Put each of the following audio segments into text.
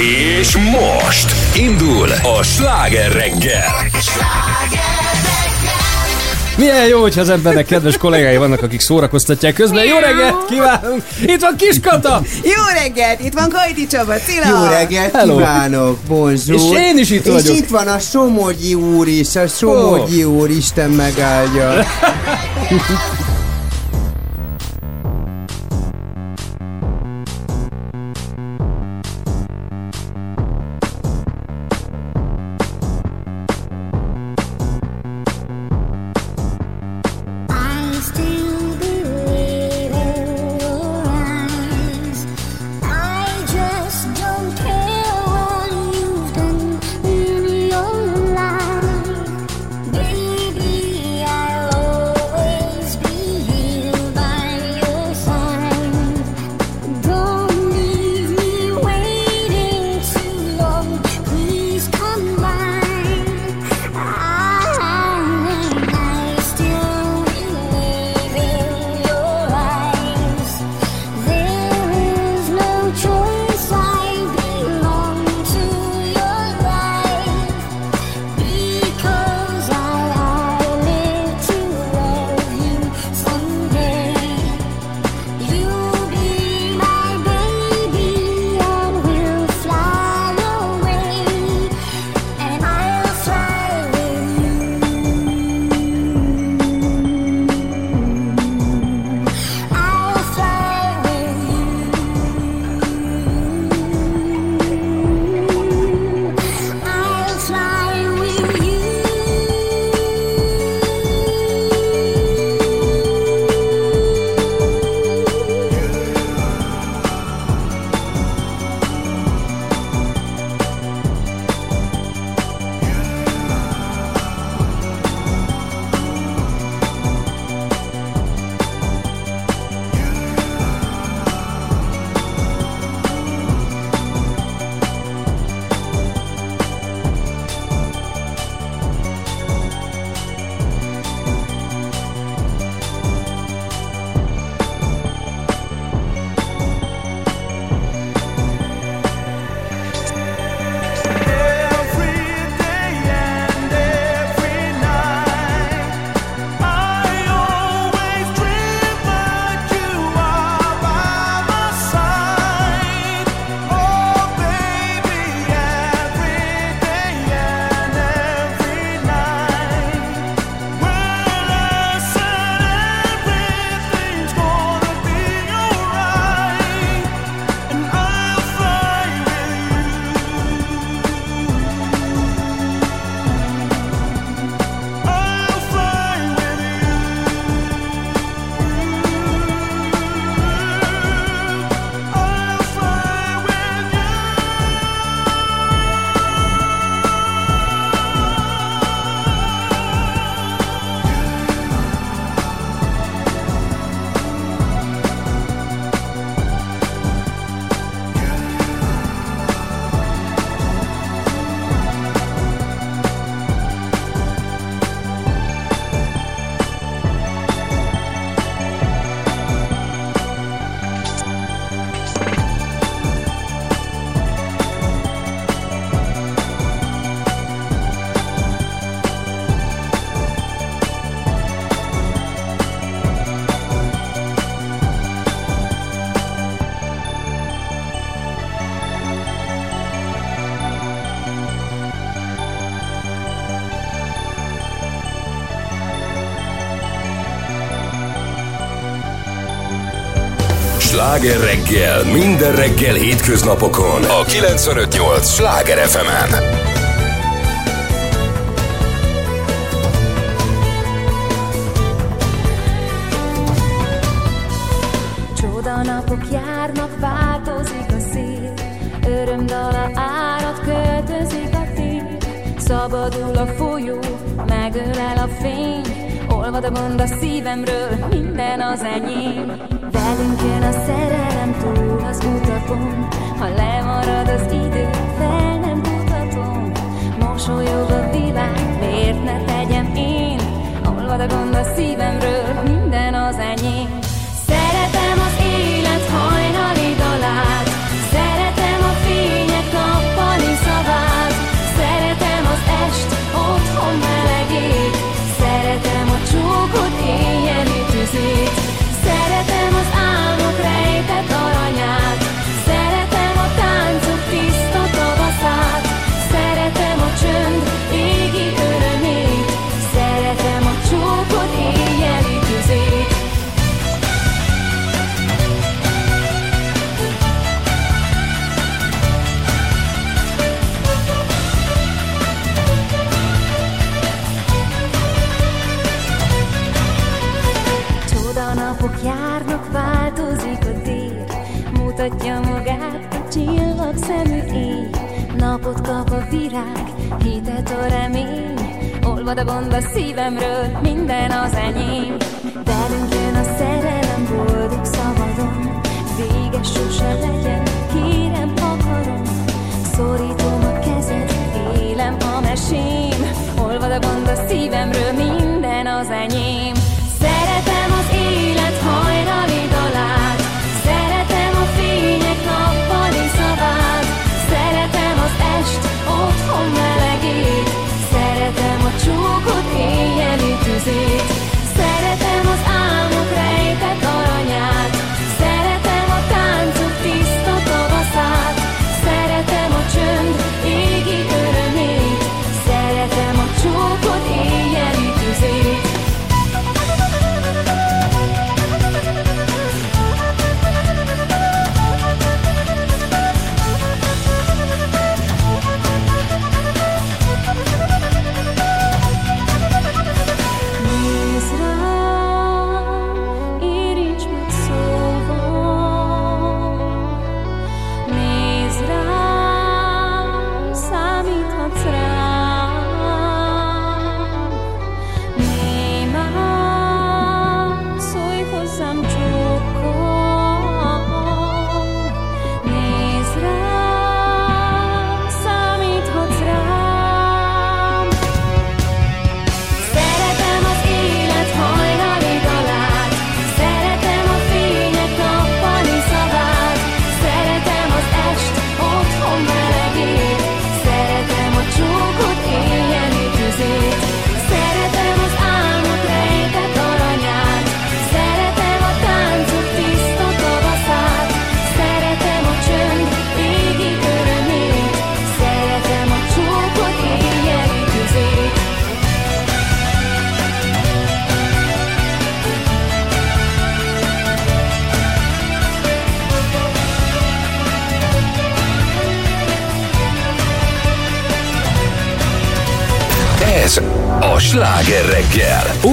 És most indul a sláger reggel. Milyen jó, hogyha az embernek kedves kollégái vannak, akik szórakoztatják közben. Jó reggelt kívánunk! Itt van Kiskata! Jó reggelt! Itt van Kajti Csaba, Cilla! Jó reggelt Hello. kívánok, bonjour! És én is itt És vagyok. itt van a Somogyi úr is, a Somogyi úr, Isten megáldja. Sláger reggel, minden reggel hétköznapokon a 958 Sláger FM-en. Csoda napok járnak, változik a szél, örömdala árad, költözik a tél. Szabadul a folyó, megölel a fény, olvad a gond a szívemről, minden az enyém. Velünk jön a szerelem túl utakon, ha lemarad az idő, fel nem mutatom. Mosolyog a világ, miért ne tegyem én? Olvad a gond a szívemről, minden az enyém. Gond a szívemről, minden az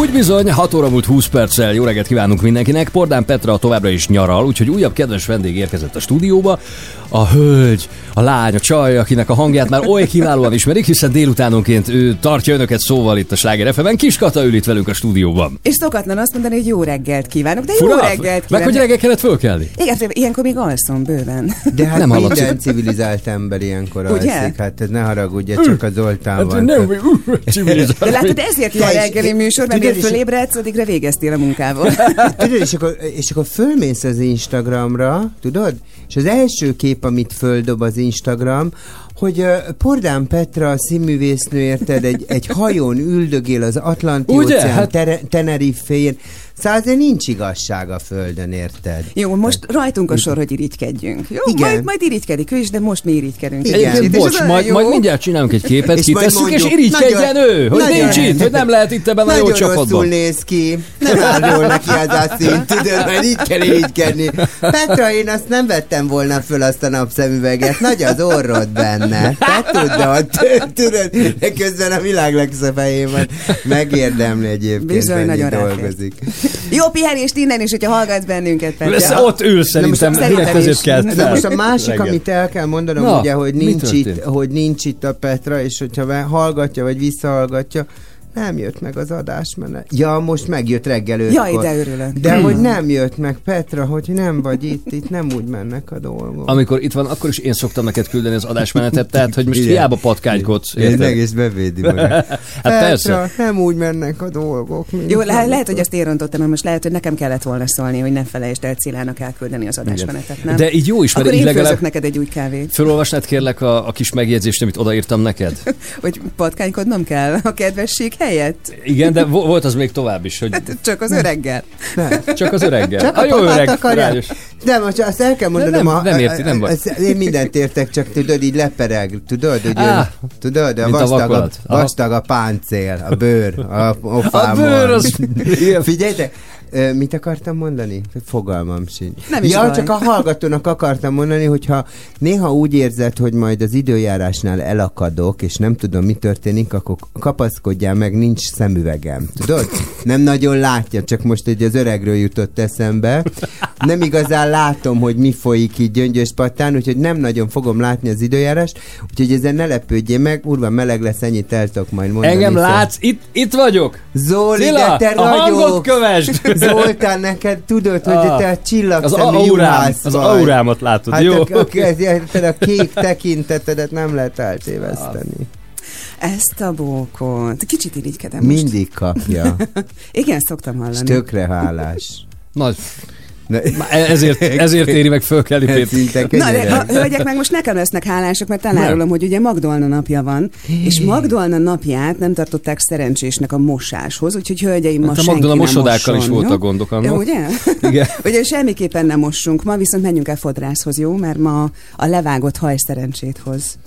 Úgy bizony, 6 óra múlt 20 perccel jó reggelt kívánunk mindenkinek. Pordán Petra továbbra is nyaral, úgyhogy újabb kedves vendég érkezett a stúdióba. A hölgy, a lány, a csaj, akinek a hangját már oly kiválóan ismerik, hiszen délutánonként ő tartja önöket szóval itt a Sláger fm Kis Kata ül itt velünk a stúdióban. És szokatlan azt mondani, hogy jó reggelt kívánok, de jó Fura? reggelt Meg kívánok. hogy reggel kellett fölkelni? Igen, ilyenkor még alszom bőven. De hát Nem nem hallatszik. minden civilizált ember ilyenkor Ugye? alszik. Hát ez ne haragudj, csak a Zoltán van. nem, civilizált. De látod, ezért és- reggeli műsor, mert és- fölébredsz, addigra végeztél a munkával. Tudod, és akkor, és akkor fölmész az Instagramra, tudod? És az első kép, amit földob az Instagram, hogy Pordán Petra, a színművésznő, érted, egy, egy hajón üldögél az Atlanti Ugye? óceán Hát- tere, Tenerife-jén. Szóval azért nincs igazság a földön, érted? Jó, most rajtunk a sor, hogy irigykedjünk. Jó, Igen. majd, majd irigykedik ő is, de most mi irigykedünk. Igen. Egyébként, és bocs, majd, jó. majd mindjárt csinálunk egy képet, És kitesszük, és mondjuk, irigykedjen nagyon- ő, hogy nagyon- nincs itt, hogy nem lehet itt ebben a jó Nagyon csapatban. néz ki. Nem áll jól neki az a szint, tudod, mert így kell irigykedni. Petra, én azt nem vettem volna föl azt a napszemüveget. Nagy az orrod benne. Te tudod, tudod, de közben a világ legszebb helyén van. Megérdemli egyébként, Bizony, nagyon dolgozik. Jó pihenést innen is, hogyha hallgatsz bennünket. Lesz, ott ül szerintem, most direkt is. kell. De most a másik, amit el kell mondanom, Na, ugye, hogy nincs, itt, hogy nincs itt a Petra, és hogyha hallgatja, vagy visszahallgatja, nem jött meg az adásmenet. Ja, most megjött reggel ötkor. Jaj, de örülök. De hogy nem jött meg, Petra, hogy nem vagy itt, itt nem úgy mennek a dolgok. Amikor itt van, akkor is én szoktam neked küldeni az adásmenetet, tehát hogy most Igen. hiába patkánykodsz. Ez érted? egész bevédi magát. Hát Petra, persze. nem úgy mennek a dolgok. mint Jó, le- amikor. lehet, hogy azt érontottam, mert most lehet, hogy nekem kellett volna szólni, hogy ne felejtsd el Cilának elküldeni az adásmenetet, nem? De így jó is, mert Akkor így én legalább- neked egy új kávét, Fölolvasnád kérlek a, a kis megjegyzést, amit odaírtam neked? hogy patkánykodnom kell a kedvesség helyett. Igen, de vo- volt az még tovább is, hogy Hát csak az öreggel. Nem. csak az öreggel. Csak a jó papát öreg, rágyos. De most azt el kell mondanom, nem- a- nem a- érti, nem baj. Én mindent értek, csak tudod, így lepereg, tudod, hogy jön, tudod, a mint a vastag a, vastag a páncél, a bőr, a, A bőr az... Figyeljetek, ö, mit akartam mondani? Fogalmam sincs. Nem is ja, baj. csak a hallgatónak akartam mondani, hogyha néha úgy érzed, hogy majd az időjárásnál elakadok, és nem tudom, mi történik, akkor kapaszkodjál meg, nincs szemüvegem. Tudod? Nem nagyon látja, csak most egy az öregről jutott eszembe, nem igazán látom, hogy mi folyik így Gyöngyöspattán, úgyhogy nem nagyon fogom látni az időjárást, úgyhogy ezen ne lepődjél meg, urva meleg lesz, ennyit el tudok majd mondani. Engem szóval- látsz? Itt, itt vagyok. Zoli, Cilla, de te a hangot kövesd. Zoltán, neked tudod, hogy Ah, te a csillag Az aurám, az aurámat látod, Hát jó? a, a, a, a kék tekintetedet nem lehet eltéveszteni. Ezt a bókot. Kicsit irigykedem most. Mindig kapja. Igen, szoktam És hallani. tökre hálás. Na, Na, már ezért, ezért éri meg fölkelni Péter. Na, de könyörög. a hölgyek meg most nekem lesznek hálások, mert elárulom, hogy ugye Magdolna napja van, és Magdolna napját nem tartották szerencsésnek a mosáshoz, úgyhogy hölgyeim, ma Hát a senki Magdolna mosodákkal is mosson, voltak jó? gondok annak. ugye? Igen. ugye semmiképpen nem mossunk ma, viszont menjünk el fodrászhoz, jó? Mert ma a levágott haj szerencsét hoz.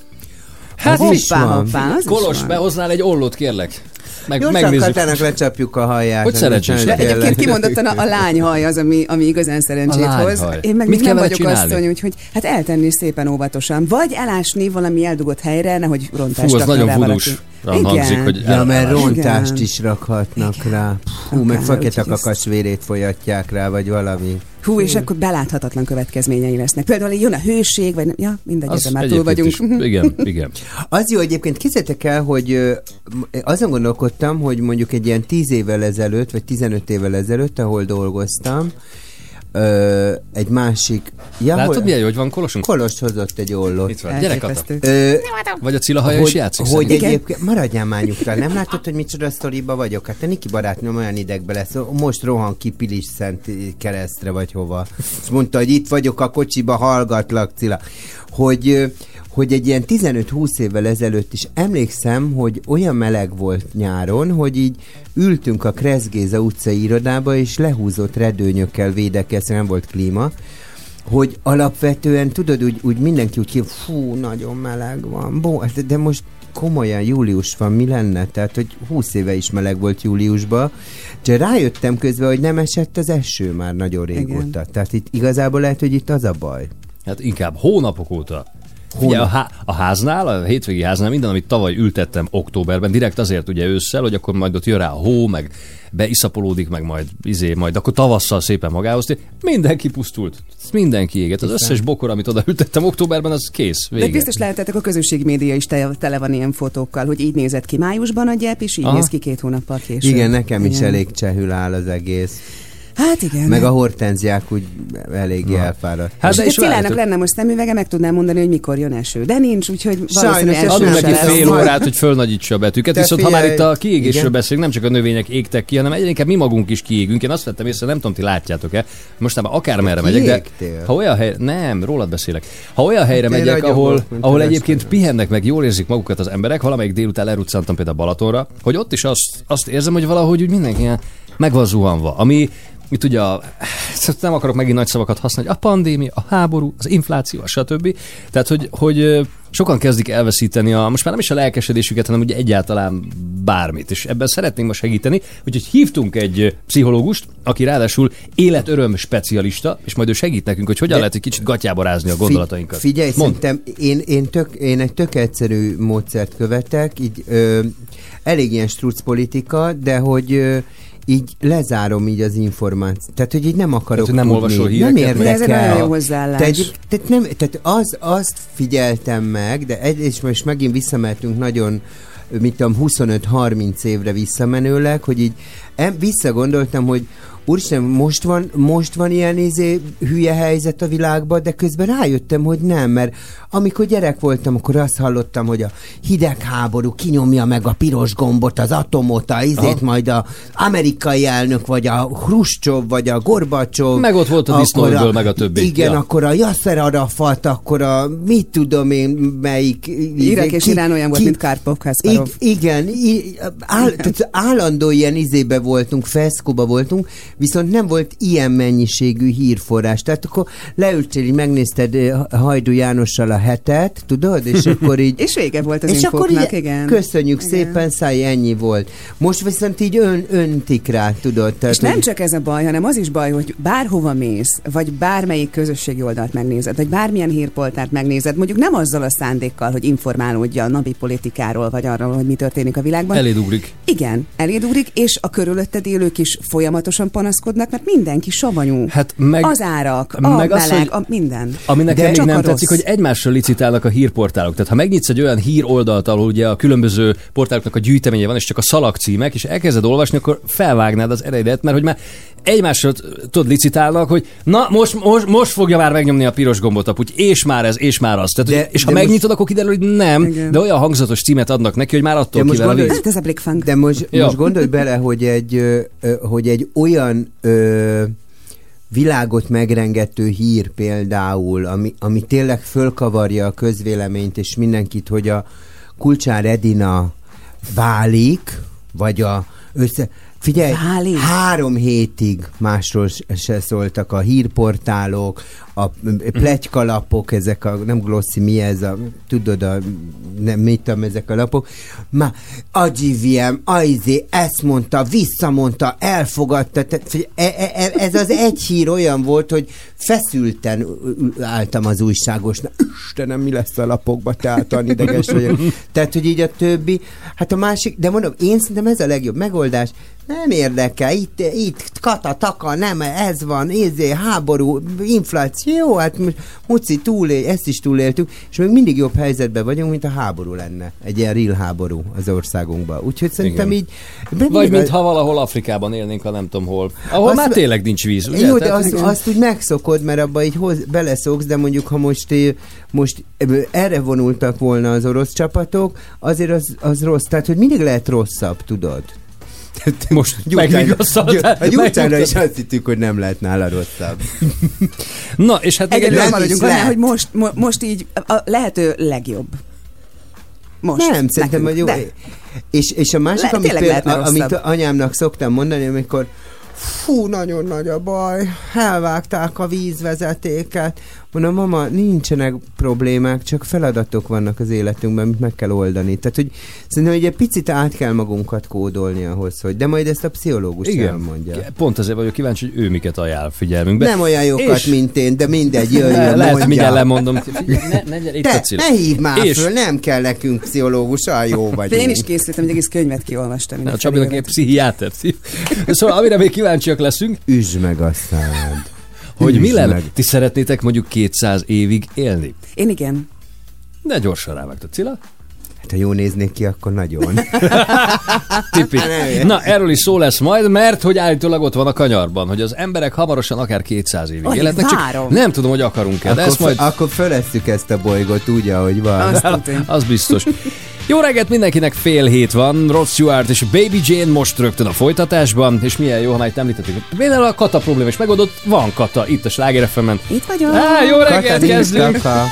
Hát is hoppá, hoppá, az is Kolos, behoznál egy ollót, kérlek. Meg, Gyorsan megnézzük. Katának lecsapjuk a haját. Hogy szerencsés. De egyébként kimondottan a, a lányhaj az, ami, ami igazán szerencsét A hoz. Én meg Mit nem vagyok csinálni? asszony, úgyhogy hát eltenni szépen óvatosan. Vagy elásni valami eldugott helyre, nehogy rontást Fú, az nagyon valaki. hangzik, hogy Ja, mert rontást Igen. is rakhatnak Igen. rá. Hú, meg fekete úgyhogy ezt- kakas vérét folyatják rá, vagy valami. Hú, és akkor beláthatatlan következményei lesznek. Például jön a hőség, vagy nem, ja, mindegy, ezen már túl vagyunk. Is, igen, igen. Az jó, egyébként képzeljétek el, hogy azon gondolkodtam, hogy mondjuk egy ilyen 10 évvel ezelőtt, vagy 15 évvel ezelőtt, ahol dolgoztam, ö, egy másik... Ja, Látod, hol- milyen jó, hogy van Kolosunk? Kolos hozott egy ollót. Itt van. Gyere, Kata. Elképesztő. Ö, Vagy a Cilla haja is hogy, játszik hogy szerintem. egyébként, maradjál már nyugtán, nem látod, hogy micsoda sztoriba vagyok? Hát a Niki barátnőm olyan idegbe lesz, most rohan ki Pilis Szent keresztre, vagy hova. És mondta, hogy itt vagyok a kocsiba, hallgatlak, Cilla. Hogy, ö, hogy egy ilyen 15-20 évvel ezelőtt is emlékszem, hogy olyan meleg volt nyáron, hogy így ültünk a Kreszgéza utcai irodába, és lehúzott redőnyökkel védekezni, nem volt klíma, hogy alapvetően, tudod, úgy, úgy mindenki úgy ki, fú, nagyon meleg van, Bo, de- de most komolyan július van, mi lenne? Tehát, hogy 20 éve is meleg volt júliusban, csak rájöttem közben, hogy nem esett az eső már nagyon régóta. Igen. Tehát itt igazából lehet, hogy itt az a baj. Hát inkább hónapok óta. Ugye a, há- a háznál, a hétvégi háznál minden, amit tavaly ültettem októberben, direkt azért ugye ősszel, hogy akkor majd ott jön rá a hó, meg beiszapolódik, meg majd izé, majd akkor tavasszal szépen magához tér. Mindenki pusztult. Mindenki éget. Az összes bokor, amit oda ültettem októberben, az kész. De Vége. biztos lehetettek a közösségi média is tele, van ilyen fotókkal, hogy így nézett ki májusban a gyep, és így Aha. néz ki két hónappal később. Igen, nekem is Igen. elég csehül áll az egész. Hát igen. Meg a hortenziák úgy eléggé elfáradt. Hát és de is Cilának várjátok. lenne most szemüvege, meg tudnám mondani, hogy mikor jön eső. De nincs, úgyhogy valószínűleg Adunk neki fél órát, hogy fölnagyítsa a betűket, Te viszont ha már figyelj, itt a kiégésről igen. beszélünk, nem csak a növények égtek ki, hanem egyre inkább mi magunk is kiégünk. Én azt vettem észre, nem tudom, ti látjátok-e. Mostában akármerre megyek, de ha olyan hely, nem, rólad beszélek. Ha olyan helyre Én megyek, ahol, ahol egyébként pihennek meg, jól érzik magukat az emberek, valamelyik délután leruccantam például Balatonra, hogy ott is azt, azt érzem, hogy valahogy úgy mindenki ilyen meg van zuhanva. Ami itt ugye a, nem akarok megint nagy szavakat használni, a pandémia, a háború, az infláció, a stb. Tehát, hogy, hogy sokan kezdik elveszíteni a, most már nem is a lelkesedésüket, hanem ugye egyáltalán bármit. És ebben szeretnénk most segíteni, úgyhogy hívtunk egy pszichológust, aki ráadásul életöröm specialista, és majd ő segít nekünk, hogy hogyan De- lehet egy kicsit gatyába rázni a gondolatainkat. Fi- Figyelj, Mondd. szerintem én, én, tök, én egy tök egyszerű módszert követek, így ö, elég ilyen struc politika, de hogy ö, így lezárom így az információt. Tehát, hogy így nem akarok hogy nem tudni. olvasol Nem híreket, érdekel. nagyon jó hozzáállás. Te egy, tehát, nem, tehát az, azt figyeltem meg, de egy, és most megint visszamehetünk nagyon mit tudom, 25-30 évre visszamenőleg, hogy így em, visszagondoltam, hogy úristen, most van, most van ilyen izé, hülye helyzet a világban, de közben rájöttem, hogy nem, mert amikor gyerek voltam, akkor azt hallottam, hogy a hidegháború kinyomja meg a piros gombot, az atomot, a izét, Aha. majd a amerikai elnök, vagy a Hruscsov, vagy a Gorbacsov. Meg ott volt a akkor disznóörből, meg a többi. Igen, Ja. akkor a Yasser Arafat, akkor a mit tudom én, melyik... Irak és Irán olyan volt, mint Karpov, Kasparov. I- igen, i- áll, tehát állandó ilyen izébe voltunk, feszkóba voltunk, viszont nem volt ilyen mennyiségű hírforrás. Tehát akkor leültél, így megnézted eh, Hajdú Jánossal a hetet, tudod, és akkor így... És vége volt az és akkor infóknak, így, igen. köszönjük Igen. szépen, száj, ennyi volt. Most viszont így ön, öntik rá, tudod. Tehát, És nem hogy- csak ez a baj, hanem az is baj, hogy bárhova mész, vagy bármelyik közösségi oldalt megnézed, vagy bármilyen hírpoltárt megnézed, mondjuk nem azzal a szándékkal, hogy informálódj a napi politikáról, vagy arról, hogy mi történik a világban. Eléd ugrik. Igen, eléd ugrik, és a körülötted élők is folyamatosan panaszkodnak, mert mindenki savanyú. Hát meg- az árak, a meg az, meleg, hogy- a minden. Ami nekem még nem a tetszik, rossz. hogy egymással licitálnak a hírportálok. Tehát ha megnyitsz egy olyan híroldalt, ahol ugye a különböző portáloknak a gyűjteménye van, és csak a szalagcímek, és elkezded olvasni, akkor felvágnád az eredet, mert hogy már egymással tudod licitálnak, hogy na most, most, most fogja már megnyomni a piros gombot a puty, és már ez, és már az. Tehát, De- de, és ha de most- megnyitod, akkor kiderül, hogy nem, Igen. de olyan hangzatos címet adnak neki, hogy már attól De most kivel a. Hát ez a Blickfang. De most, Ja. most gondolj bele, hogy egy, ö, hogy egy olyan ö, világot megrengető hír például, ami, ami tényleg fölkavarja a közvéleményt és mindenkit, hogy a Kulcsár Edina válik, vagy a össze... Figyelj, Válik? három hétig másról se szóltak a hírportálok, a plegykalapok, ezek a, nem glosszi, mi ez a, tudod, a, nem, mit tudom, ezek a lapok. Már a GVM, Aizé, ezt mondta, visszamondta, elfogadta, tehát e, e, e, ez az egy hír olyan volt, hogy feszülten álltam az újságosnál. Istenem, mi lesz a lapokba, tehát ideges vagyok. Tehát, hogy így a többi, hát a másik, de mondom, én szerintem ez a legjobb megoldás, nem érdekel, itt, itt kata, taka, nem, ez van, ézé, háború, infláció, jó, hát most Muci túlél, ezt is túléltük, és még mindig jobb helyzetben vagyunk, mint a háború lenne, egy ilyen real háború az országunkban. Úgyhogy szerintem Igen. így... Vagy mintha valahol Afrikában élnénk, ha nem tudom hol. Ahol Azt- már tényleg nincs víz, ugye? Jó, de Tehát- azt, azt úgy megszokod, mert abba így hoz, beleszoksz, de mondjuk, ha most, most erre vonultak volna az orosz csapatok, azért az, az rossz. Tehát, hogy mindig lehet rosszabb, tudod? Most megvigasztaltál. A gyurcsányra is azt hittük, hogy nem lehet nála rosszabb. Na, és hát Egyedül maradjunk annál, hogy most, mo- most így a lehető legjobb. Most. nem, szerintem, nekünk. jó. De. És, és a másik, Le- amit, például, lehetne amit rosszabb. anyámnak szoktam mondani, amikor fú, nagyon nagy a baj, elvágták a vízvezetéket. Mondom, mama, nincsenek problémák, csak feladatok vannak az életünkben, amit meg kell oldani. Tehát, hogy szerintem, hogy egy picit át kell magunkat kódolni ahhoz, hogy, de majd ezt a pszichológus Igen. elmondja. Pont ezért vagyok kíváncsi, hogy ő miket ajánl figyelmünkbe. Nem olyan jókat, És- mint én, de mindegy, jöjjön, Le- Lehet, mondja. mindjárt lemondom. Figyelj, Ne, ne, gyere, itt a Te, ne hívd már És- föl, nem kell nekünk pszichológus, olyan jó vagyunk. Én is készültem, egy egész könyvet kiolvastam. A Csabinak egy pszichiáter. Szóval amire még kíváncsiak leszünk, Üzd meg a szád. Hogy mi lenne. Ti szeretnétek mondjuk 200 évig élni? Én igen. De gyorsan rávágtad, Cilla. Hát, ha jó néznék ki, akkor nagyon. Tipi. Na, erről is szó lesz majd, mert hogy állítólag ott van a kanyarban, hogy az emberek hamarosan akár 200 évig Alig életnek, csak nem tudom, hogy akarunk-e, de akkor, ezt majd... akkor fölesszük ezt a bolygót úgy, ahogy van. Azt. Az biztos. Jó reggelt mindenkinek, fél hét van, Rod Stewart és Baby Jane most rögtön a folytatásban, és milyen jó, ha már itt említettük. Például a kata probléma is megoldott, van kata itt a Sláger. Itt vagyok. Á, jó reggelt, Katalin kezdünk! Kaka.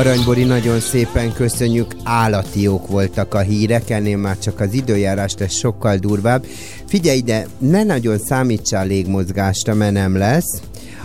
Aranybori, nagyon szépen köszönjük, állati jók voltak a hírek, ennél már csak az időjárás lesz sokkal durvább. Figyelj ide, ne nagyon számítsál légmozgásra, mert nem lesz.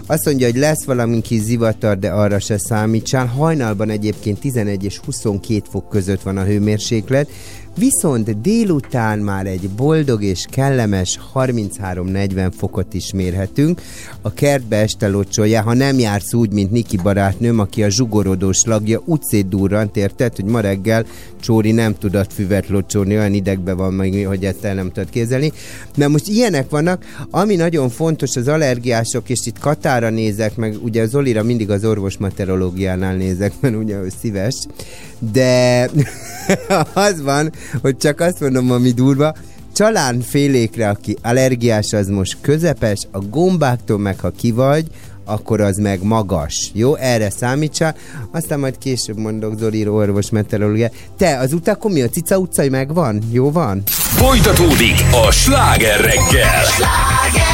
Azt mondja, hogy lesz valami kis zivatar, de arra se számítsál. Hajnalban egyébként 11 és 22 fok között van a hőmérséklet, viszont délután már egy boldog és kellemes 33-40 fokot is mérhetünk. A kertbe este locsolja, ha nem jársz úgy, mint Niki barátnőm, aki a zsugorodós lagja úgy szétdurrant, érted, hogy ma reggel Csóri nem tudott füvet locsolni, olyan idegbe van meg, hogy ezt el nem tudod kézelni. Na most ilyenek vannak, ami nagyon fontos az allergiások, és itt Katára nézek, meg ugye az Olira mindig az orvosmeteorológiánál nézek, mert ugye ő szíves, de az van, hogy csak azt mondom, ami durva, csalán félékre, aki allergiás, az most közepes, a gombáktól meg, ha ki vagy, akkor az meg magas. Jó, erre számítsál. Aztán majd később mondok Zoli orvos meteorológia. Te, az utakon mi a Cica utcai megvan? Jó van? Folytatódik a sláger reggel. Ez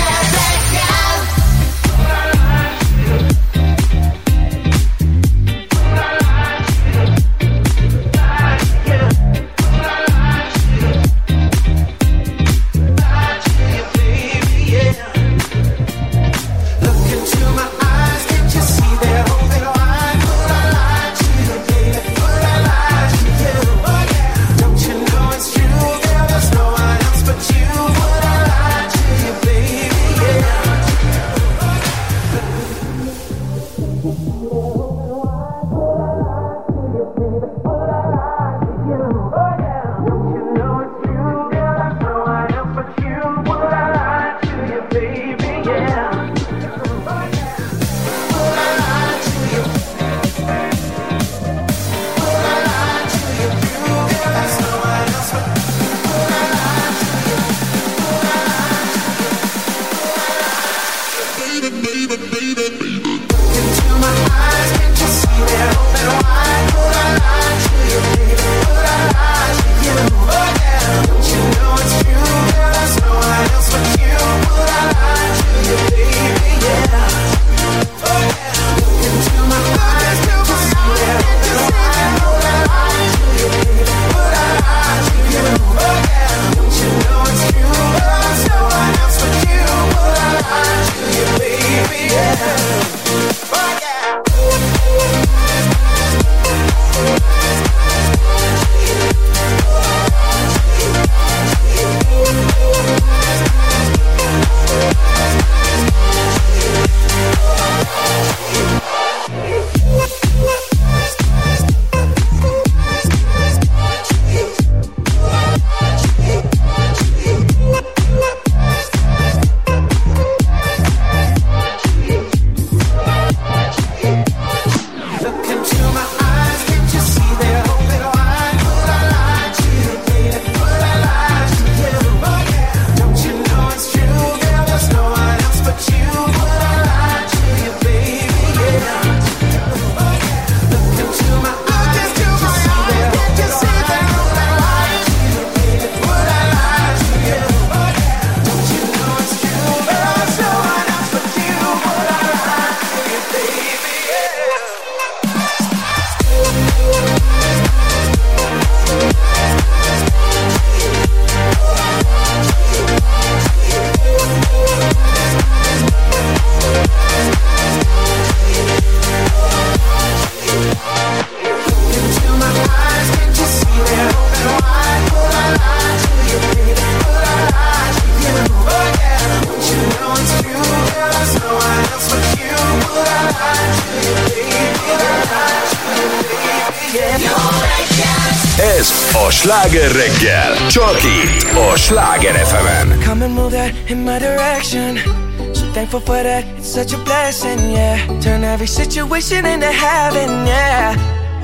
situation into heaven, yeah.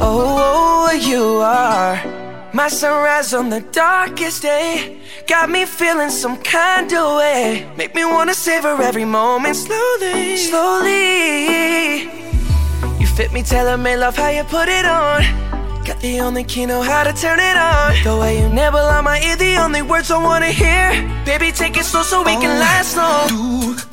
Oh, oh, you are my sunrise on the darkest day. Got me feeling some kind of way. Make me wanna savor every moment slowly, slowly. You fit me, tailor made love how you put it on. Got the only key, know how to turn it on. The way you nibble on my ear, the only words I wanna hear. Baby, take it slow so we can oh, last long. Tú,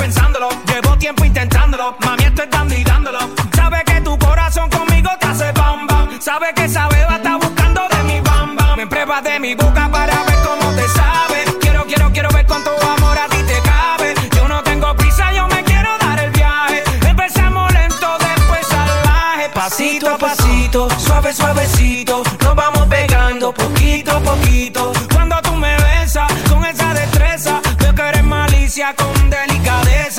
pensándolo. Llevo tiempo intentándolo. Mami, estoy dando y dándolo. Sabe que tu corazón conmigo te hace bam bam. Sabe que esa beba está buscando de mi bam bam. Me pruebas de mi boca para ver cómo te sabe. Quiero, quiero, quiero ver cuánto amor a ti te cabe. Yo no tengo prisa, yo me quiero dar el viaje. Empezamos lento, después salvaje. Pasito a pasito, suave, suavecito. Nos vamos pegando poquito a poquito. Cuando tú me besas con esa destreza, veo que eres malicia con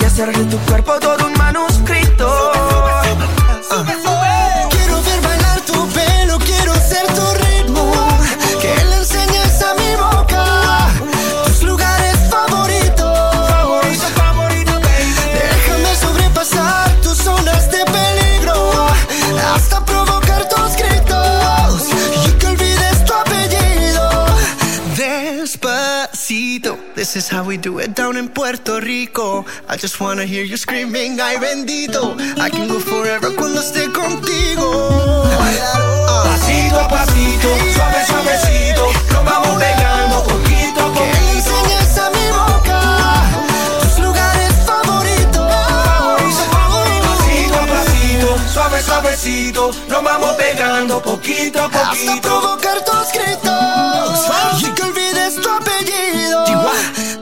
Y hacer de tu cuerpo todo un manuscrito. Quiero this is how we do it down in Puerto Rico. I just wanna hear you screaming, ay bendito. I can go forever cuando esté contigo. Pasito a pasito, suave, suavecito. Nos vamos pegando suave, suavecito. Nos vamos pegando poquito a Hasta poquito. provocar tus gritos y que olvides tu apellido.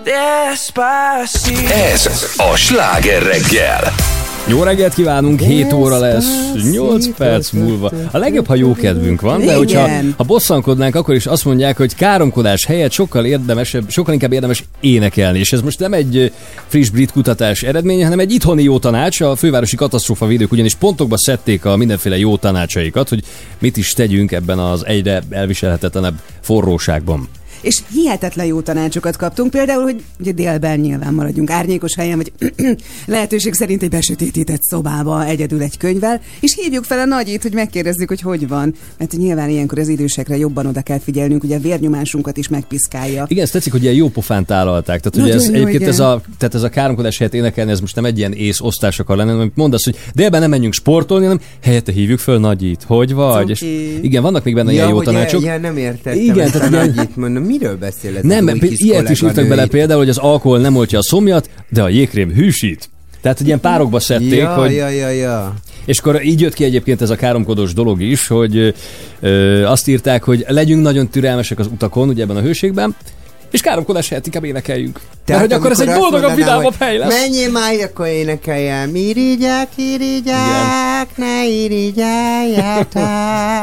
Despacito. Ez a sláger reggel. Jó reggelt kívánunk, 7 óra lesz, 8 perc múlva. A legjobb, ha jó kedvünk van, de Igen. hogyha ha bosszankodnánk, akkor is azt mondják, hogy káromkodás helyett sokkal érdemesebb, sokkal inkább érdemes énekelni. És ez most nem egy friss brit kutatás eredménye, hanem egy itthoni jó tanács. A fővárosi katasztrófa védők ugyanis pontokba szedték a mindenféle jó tanácsaikat, hogy mit is tegyünk ebben az egyre elviselhetetlenebb forróságban. És hihetetlen jó tanácsokat kaptunk, például, hogy ugye délben nyilván maradjunk árnyékos helyen, vagy lehetőség szerint egy besötétített szobába egyedül egy könyvvel, és hívjuk fel a nagyit, hogy megkérdezzük, hogy hogy van. Mert nyilván ilyenkor az idősekre jobban oda kell figyelnünk, ugye a vérnyomásunkat is megpiszkálja. Igen, ezt tetszik, hogy ilyen jó pofán tálalták. Tehát, ugye Nagyon ez, jó, egyébként igen. ez a, tehát ez a káromkodás helyett énekelni, ez most nem egy ilyen ész osztás akar lenni, hanem mondasz, hogy délben nem menjünk sportolni, hanem helyette hívjuk föl Nagyit. Hogy vagy? És Cuki. igen, vannak még benne ilyen jó tanácsok. Ja, nem értettem Igen, tehát a ugye- nagyit mondom. Miről beszél ez Nem, kis ilyet is írtak bele például, hogy az alkohol nem oltja a szomjat, de a jégkrém hűsít. Tehát, hogy ilyen párokba szedték, Ja, hogy ja, ja, ja. És akkor így jött ki egyébként ez a káromkodós dolog is, hogy ö, azt írták, hogy legyünk nagyon türelmesek az utakon, ugye ebben a hőségben, és káromkodás helyett inkább énekeljünk. Tehát, hogy akkor ez egy boldogabb, vidámabb hely lesz. Menjél már, akkor énekeljem. Irigyák, irigyák, ne irigyáljátok.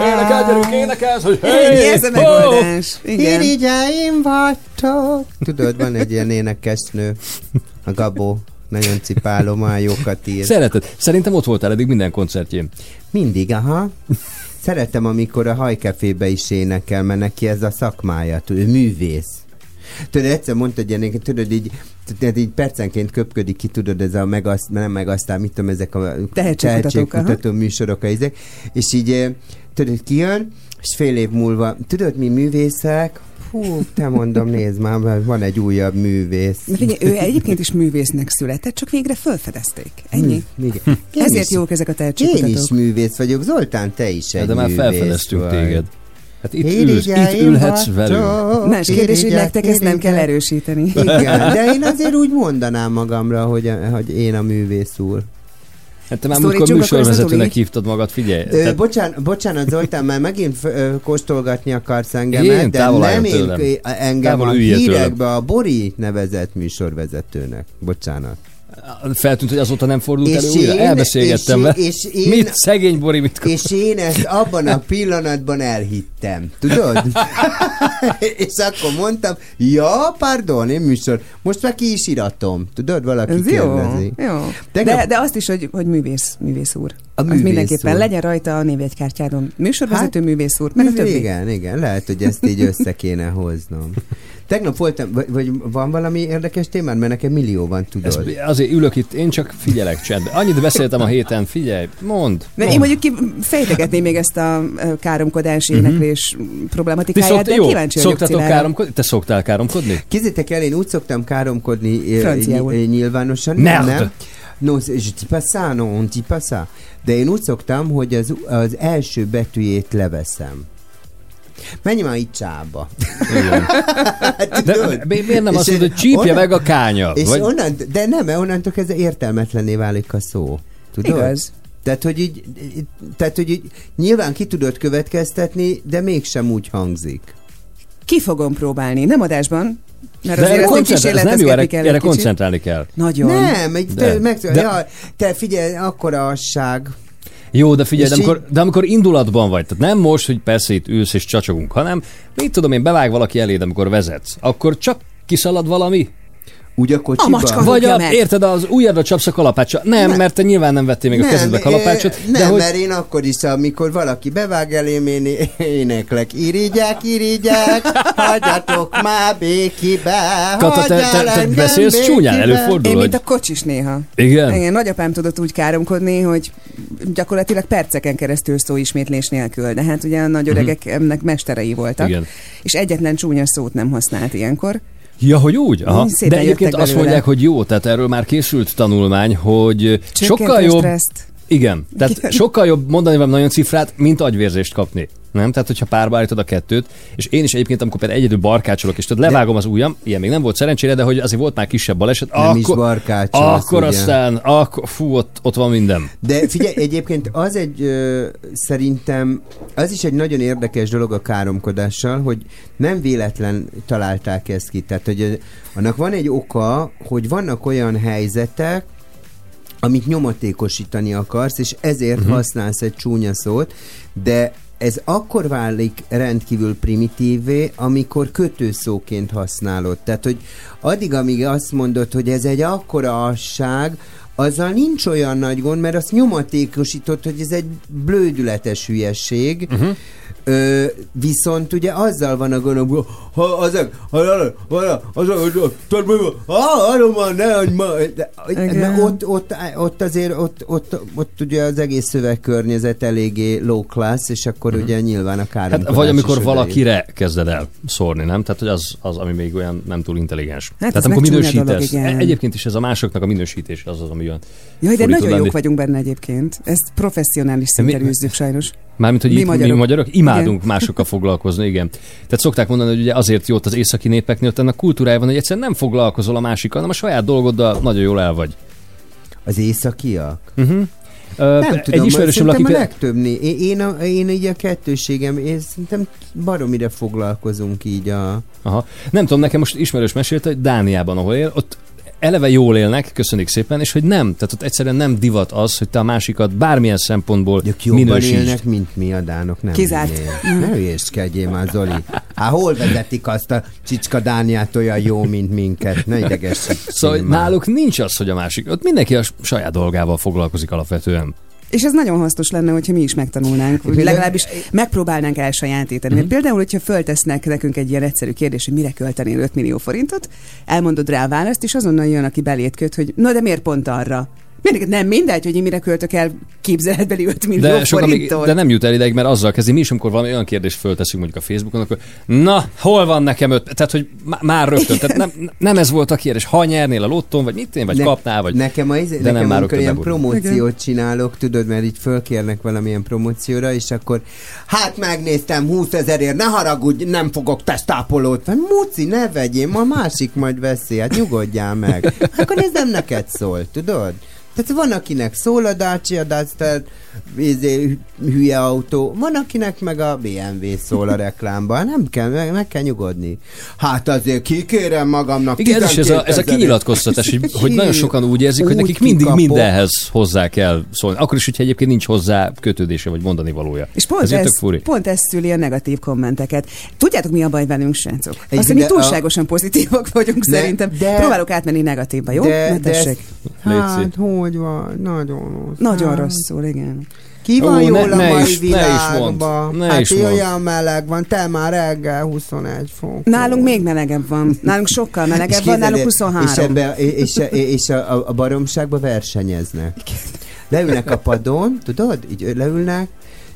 Énekel, gyerünk, énekelsz, hogy hey, ez a megoldás. Irigyáim vagytok. Tudod, van egy ilyen énekesnő, a Gabó. Nagyon cipálom, olyan jókat ír. Szereted. Szerintem ott voltál eddig minden koncertjén. Mindig, aha. Szeretem, amikor a hajkefébe is énekel, mert neki ez a szakmája, ő művész. Tudod, egyszer mondta egy ilyenek, tudod, így, tudod, így percenként köpködik ki, tudod, ez a meg azt, nem meg aztán, mit tudom, ezek a tehetségkutató műsorok, ezek, és így, eh, tudod, kijön, és fél év múlva, tudod, mi művészek, Hú, te mondom, nézd már, mert van egy újabb művész. De figyelj, ő egyébként is művésznek született, csak végre felfedezték. Ennyi. Igen. Én Ezért is- jók ezek a Én tehetségkutatók. is művész vagyok. Zoltán, te is egy De már művész felfedeztünk vagy. téged. Hát itt, ülsz, itt ülhetsz velünk. Más kérdés, hogy nektek ezt nem kell erősíteni. Igen, de én azért úgy mondanám magamra, hogy, hogy én a művész úr. Hát te már múltkor műsorvezetőnek hívtad magad, figyelj. Ö, Tehát, bocsánat, bocsánat, Zoltán, már megint f- ö, kóstolgatni akarsz engemet, Én? de Távol nem én engem Távol a üljél tőlem. hírekbe a Bori nevezett műsorvezetőnek. Bocsánat. Feltűnt, hogy azóta nem fordult És elő újra. én- Elbeszélgettem és vele. én- és én- Mit? Szegény Bori, mit És én ezt abban a pillanatban elhittem. Tudod? és akkor mondtam, ja, pardon, én műsor. Most már ki is iratom. Tudod, valaki Ez jó, kérdezi. jó. Tegnap- De, de azt is, hogy, hogy művész, művész úr. A Az művész mindenképpen úr. legyen rajta a névjegykártyádon. Műsorvezető Hát, művész úr, a többi. Igen, igen, lehet, hogy ezt így össze kéne hoznom. Tegnap voltam, vagy, vagy van valami érdekes témád, mert nekem millió van, Ez, tudod. azért ülök itt, én csak figyelek csendben. Annyit beszéltem a héten, figyelj, mondd. De mondd. én mondjuk ki fejtegetném még ezt a káromkodás, éneklés Ti problematikáját, szokt, de jó, kíváncsi vagyok szoktatok káromkodni? Te szoktál káromkodni? Kézzétek el, én úgy szoktam káromkodni Franciául. nyilvánosan. Merde. Nem. No, je dis pas ça, non, on dit pas ça. De én úgy szoktam, hogy az, az első betűjét leveszem. Menj már itt csába. Igen. De miért nem azt mondod, hogy csípje onnan- meg a kánya? És Vagy... onnan, de nem, mert onnantól kezdve értelmetlenné válik a szó. Tudod? Igaz. Tehát, hogy így, tehát, hogy így nyilván ki tudod következtetni, de mégsem úgy hangzik. Ki fogom próbálni, nem adásban, mert De azért koncentrál, ez nem jó, erre, kell erre koncentrálni kell. Nagyon. Nem, egy, De. te, meg, De- de. Ja, te figyelj, akkora asság. Jó, de figyelj, de így- amikor, de amikor indulatban vagy, tehát nem most, hogy persze itt ülsz és csacsogunk, hanem mit tudom én, bevág valaki eléd, amikor vezetsz, akkor csak kiszalad valami? Úgy a kocsiba? macska Vagy a, meg. érted, az ujjadra csapsz a kalapáccsal. Nem, Nem. mert te nyilván nem vettél még a kezedbe ö, kalapácsot, Nem, de hogy... mert én akkor is, amikor valaki bevág elém, én éneklek. Irigyek, irigyek, hagyjatok már békibe, Kata, te, te, te beszélsz csúnyán, előfordul, Én, mint a kocsis néha. Igen? Igen, nagyapám tudott úgy káromkodni, hogy gyakorlatilag perceken keresztül szó ismétlés nélkül, de hát ugye a nagy öregek ennek mesterei voltak. Mhm. Igen. És egyetlen csúnya szót nem használt ilyenkor. Ja, hogy úgy? Aha. Szépen De egyébként azt belőle. mondják, hogy jó, tehát erről már készült tanulmány, hogy Csökkenti sokkal jobb... stresszt. Igen, tehát Igen. sokkal jobb mondani valami nagyon cifrát, mint agyvérzést kapni. Nem? Tehát, hogyha párba állítod a kettőt, és én is egyébként, amikor például egyedül barkácsolok, és tudod, levágom az ujjam, ilyen még nem volt szerencsére, de hogy azért volt már kisebb baleset, Nem akkor, is barkácsolsz, akkor ugye? aztán, akkor, fú, ott, ott van minden. De figyelj, egyébként az egy, ö, szerintem, az is egy nagyon érdekes dolog a káromkodással, hogy nem véletlen találták ezt ki. Tehát, hogy annak van egy oka, hogy vannak olyan helyzetek, amit nyomatékosítani akarsz, és ezért uh-huh. használsz egy csúnya szót, de ez akkor válik rendkívül primitívé, amikor kötőszóként használod. Tehát, hogy addig, amíg azt mondod, hogy ez egy akkora asság, azzal nincs olyan nagy gond, mert azt nyomatékosítod, hogy ez egy blődületes hülyeség, uh-huh. Ö, viszont ugye azzal van a gond, hogy ha azok, ha azok, azok, tudod, mi van? ne, hogy ma, de, ott, ott, ott azért, ott, ott, ott ugye az egész szövegkörnyezet eléggé low class, és akkor uh-huh. ugye nyilván a káromkodás Hát, vagy amikor valakire kezded el szórni, nem? Tehát, hogy az, az ami még olyan nem túl intelligens. ez Tehát amikor minősítesz. dolog, e- egyébként is ez a másoknak a minősítés az az, ami olyan Jaj, de nagyon lenni. jók vagyunk benne egyébként. Ezt professzionális szinten mi- űzzük sajnos. Mármint, hogy Mi itt mi magyarok. magyarok imádunk másokkal foglalkozni, igen. Tehát szokták mondani, hogy ugye azért jót az északi népeknél, ott ennek kultúrája van, hogy egyszerűen nem foglalkozol a másikkal, hanem a saját dolgoddal nagyon jól el vagy. Az északiak? Uh-huh. Nem tudom, egy ismerősöm, aki a legtöbbni. Én, én, a, én így a kettőségem, én szerintem baromire foglalkozunk így a... Aha. Nem tudom, nekem most ismerős mesélte, hogy Dániában, ahol él, ott eleve jól élnek, köszönik szépen, és hogy nem, tehát ott egyszerűen nem divat az, hogy te a másikat bármilyen szempontból Ők jobban minősítsd. élnek, mint mi a dánok, nem Kizárt. hinném. Ne hülyéskedjél már, Zoli. Hát hol vezetik azt a csicska Dániát olyan jó, mint minket? Ne idegesíts. Szóval náluk nincs az, hogy a másik, ott mindenki a saját dolgával foglalkozik alapvetően. És ez nagyon hasznos lenne, hogyha mi is megtanulnánk, vagy legalábbis megpróbálnánk elsajátítani. Mert például, hogyha föltesznek nekünk egy ilyen egyszerű kérdés, hogy mire költenél 5 millió forintot, elmondod rá a választ, és azonnal jön, aki belét köt, hogy na de miért pont arra? Mindig nem mindegy, hogy én mire költök el képzeletbeli 5 millió De, sokan még, de nem jut el ideig, mert azzal kezdi, mi is, amikor valami olyan kérdést fölteszünk mondjuk a Facebookon, akkor na, hol van nekem öt? Tehát, hogy má- már rögtön. Tehát nem, nem ez volt a kérdés. Ha nyernél a lotton, vagy mit én, vagy Ne- kapnál, vagy... Nekem, a, izé- de nem nekem már amikor rögtön ilyen begurul. promóciót csinálok, tudod, mert így fölkérnek valamilyen promócióra, és akkor hát megnéztem 20 ezerért, ne haragudj, nem fogok tesztápolót. Hát, Muci, ne vegyél, ma másik majd veszi, hát nyugodjál meg. Akkor ez nem neked szól, tudod? Tehát van, akinek szól a Dacia Duster izé, hülye autó, van, akinek meg a BMW szól a reklámban. Nem kell, meg, meg kell nyugodni. Hát azért kikérem magamnak Igen, ez is ez a, ez a 12 000-ért. kinyilatkoztatás, hogy, hogy nagyon sokan úgy érzik, hogy nekik mindig kikapok. mindenhez hozzá kell szólni. Akkor is, hogyha egyébként nincs hozzá kötődése vagy mondani valója. És pont Ezért ez, pont ez szüli a negatív kommenteket. Tudjátok, mi a baj velünk, srácok? Egy- Azt, hogy mi de a- túlságosan pozitívak vagyunk De- szerintem. de- Próbálok átmenni negatívba, jó? De- ne de tessék. Légy Hát, hogy van? Nagyon rossz. Nagyon Hát, rosszul, igen. Ki van Ó, jól ne- a ne mai is- ne is világban? mondd, ne hát is olyan meleg van, te már reggel 21 fok. Nálunk még melegebb van. Nálunk sokkal melegebb van, nálunk 23. És, ebbe, és, és, a, a baromságba versenyeznek. Leülnek a padon, tudod? Így leülnek.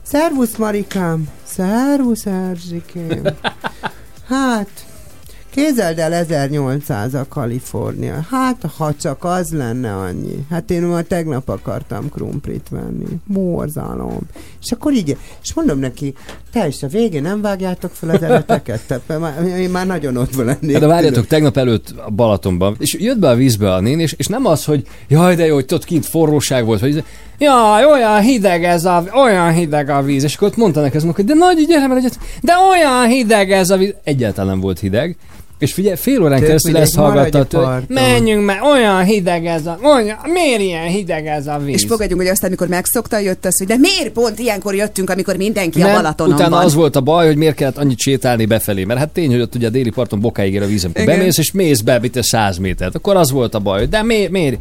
Szervusz Marikám! Szervusz Erzsikém! Hát, Kézeld el 1800 a Kalifornia. Hát, ha csak az lenne annyi. Hát én már tegnap akartam krumplit venni. Borzalom. És akkor így, és mondom neki, te is a végén nem vágjátok fel az eleteket? Te, már, én már nagyon ott lennék. De várjatok, tegnap előtt a Balatonban, és jött be a vízbe a nén, és, és nem az, hogy jaj, de jó, hogy ott kint forróság volt, hogy jaj, olyan hideg ez a, olyan hideg a víz, és akkor ott mondta nekem, hogy de nagy, gyere, mert de olyan hideg ez a víz. Egyáltalán nem volt hideg. És figyelj, fél órán Tök keresztül ezt hallgattad, a menjünk meg, olyan hideg ez a, olyan, miért ilyen hideg ez a víz? És fogadjunk, hogy aztán, amikor megszokta, jött az, hogy de miért pont ilyenkor jöttünk, amikor mindenki a Nem, Balatonon utána van. az volt a baj, hogy miért kellett annyit sétálni befelé, mert hát tény, hogy ott ugye a déli parton bokáig ér a víz, amikor bemész, és mész be, mit 100 métert. Akkor az volt a baj, hogy de miért, miért?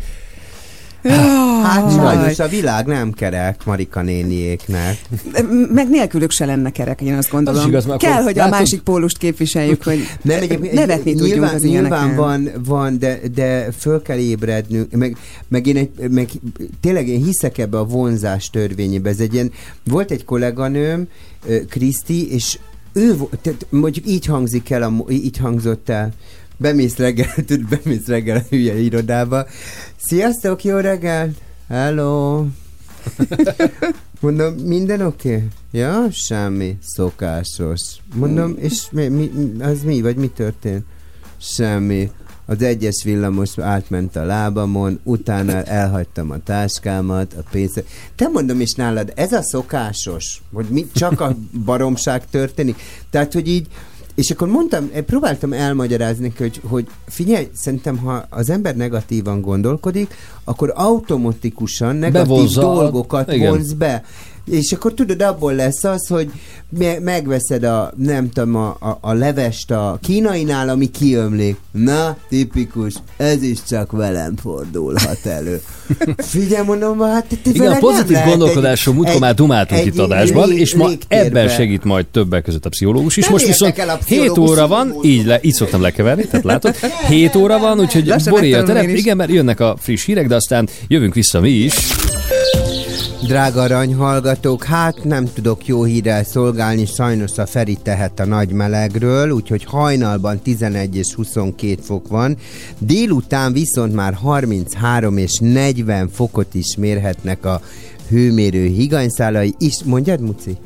Hát sajnos a világ nem kerek Marika néniéknek. Meg nélkülük se lenne kerek, én azt gondolom. Az igaz, Kell, hogy a látod- másik pólust képviseljük, hogy Nem, egyébként, nevetni tudjunk nyilván, az nyilván ilyeneken. van, van de, de föl kell ébrednünk, meg, meg, én egy, meg tényleg én hiszek ebbe a vonzás törvényébe. Ez egy ilyen, volt egy kolléganőm, Kriszti, és ő, tehát mondjuk így hangzik el, a, így hangzott el, bemész reggel, tudod, bemész reggel a hülye irodába. Sziasztok, jó reggelt! Hello! Mondom, minden oké? Okay? Ja, semmi, szokásos. Mondom, és mi, mi, az mi, vagy mi történt? Semmi. Az egyes villamos átment a lábamon, utána elhagytam a táskámat, a pénzt. Te mondom is nálad, ez a szokásos, hogy mi, csak a baromság történik. Tehát, hogy így, és akkor mondtam, eh, próbáltam elmagyarázni neki, hogy, hogy figyelj, szerintem ha az ember negatívan gondolkodik, akkor automatikusan negatív Bevonza a- dolgokat igen. vonz be. És akkor tudod, abból lesz az, hogy me- megveszed a, nem tudom, a, a, a levest a kínainál, ami kiömlik. Na, tipikus, ez is csak velem fordulhat elő. Figyelj, mondom, hát te Igen, a pozitív gondolkodásról múltkor már dumáltunk itt adásban, lég- és ma légtérbe. ebben segít majd többek között a pszichológus is. Nem Most viszont érdekel a 7 pszichológus, óra van, így, le, így szoktam lekeverni, tehát látod? 7 óra van, úgyhogy boré a terep. Igen, mert jönnek a friss hírek, de aztán jövünk vissza mi is. Drága arany hallgatók, hát nem tudok jó hírrel szolgálni, sajnos a Feri tehet a nagy melegről, úgyhogy hajnalban 11 és 22 fok van, délután viszont már 33 és 40 fokot is mérhetnek a hőmérő higanyszálai is. Mondjad, Muci?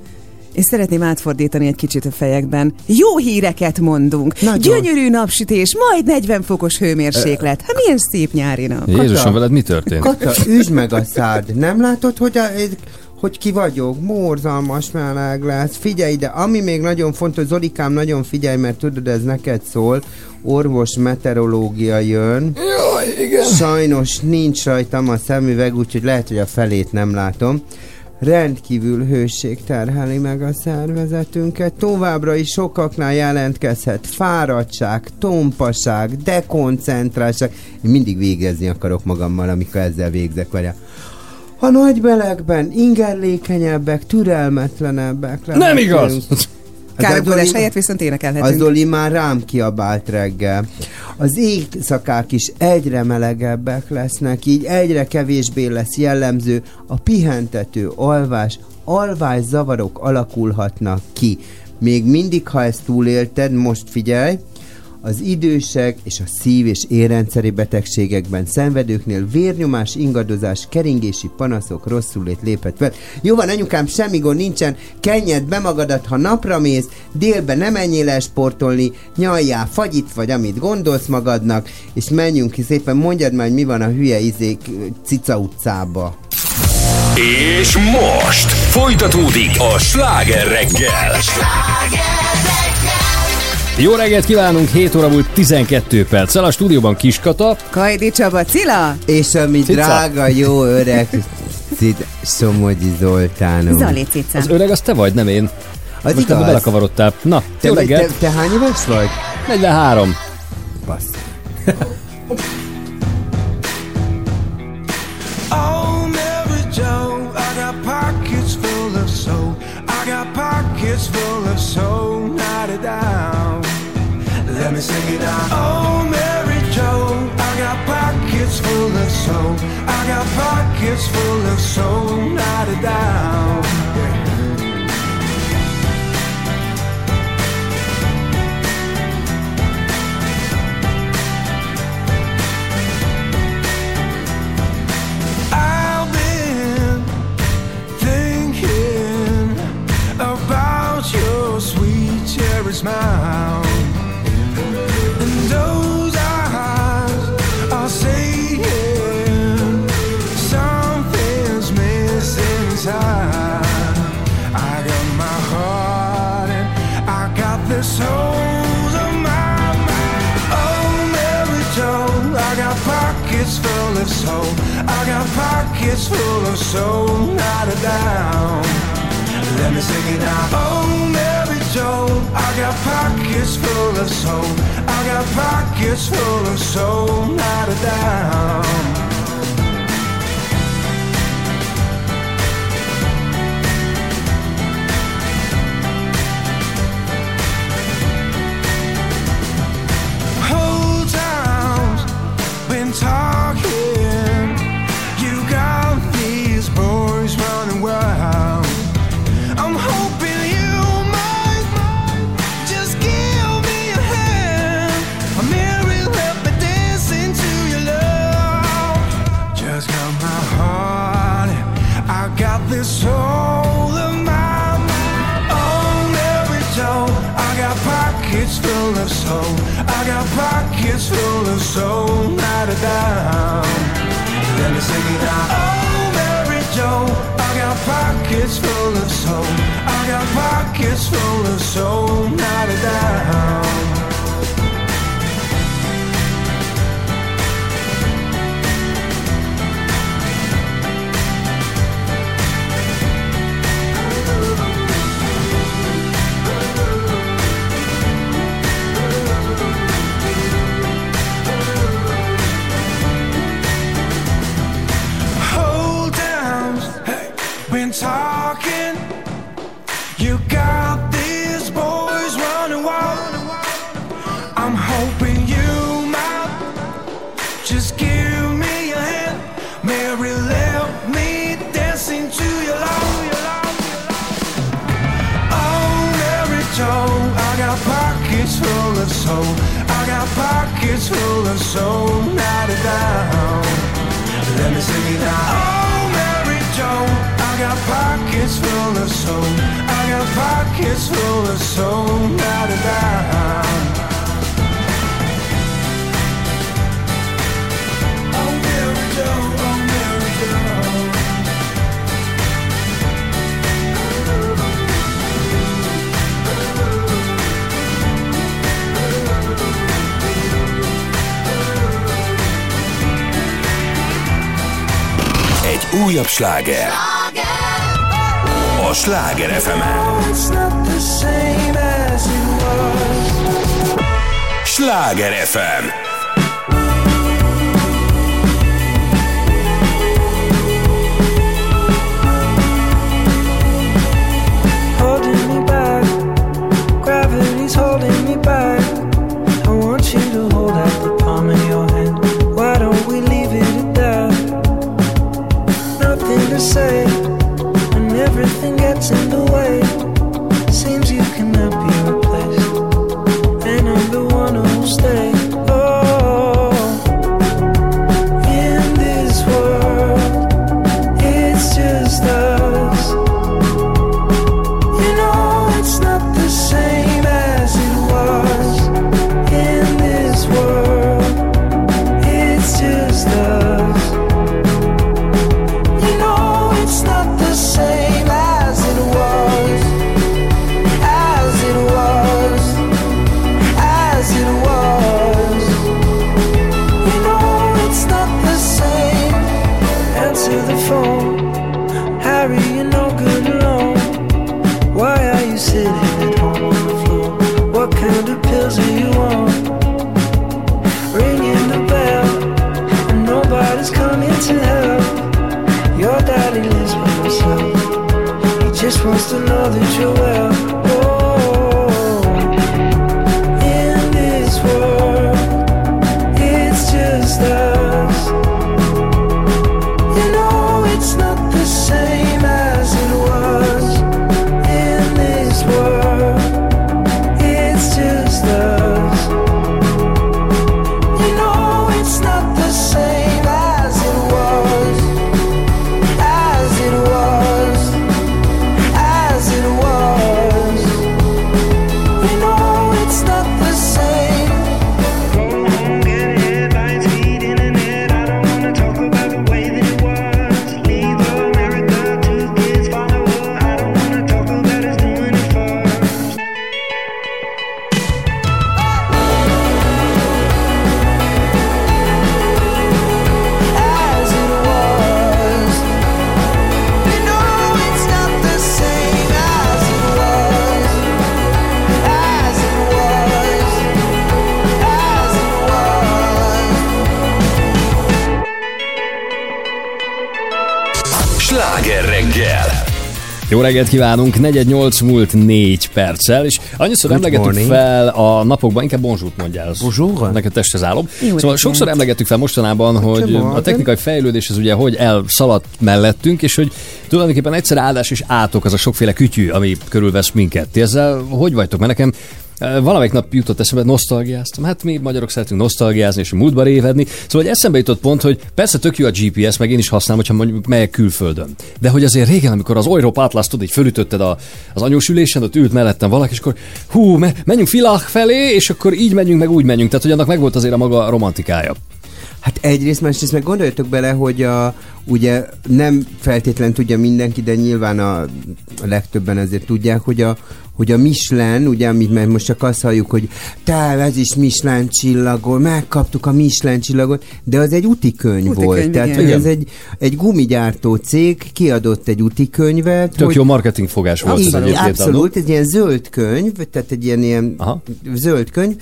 És szeretném átfordítani egy kicsit a fejekben. Jó híreket mondunk. Nagyon. Gyönyörű napsütés, majd 40 fokos hőmérséklet. Hát milyen szép nyári nap. Jézusom, veled mi történt? Kata, üsd meg a szád. Nem látod, hogy, a, hogy ki vagyok? Morzalmas meleg lesz. Figyelj ide, ami még nagyon fontos, Zolikám, nagyon figyelj, mert tudod, ez neked szól. Orvos meteorológia jön. Jaj, igen. Sajnos nincs rajtam a szemüveg, úgyhogy lehet, hogy a felét nem látom. Rendkívül hőség terheli meg a szervezetünket. Továbbra is sokaknál jelentkezhet fáradtság, tompaság, dekoncentráltság. Én mindig végezni akarok magammal, amikor ezzel végzek, vagy A nagy melegben ingerlékenyebbek, türelmetlenebbek Nem igaz! Káromkodás Zoli- helyett viszont énekelhetünk. Zoli már rám kiabált reggel. Az éjszakák is egyre melegebbek lesznek, így egyre kevésbé lesz jellemző a pihentető alvás, alvás zavarok alakulhatnak ki. Még mindig, ha ezt túlélted, most figyelj, az idősek és a szív- és érrendszeri betegségekben szenvedőknél vérnyomás, ingadozás, keringési panaszok, rosszulét léphet fel. Jó van, anyukám, semmi gond nincsen, kenjed be magadat, ha napra mész, délbe nem menjél el sportolni, nyaljál fagyit, vagy amit gondolsz magadnak, és menjünk ki szépen, mondjad már, hogy mi van a hülye izék cica utcába. És most folytatódik a sláger reggel. Jó reggelt kívánunk, 7 óra múlt 12 perccel. A stúdióban Kiskata, Kajdi Csaba, Cilla! És ami Cica. drága, jó öreg Cid Somogyi Zoltánom. Zoli Cica. az öreg az te vagy, nem én. Az Most igaz. belekavarodtál. Na, Te, jó te, reggelt, te, hány éves vagy? 43. Bassz. Pockets full of soul. Not it down. Let me sing it out. Oh, Mary Jo, I got pockets full of soul. I got pockets full of soul, not your sweet cherry smile. Oh, pockets full of soul. I got pockets full of soul, not a down. Let me sing it out. Oh, Mary Jo, I got pockets full of soul. I got pockets full of soul, not a down. Full of soul, not a dime. Let me sing it out. Oh, Mary Jo, I got pockets full of soul. I got pockets full of soul, not a pockets full of soul, not a down. Let me sing it out. Oh, Mary Jo, I got pockets full of soul. I got pockets full of soul, a dime. Oh, Mary Jo, Egy újabb sláger. A Sláger fm. Sláger FM. say reggelt kívánunk, 418 múlt 4 perccel, és annyiszor Good emlegettük morning. fel a napokban, inkább bonzsút mondjál. Bonjour. Neked testhez állom. Jó Szóval reggelt. sokszor emlegettük fel mostanában, hogy a technikai fejlődés az ugye hogy elszaladt mellettünk, és hogy tulajdonképpen egyszer áldás és átok az a sokféle kütyű, ami körülvesz minket. Ti ezzel hogy vagytok? Mert nekem Valamelyik nap jutott eszembe, nosztalgiáztam. Hát mi magyarok szeretünk nosztalgiázni és múltba révedni. Szóval hogy eszembe jutott pont, hogy persze tök jó a GPS, meg én is használom, hogyha mondjuk megyek külföldön. De hogy azért régen, amikor az Europe Atlas tudod, így fölütötted a, az anyós ülésen, ott ült mellettem valaki, és akkor hú, me, menjünk Filach felé, és akkor így menjünk, meg úgy menjünk. Tehát, hogy annak megvolt azért a maga romantikája. Hát egyrészt, másrészt meg gondoljatok bele, hogy a, ugye nem feltétlen tudja mindenki, de nyilván a, a legtöbben azért tudják, hogy a, hogy a Michelin, ugye, amit mert most csak azt halljuk, hogy te, ez is Michelin csillagol, megkaptuk a Michelin csillagot, de az egy utikönyv Utikönyv, volt. Tehát, igen. hogy Igen. ez egy, egy gumigyártó cég kiadott egy utikönyvet, Tök hogy jó marketing fogás volt ez Abszolút, egyébként. abszolút, egy ilyen zöld könyv, tehát egy ilyen, ilyen Aha. zöld könyv.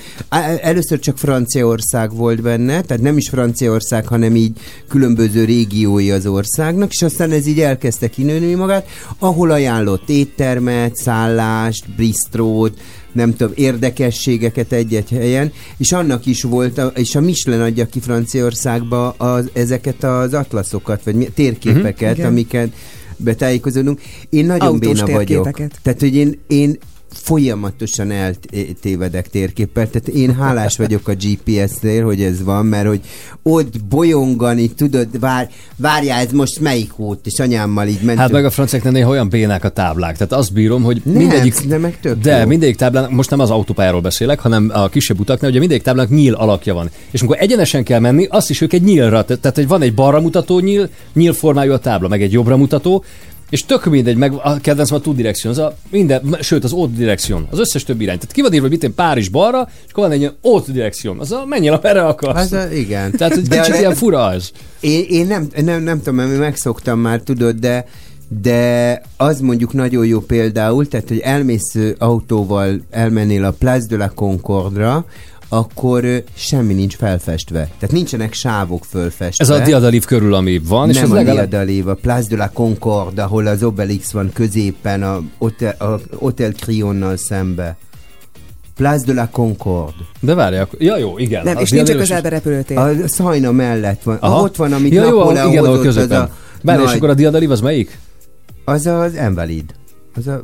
Először csak Franciaország volt benne, tehát nem is Franciaország, hanem így különböző régiói az országnak, és aztán ez így elkezdte kinőni magát, ahol ajánlott éttermet, szállást, bistrót, nem tudom, érdekességeket egy-egy helyen, és annak is volt, a- és a Michelin adja ki Franciaországba az, ezeket az atlaszokat, vagy térképeket, Igen. amiket betájékozódunk. Én nagyon Autós béna vagyok. Tehát, hogy én, én folyamatosan eltévedek térképpel, tehát én hálás vagyok a GPS-nél, hogy ez van, mert hogy ott bolyongani, tudod, vár, várjál, ez most melyik út, és anyámmal így mentünk. Hát meg a franciáknál néha olyan bénák a táblák. Tehát azt bírom, hogy Nem, mindegyik... de meg tök De jó. mindegyik táblán, most nem az autópályáról beszélek, hanem a kisebb utaknál, ugye mindegyik táblának nyíl alakja van. És amikor egyenesen kell menni, azt is ők egy nyílra, te- tehát hogy van egy balra mutató nyíl, nyíl formájú a tábla, meg egy jobbra mutató, és tök mindegy, meg a kedvencem a two direction, az a minden, sőt az out direction, az összes többi irány. Tehát ki van írva, hogy mit én Párizs balra, és akkor van egy ilyen direction, az a menjél, amerre akarsz. Az a, igen. Tehát, De kicsit a- ilyen fura az. Én, én nem, nem, nem tudom, mert megszoktam már, tudod, de de az mondjuk nagyon jó például, tehát, hogy elmész autóval, elmennél a Place de la Concorde-ra, akkor ö, semmi nincs felfestve. Tehát nincsenek sávok fölfestve. Ez a Diadaliv körül, ami van, és nem ez a legalább... Diadalév, a Place de la Concorde, ahol az Obelix van középen, a Hotel, a Hotel Crionnal szembe. Place de la Concorde. De várj, akkor... Ja, jó, igen. Nem, és nincs a közelbe repülőtér. A Szajna mellett van. Aha. Ott van, amit ja, jó, Napóleon igen, ahol hozott, az a Várj, és nagy- akkor a Diadaliv az melyik? Az az Invalid. Az a...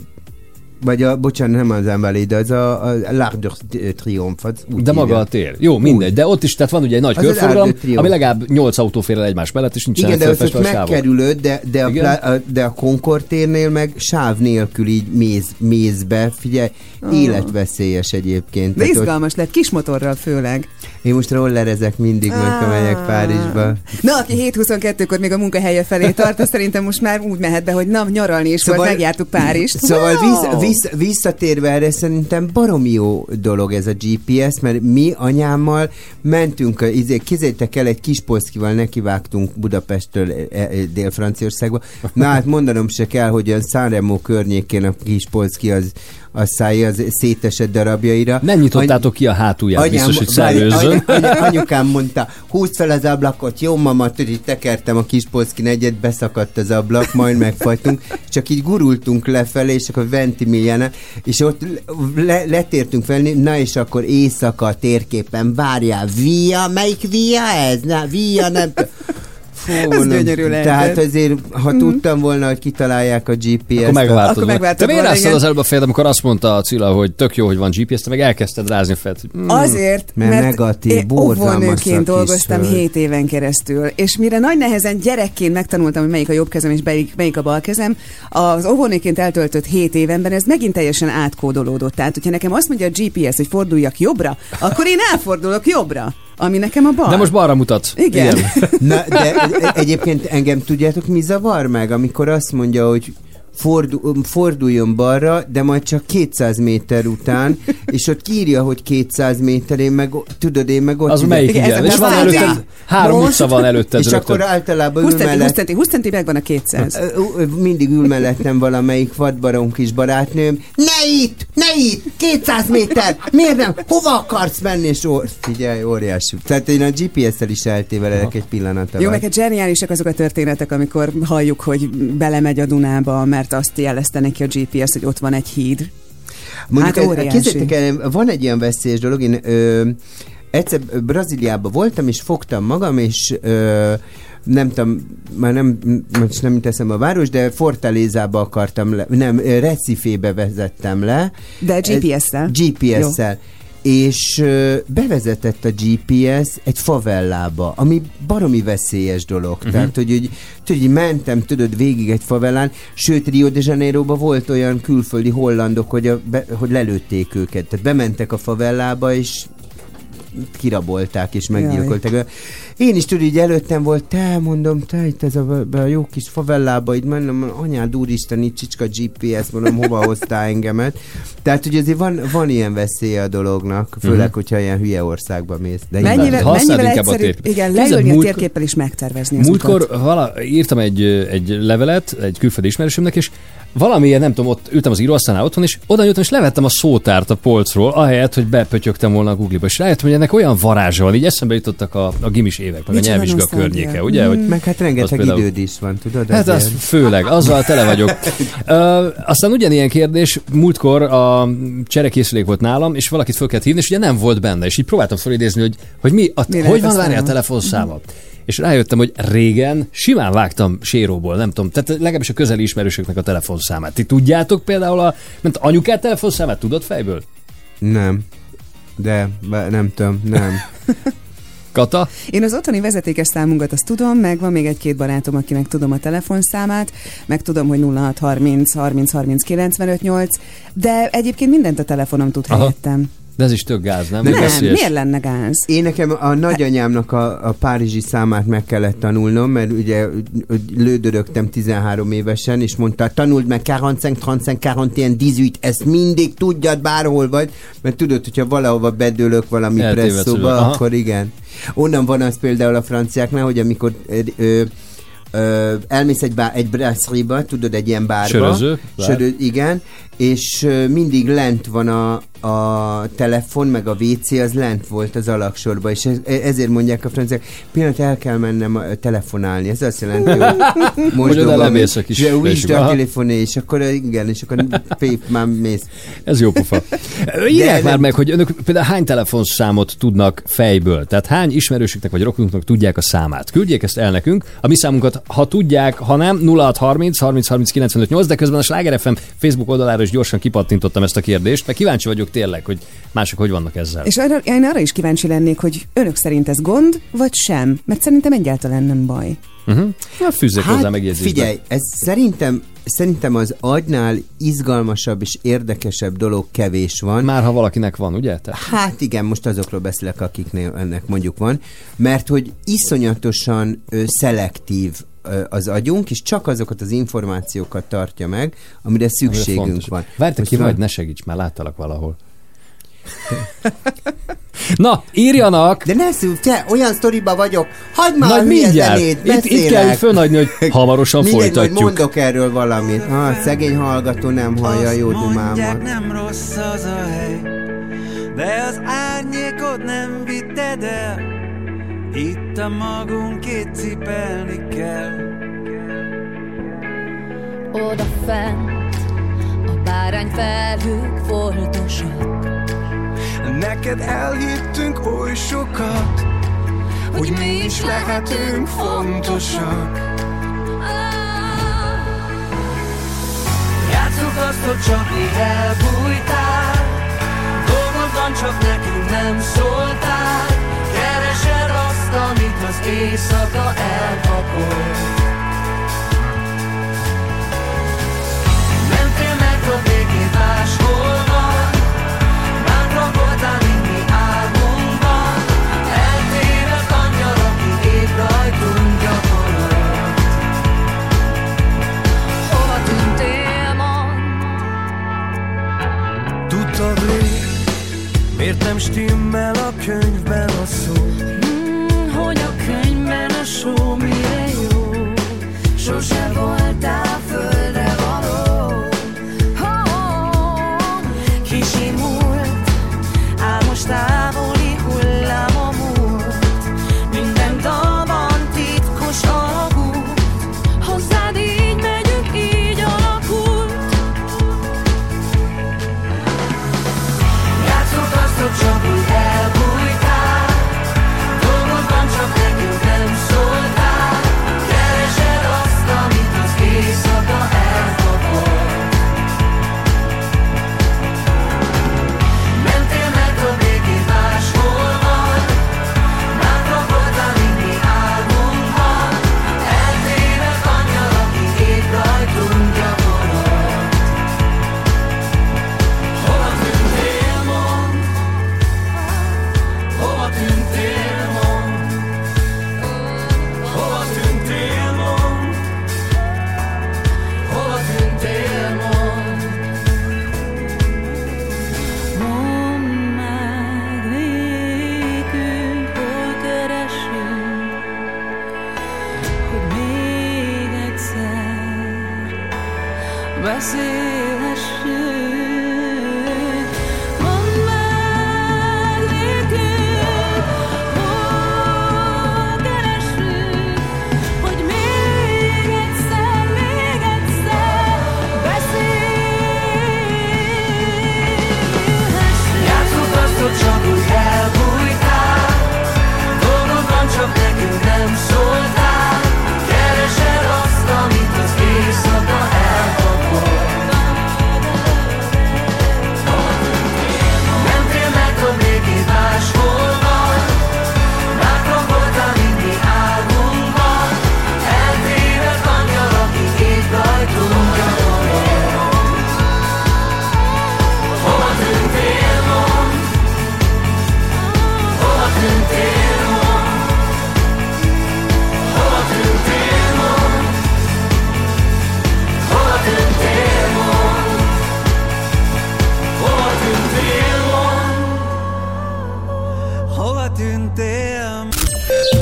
Vagy a, bocsánat, nem az Invalid, az a, a L'Arc de Triomphe. Az úgy De maga a tér. Jó, mindegy. De ott is, tehát van ugye egy nagy Az körforgalom, de ami legalább 8 autó fér el egymás mellett, és nincsenek Igen, de ott sávok. megkerülöd, de, de, a, plá, a, de a Concord térnél meg sáv nélkül így méz, méz be. Figyelj, életveszélyes egyébként. De Tehát ott, izgalmas lett, kis motorral főleg. Én most rollerezek mindig, amikor megyek Párizsba. Na, aki 7.22-kor még a munkahelye felé tart, az szerintem most már úgy mehet be, hogy na, nyaralni is szóval, volt, megjártuk Párizst. Szóval Wow! vissza, vissza, visszatérve erre szerintem baromi jó dolog ez a GPS, mert mi anyámmal mentünk, izé, képzeljétek el, egy kis polszkival nekivágtunk Budapesttől e, e, Dél-Franciaországba. Na hát mondanom se kell, hogy a Sanremo környékén a kis polszki az, a szája az szétesett darabjaira. Nem nyitottátok ki a hátulját, biztos, hogy várj, szellőzzön. anya- anya- anyukám mondta, húzd fel az ablakot, jó mama, tudod, tekertem a kis polszki negyed, beszakadt az ablak, majd megfagytunk, csak így gurultunk lefelé, és akkor Ventimiliana, és ott le, letértünk fel, na és akkor éjszaka a térképen, várjál, via, melyik via ez? Na, via, nem Fú, Ez nem- gyönyörű lehetett. Tehát azért, ha tudtam volna, hogy kitalálják a GPS-t, Akkor megváltod. Akkor Te miért ráztad igen. az előbb a fejed, amikor azt mondta a Cilla, hogy tök jó, hogy van GPS, te meg elkezdted rázni a fejed. hogy, mm, Azért, Mert mert, negatív, én óvónőként dolgoztam is volt. 7 éven keresztül, és mire nagy nehezen gyerekként megtanultam, hogy melyik a jobb kezem és melyik, melyik a bal kezem, az óvónőként eltöltött 7 évenben ez megint teljesen átkódolódott. Tehát, hogyha nekem azt mondja a GPS, hogy forduljak jobbra, akkor én elfordulok jobbra, ami nekem a bal. De most balra mutat. Igen. Na, de e- egyébként engem tudjátok mi zavar meg, amikor azt mondja, hogy fordul, forduljon balra, de majd csak 200 méter után, és ott írja, hogy 200 méter, én meg, tudod, én meg ott... Az ide- melyik Igen, igen? ez És a van előtted, három utca van előtted És rögtön. akkor általában 20 ül centi, 20 mellett, centi, 20 centi megvan a 200. Ö, ö, mindig ül mellettem valamelyik vadbarom kis barátnőm. Ne itt! Ne itt! 200 méter! Miért nem? Hova akarsz menni? És ó, figyelj, óriási. Tehát én a GPS-tel is eltévelek egy pillanatra. Jó, neked zseniálisak azok a történetek, amikor halljuk, hogy belemegy a Dunába, mert azt jelezte neki a GPS, hogy ott van egy híd. Mondjuk, Hát óriási. képzeljétek el, van egy ilyen veszélyes dolog, én ö, egyszer Brazíliában voltam, és fogtam magam, és ö, nem tudom, már nem, most nem jut eszembe a város, de Fortalézába akartam le, nem, Recifébe vezettem le. De GPS-szel. GPS-szel. És bevezetett a GPS egy favellába, ami baromi veszélyes dolog. Uh-huh. Tehát, hogy, hogy, tudod, hogy mentem, tudod, végig egy favellán, sőt, Rio de Janeiroban volt olyan külföldi hollandok, hogy, a, be, hogy lelőtték őket. Tehát bementek a favellába, és kirabolták és meggyilkolták. Én is tudod, így előttem volt, te mondom, te itt ez a, a jó kis favellába, így mondom, anyád úristen, itt csicska GPS, mondom, hova hoztál engemet. Tehát, hogy azért van, van ilyen veszélye a dolognak, főleg, Mhm. hogyha ilyen hülye országba mész. De Mennyivel, mennyivel a térképet. igen, leülni a múlt- térképpel is megtervezni Múltkor vala, írtam egy, egy levelet egy külföldi ismerősömnek, és valamiért, nem tudom, ott ültem az íróasztalnál otthon, és oda jöttem, és levettem a szótárt a polcról, ahelyett, hogy bepötyögtem volna a Google-ba, és rájöttem, hogy ennek olyan varázsa van, így eszembe jutottak a, a gimis évek, meg a Micsoda nyelvvizsga környéke, ugye? Hogy Meg hát rengeteg például- időd is van, tudod? Hát az főleg, azzal tele vagyok. Ö, aztán ugyanilyen kérdés, múltkor a cserekészülék volt nálam, és valakit föl kellett hívni, és ugye nem volt benne, és így próbáltam felidézni, hogy, hogy mi, a, Mi hogy van a várni a száma? telefonszáma. És rájöttem, hogy régen simán vágtam séróból, nem tudom, tehát legalábbis a közeli ismerősöknek a telefonszámát. Ti tudjátok például a, mint anyukát telefonszámát, tudod fejből? Nem. De, nem tudom, nem. Kata? Én az otthoni vezetékes számunkat azt tudom, meg van még egy-két barátom, akinek tudom a telefonszámát, meg tudom, hogy 0630 30 30 95 8, de egyébként mindent a telefonom tud Aha. helyettem. De ez is tök gáz, nem? Nem, veszélyes? miért lenne gáz? Én nekem a nagyanyámnak a, a párizsi számát meg kellett tanulnom, mert ugye lődörögtem 13 évesen, és mondta, tanuld meg 45, 35, 41, 18, ezt mindig tudjad bárhol vagy, mert tudod, hogyha valahova bedőlök valami Eltévedsz, presszóba? Aha. akkor igen. Onnan van az például a franciáknál, hogy amikor ö, ö, ö, elmész egy, bá, egy brasserie-ba, tudod, egy ilyen bárba. Söröző, bár. Sörö, igen, és mindig lent van a, a telefon, meg a WC, az lent volt az alaksorban, és ez, ezért mondják a franciák, pillanat el kell mennem telefonálni. Ez azt jelenti, hogy most lemész a kis fejsük. a telefoné, és akkor igen, és akkor pép, már mész. Ez jó pofa. Írják már meg, hogy önök például hány telefonszámot tudnak fejből. Tehát hány ismerősüknek vagy rokonunknak tudják a számát. Küldjék ezt el nekünk. A mi számunkat, ha tudják, ha nem, 0630 30 30 95 8, de közben a Sláger FM Facebook oldalára is gyorsan kipattintottam ezt a kérdést, mert kíváncsi vagyok tényleg, hogy mások hogy vannak ezzel. És arra, én arra is kíváncsi lennék, hogy önök szerint ez gond, vagy sem? Mert szerintem egyáltalán nem baj. Uh-huh. Na, fűzzék hozzá megjegyzésbe. Hát, figyelj, ez szerintem, szerintem az agynál izgalmasabb és érdekesebb dolog kevés van. Már ha valakinek van, ugye? Te? Hát igen, most azokról beszélek, akiknél ennek mondjuk van, mert hogy iszonyatosan ö, szelektív az agyunk, és csak azokat az információkat tartja meg, amire szükségünk van. Várj, ki van- vagy, ne segíts, már láttalak valahol. Na, írjanak! De ne szűr, te, olyan sztoriba vagyok, hagyd már hülye mindjárt. zenét, Itt, itt kell fönadni, hogy hamarosan Mindegy, folytatjuk. mondok erről valamit. Ah, szegény hallgató nem hallja jó dumámat. nem rossz az a hely, de az árnyékot nem vitted el. Itt a magunkét cipelni kell. Oda fent a bárány felhők foltosak Neked elhittünk oly sokat, hogy mi is lehetünk fontosak. Játsszuk azt, hogy csak mi elbújtál Dolgod van, csak nekünk nem szóltál azt, amit az éjszaka elpakol Mentél meg a végén máshol van Bátran voltál, mint mi álmunkban Eltévedt angyal, aki épp rajtunk gyakorolt Hova tűntél, mond? Tudtad rég, miért nem stimmel a könyvben a szó?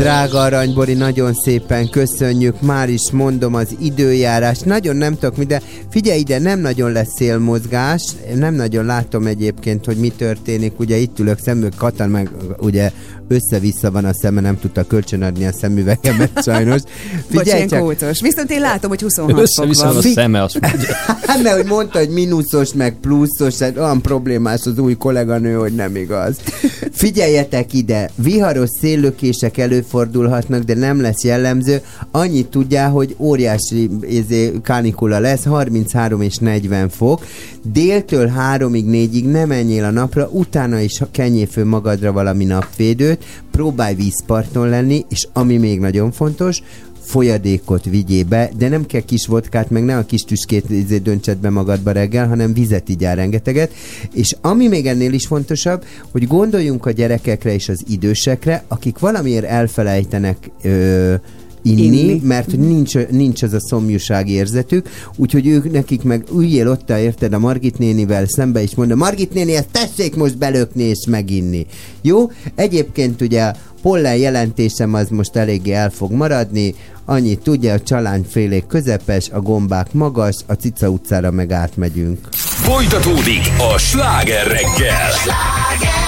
Drága Aranybori, nagyon szépen köszönjük, már is mondom az időjárás, nagyon nem tudok mi, de figyelj ide, nem nagyon lesz szélmozgás, nem nagyon látom egyébként, hogy mi történik, ugye itt ülök szemül, Katan meg ugye össze-vissza van a szeme, nem tudta kölcsönadni a szemüvegemet sajnos. Bocs, ilyen kócos. Viszont én látom, hogy 26 fok Össze-vissza van. van a szeme, azt mondja. Hát mert hogy mondta, hogy mínuszos, meg pluszos, hát olyan problémás az új kolléganő, hogy nem igaz. Figyeljetek ide, viharos széllökések előfordulhatnak, de nem lesz jellemző. Annyit tudjál, hogy óriási izé, kánikula lesz, 33 és 40 fok. Déltől 3-ig, 4-ig nem menjél a napra, utána is kenjél föl magadra valami napvédőt, próbálj vízparton lenni, és ami még nagyon fontos, folyadékot vigyél be, de nem kell kis vodkát, meg ne a kis tüskét izé, döntsed be magadba reggel, hanem vizet igyál rengeteget. És ami még ennél is fontosabb, hogy gondoljunk a gyerekekre és az idősekre, akik valamiért elfelejtenek ö, inni, inni. mert nincs, nincs ez a szomjúság érzetük, úgyhogy ők nekik meg üljél ott, érted a Margit nénivel szembe, és mondom, Margit néni, ezt tessék most belökni és meginni. Jó? Egyébként ugye pollen jelentésem az most eléggé el fog maradni, annyit tudja, a csalányfélék közepes, a gombák magas, a Cica utcára meg átmegyünk. Folytatódik a sláger reggel! Sláger!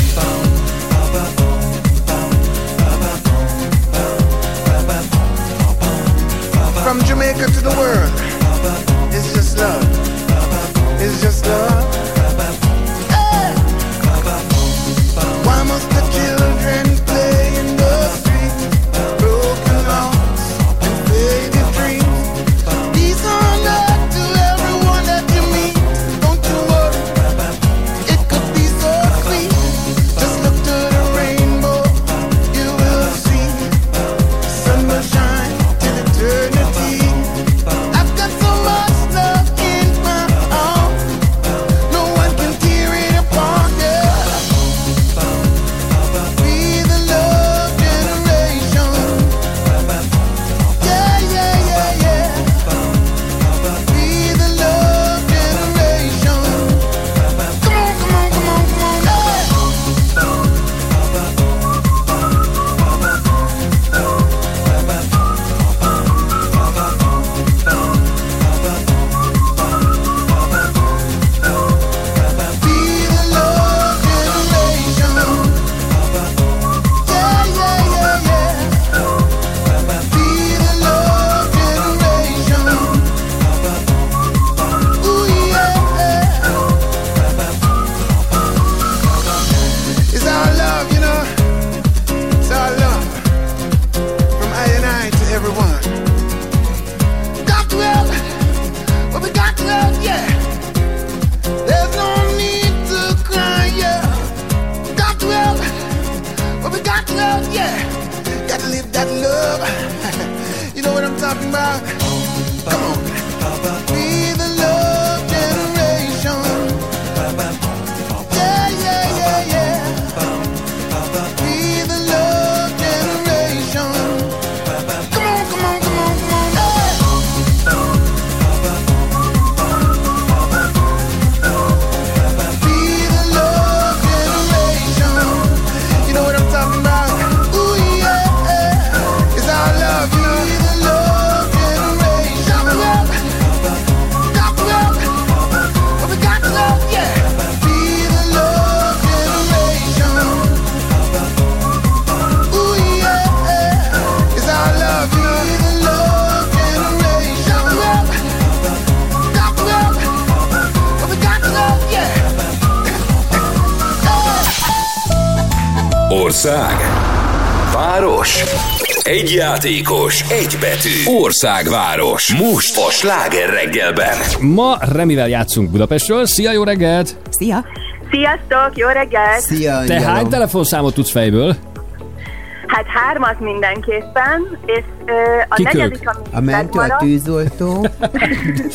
Játékos, egy betű. Országváros. Most a Sláger reggelben. Ma Remivel játszunk Budapestről. Szia, jó reggelt! Szia! Sziasztok, jó reggelt! Szia, Te hány telefonszámot tudsz fejből? Hát hármat mindenképpen, és ö, a Kik negyedik, ők? ami A mentő, a megmaradt, tűzoltó.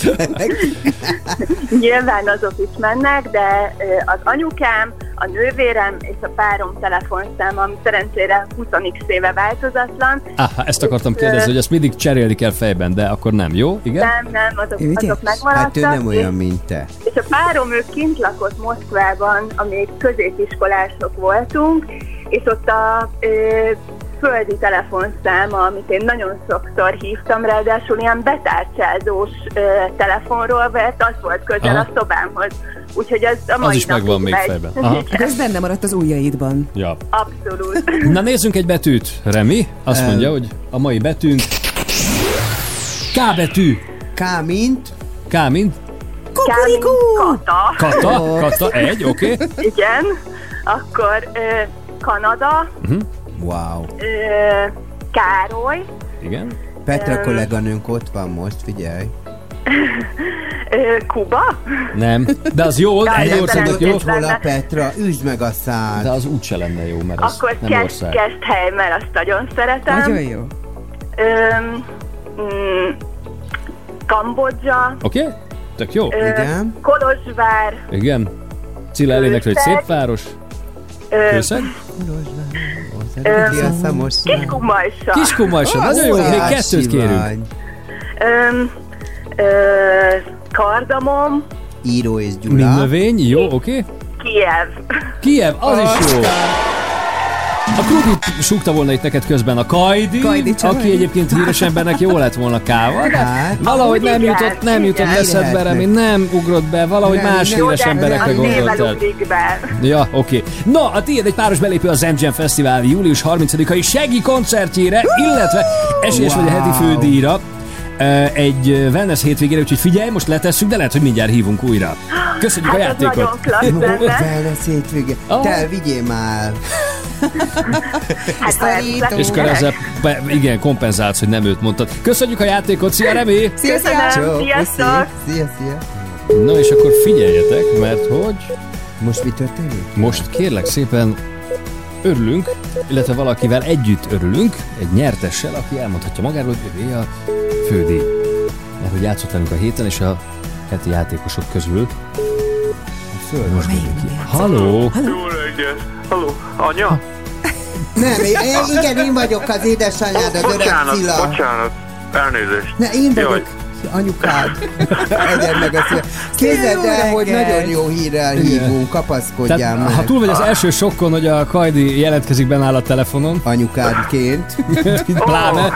nyilván azok is mennek, de ö, az anyukám, a nővérem és a párom telefonszám, ami szerencsére 20 éve változatlan. Aha, ezt akartam kérdezni, hogy ezt mindig cserélni kell fejben, de akkor nem, jó? Igen? Nem, nem, azok, azok megmaradtak. Hát ő nem olyan, és, mint te. és a párom, ők kint lakott Moszkvában, amíg középiskolások voltunk, és ott a ö, földi telefonszáma, amit én nagyon sokszor hívtam, ráadásul ilyen betárcsázós ö, telefonról, mert az volt közel Aha. a szobámhoz. Úgyhogy az a mai Az is megvan még megy. fejben. Aha. Ez benne maradt az ujjaidban. Ja. Abszolút. Na nézzünk egy betűt, Remi. Azt Em. mondja, hogy a mai betűnk K betű. K mint? K mint Kukurikú! Kata. Kata, Kata, egy, oké. Okay. Igen. Akkor ö, Kanada, Wow. ö, Károly, Igen. Petra Öm. kolléganőnk ott van most, figyelj. Kuba? Nem, de az jó, Jaj, egy de országot jó. szerencsés lenne. Hol a Petra? Üzd meg a szád. De az úgyse lenne jó, mert az Akkor nem kezd, ország. kezd hely, mert azt nagyon szeretem. Nagyon jó. Öm, mm, Kambodzsa, Oké? Okay? Tök jó. ö, Kolozsvár, Igen. Cilla elénekli, hogy szép város. Kiasszamos. Kiskumajsa. Kiskumajsa, nagyon jó, még kettőt kérünk. Öm, ö, Kardamom, Író és Gyula. Mind növény, jó, oké. Kiev. Kiev, az is jó. A Krudi súgta volna itt neked közben a Kajdi, Kajdi aki egyébként híres embernek jó lett volna káva, de Hát. valahogy nem Igen, jutott, nem jutott igen. eszedbe, Lehetne. Remi, nem ugrott be, valahogy Nem, más nem. híres emberekre az gondoltál. Ja, oké. Na, a tiéd egy páros belépő a Zengen Fesztivál július 30-ai Segi koncertjére, illetve esélyes vagy a heti Wow. fődíjra. Egy wellness hétvégére, úgyhogy figyelj, most letesszük, de lehet, hogy mindjárt hívunk újra. Köszönjük a Hát ez játékot! nagyon klassz. Wellness hétvége. Ah. Te vigyél már. Hát persze. És akkor ezzel be, igen, kompenzálsz, hogy nem őt mondtad. Köszönjük a játékot, szia Remi! Szia, szia! Sziasztok! Szia, szia. Na és akkor figyeljetek, mert hogy Most mi történik? most kérlek szépen örülünk, illetve valakivel együtt örülünk, egy nyertessel, aki elmondhatja magáról, hogy ővé a fődíj. Mert hogy játszott velünk a héten, és a heti játékosok közül Föl. most ki. Halló! Jó reggelt! Halló, anya? Nem, én, igen, én vagyok az édesanyád, az öreg bocsánat, bocsánat. Elnézést. Ne, én vagyok. Jaj. Anyukád. Egyen meg a szíve. Képzeld el, hogy nagyon jó hírrel hívunk, kapaszkodjál Tehát, meg. ha túl vagy az első sokkon, hogy a Kajdi jelentkezik benne áll a telefonon, Anyukádként. pláne,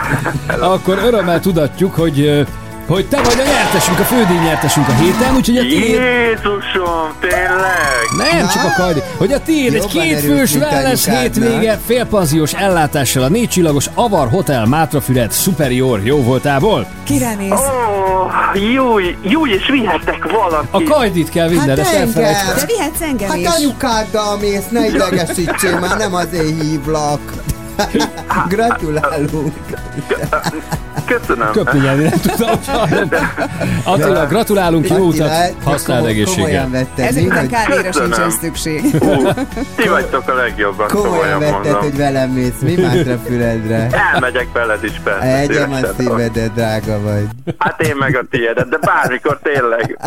akkor örömmel tudatjuk, hogy hogy te vagy a nyertesünk, a fődíj nyertesünk a héten, úgyhogy a tiéd... Jézusom, tényleg? Nem, csak a kajdi. Hogy a tiéd egy kétfős wellness hétvége félpanziós ellátással a négycsillagos Avar Hotel Mátrafüred Superior jó voltából. Kire néz? Ó, jó, jó, és vihettek valaki. A kajdit kell vinned, Hát ezt elfelejtettem. De vihetsz engem Hát is. anyukáddal mész, ne idegesítsél már, nem azért hívlak. Gratulálunk. Köszönöm. Köpni nyelni, nem hallom. Attila, gratulálunk, jó utat, használd komoly- egészséggel. Komolyan vetted, Ezek mi, után hogy kávéra sincsen szükség. Ti vagytok a legjobban, komolyan vetted, hogy velem mész, mi Mátrafüredre? Elmegyek veled is persze. Egyem a szívedet, drága vagy. Hát én meg a tiédet, de bármikor tényleg.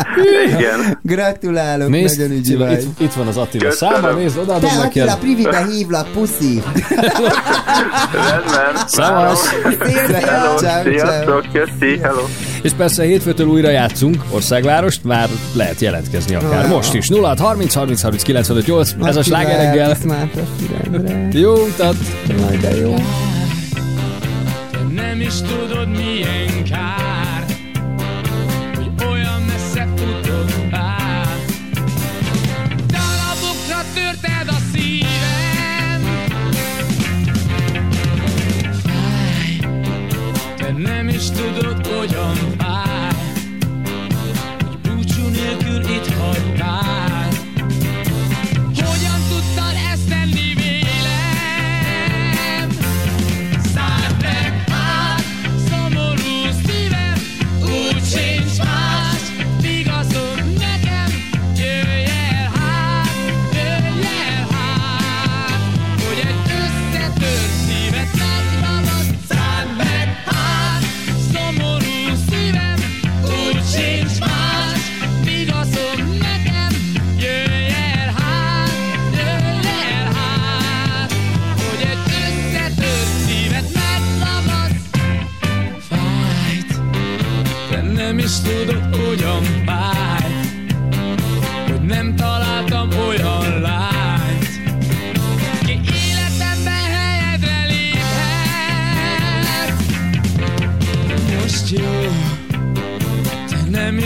Igen. Gratulálok, Nézd, nagyon ügyi vagy. itt, itt van az Attila Köszönöm. száma, nézd, odaadom Te neki. Attila, az- privibe hívlak, puszi. Rendben. Szevasz. Hello, Ciao, sziasztok, köszi, hello. És persze hétfőtől újra játszunk Országvárost, már lehet jelentkezni akár Ah. most is. 0 30 30 30 95 8, ez a sláger reggel. Attila, Mátrafüredre. Jó utat! Majd de jó. Nem is tudod milyen kár tudod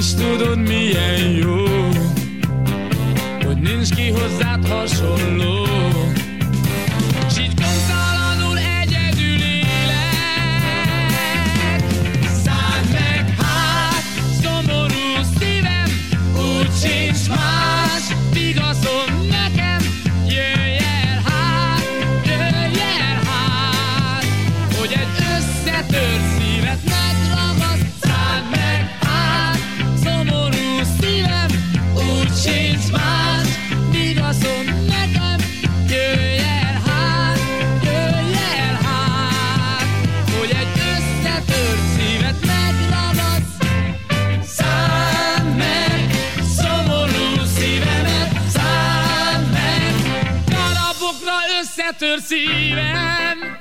is tudod, milyen jó, hogy nincs ki hozzád hasonló. Letör szívem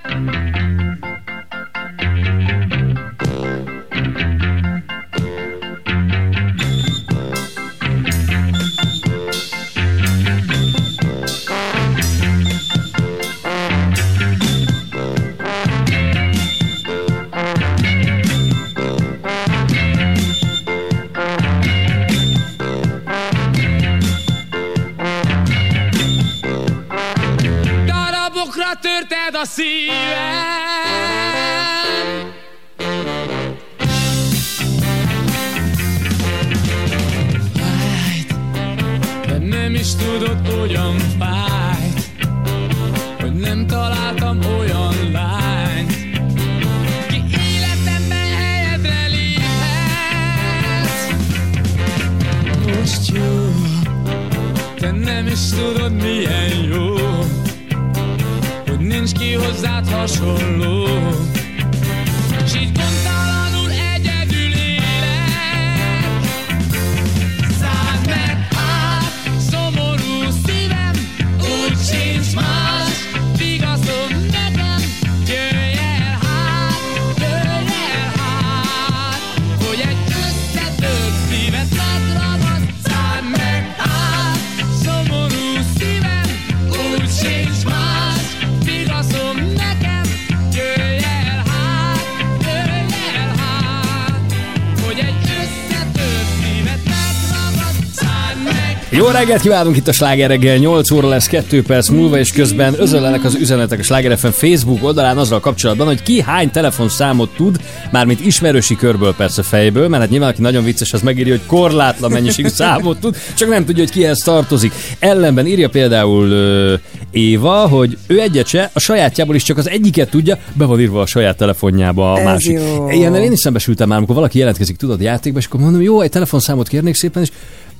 reggelt kívánunk itt a Sláger reggel, 8 óra lesz 2 perc múlva, és közben özönlenek az üzenetek a Sláger FM Facebook oldalán azzal kapcsolatban, hogy ki hány telefonszámot tud, mármint ismerősi körből persze fejből, mert hát nyilván aki nagyon vicces, az megírja, hogy korlátlan mennyiségű számot tud, csak nem tudja, hogy kihez tartozik. Ellenben írja például ö, Éva, hogy ő egyet se, a sajátjából is csak az egyiket tudja, be van írva a saját telefonjába a Ez másik. jó. Ilyennel én is szembesültem már, amikor valaki jelentkezik, tudod, játékba, és akkor mondom, jó, egy telefonszámot kérnék szépen, és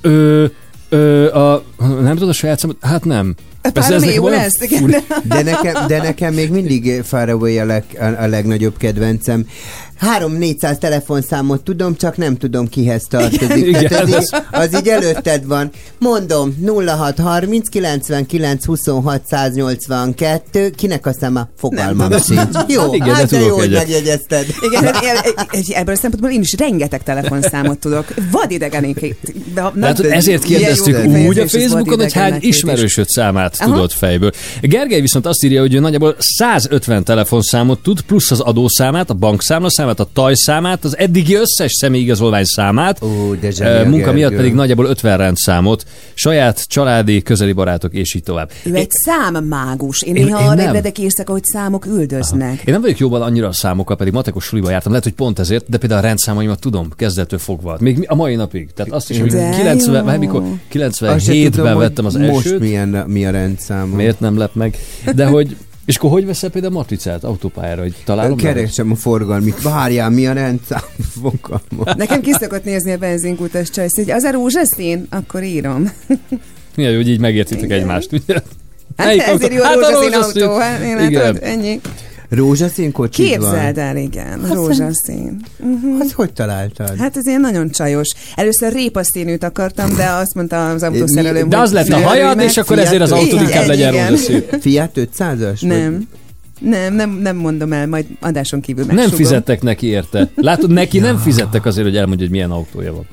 ö, ö, a, nem tudod a saját számot? Hát nem. Persze Párom nekem jó lesz, igen. De nekem, de nekem még mindig Far Away a, leg, a, a legnagyobb kedvencem. 3-400 telefonszámot tudom, csak nem tudom kihez tartozik. Igen, Tehát ez így, az így előtted van. Mondom, 0630 99 26 182, kinek a száma? Fogalmam sincs. Jó, Hát igen, hát de jó, hogy megjegyezted. Igen, hát e- e- ebből a szempontból én is rengeteg telefonszámot tudok. Vad idegenék. De, De hát ezért kérdeztük úgy a Facebookon, hogy hány ismerősöd számát Aha. tudod fejből. Gergely viszont azt írja, hogy ő nagyjából 150 telefonszámot tud, plusz az adószámát, a bankszámlaszámát, a tajszámát, az eddigi összes személyigazolvány számát, Ó, de Ö, zseni a munka miatt pedig nagyjából 50 rendszámot, saját családi, közeli barátok, és így tovább. Ő egy számmágus. Én, Én- néha én arra nem. ébredek éjszaka, hogy számok üldöznek. Én nem vagyok jobban annyira a számokkal, pedig matekos suliba jártam, lehet, hogy pont ezért, de például a rendszámaimat tudom, kezdettől fogva. Még a mai napig. Tehát azt is, hogy De 90, jó. vagy mikor Azt se 97-ben tudom, vettem az most elsőt. milyen, mi a rendszámom. Miért nem lep meg? De hogy, és akkor hogy veszel például matricát autópályára, hogy találom? Keresem a forgalmit. Várjál, mi a rendszám? Fogalmam. Nekem ki szokott nézni a benzinkutas csajsz, hogy az a rózsaszín? Akkor írom. Milyen jó, hogy így megértitek egymást, ugye? Hát Melyik ezért autó? jó a Hát a rózsaszín rózsaszín. autó. Hát, én Igen. hát, ennyi. Rózsaszín kocsid Képzeld van? el, igen. Azt Rózsaszín. Uh-huh. Azt hogy találtad? Hát ez ilyen nagyon csajos. Először répaszínűt akartam, de azt mondta az autószerelőm, De az lett a hajad, és akkor ezért az autó inkább legyen rózsaszín. Fiat 500-as? Nem. Nem, nem, nem mondom el, majd adáson kívül Nem megsugom. fizettek neki érte. Látod, neki nem fizettek azért, hogy elmondja, hogy milyen autója van.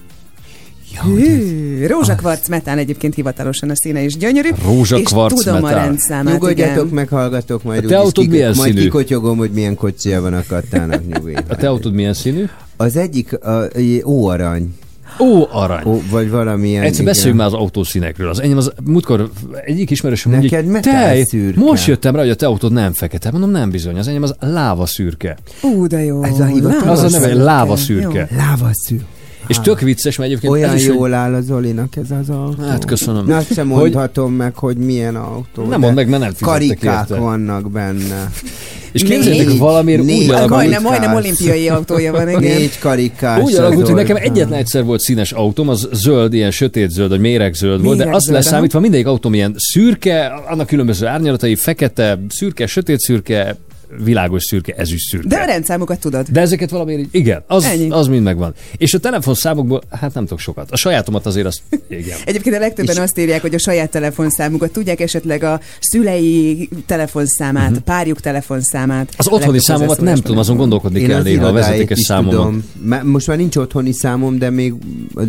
Hű, rózsakvarc metán egyébként hivatalosan a színe is gyönyörű. Rózsakvarc és tudom metán. a rendszámát, Nyugodjatok igen. meg, hallgatok, majd A te úgyis autód kik- milyen majd színű? kikotyogom, hogy milyen kocsija van a kattának nyugi. A te autód milyen színű? Az egyik a, óarany. Ó, arany. Ó, vagy valamilyen. Egyszer igen. beszéljünk már az autószínekről. Az enyém az múltkor egyik ismerősöm mondja, Neked hogy metál te, szürke. most jöttem rá, hogy a te autód nem fekete. Mondom, nem bizony, az enyém az láva szürke. Ú, de jó. Ez a hivatalos? Az a neve, szürke. láva szürke. Jó. Lávaszű. És tök vicces, mert egyébként Olyan ez is, jól áll a Zolinak ez az autó. Hát köszönöm. Na, azt sem Hogy- mondhatom meg, hogy milyen autó. Nem mondd meg, mert nem Karikák érte. vannak benne. És képzeljétek, Négy- valamiért úgy négy alakult, Majdnem, majdnem olimpiai autója van, igen. Négy karikás. úgy az alakult, hogy nekem egyetlen egyszer volt színes autóm, az zöld, ilyen sötét zöld, vagy méregzöld volt, de azt leszámítva mindegyik autóm ilyen szürke, annak különböző árnyalatai, fekete, szürke, sötét szürke, világos szürke, ezüst szürke. De a rendszámokat tudod. De ezeket valamiért igen, az, Ennyi. az mind megvan. És a telefonszámokból, hát nem tudok sokat. A sajátomat azért azt, igen. Egyébként a legtöbben És- azt írják, hogy a saját telefonszámukat tudják, esetleg a szülei telefonszámát, a párjuk telefonszámát. Az otthoni számomat nem tudom, azon gondolkodni Én kell néha a vezetékes. Má- Most már nincs otthoni számom, de még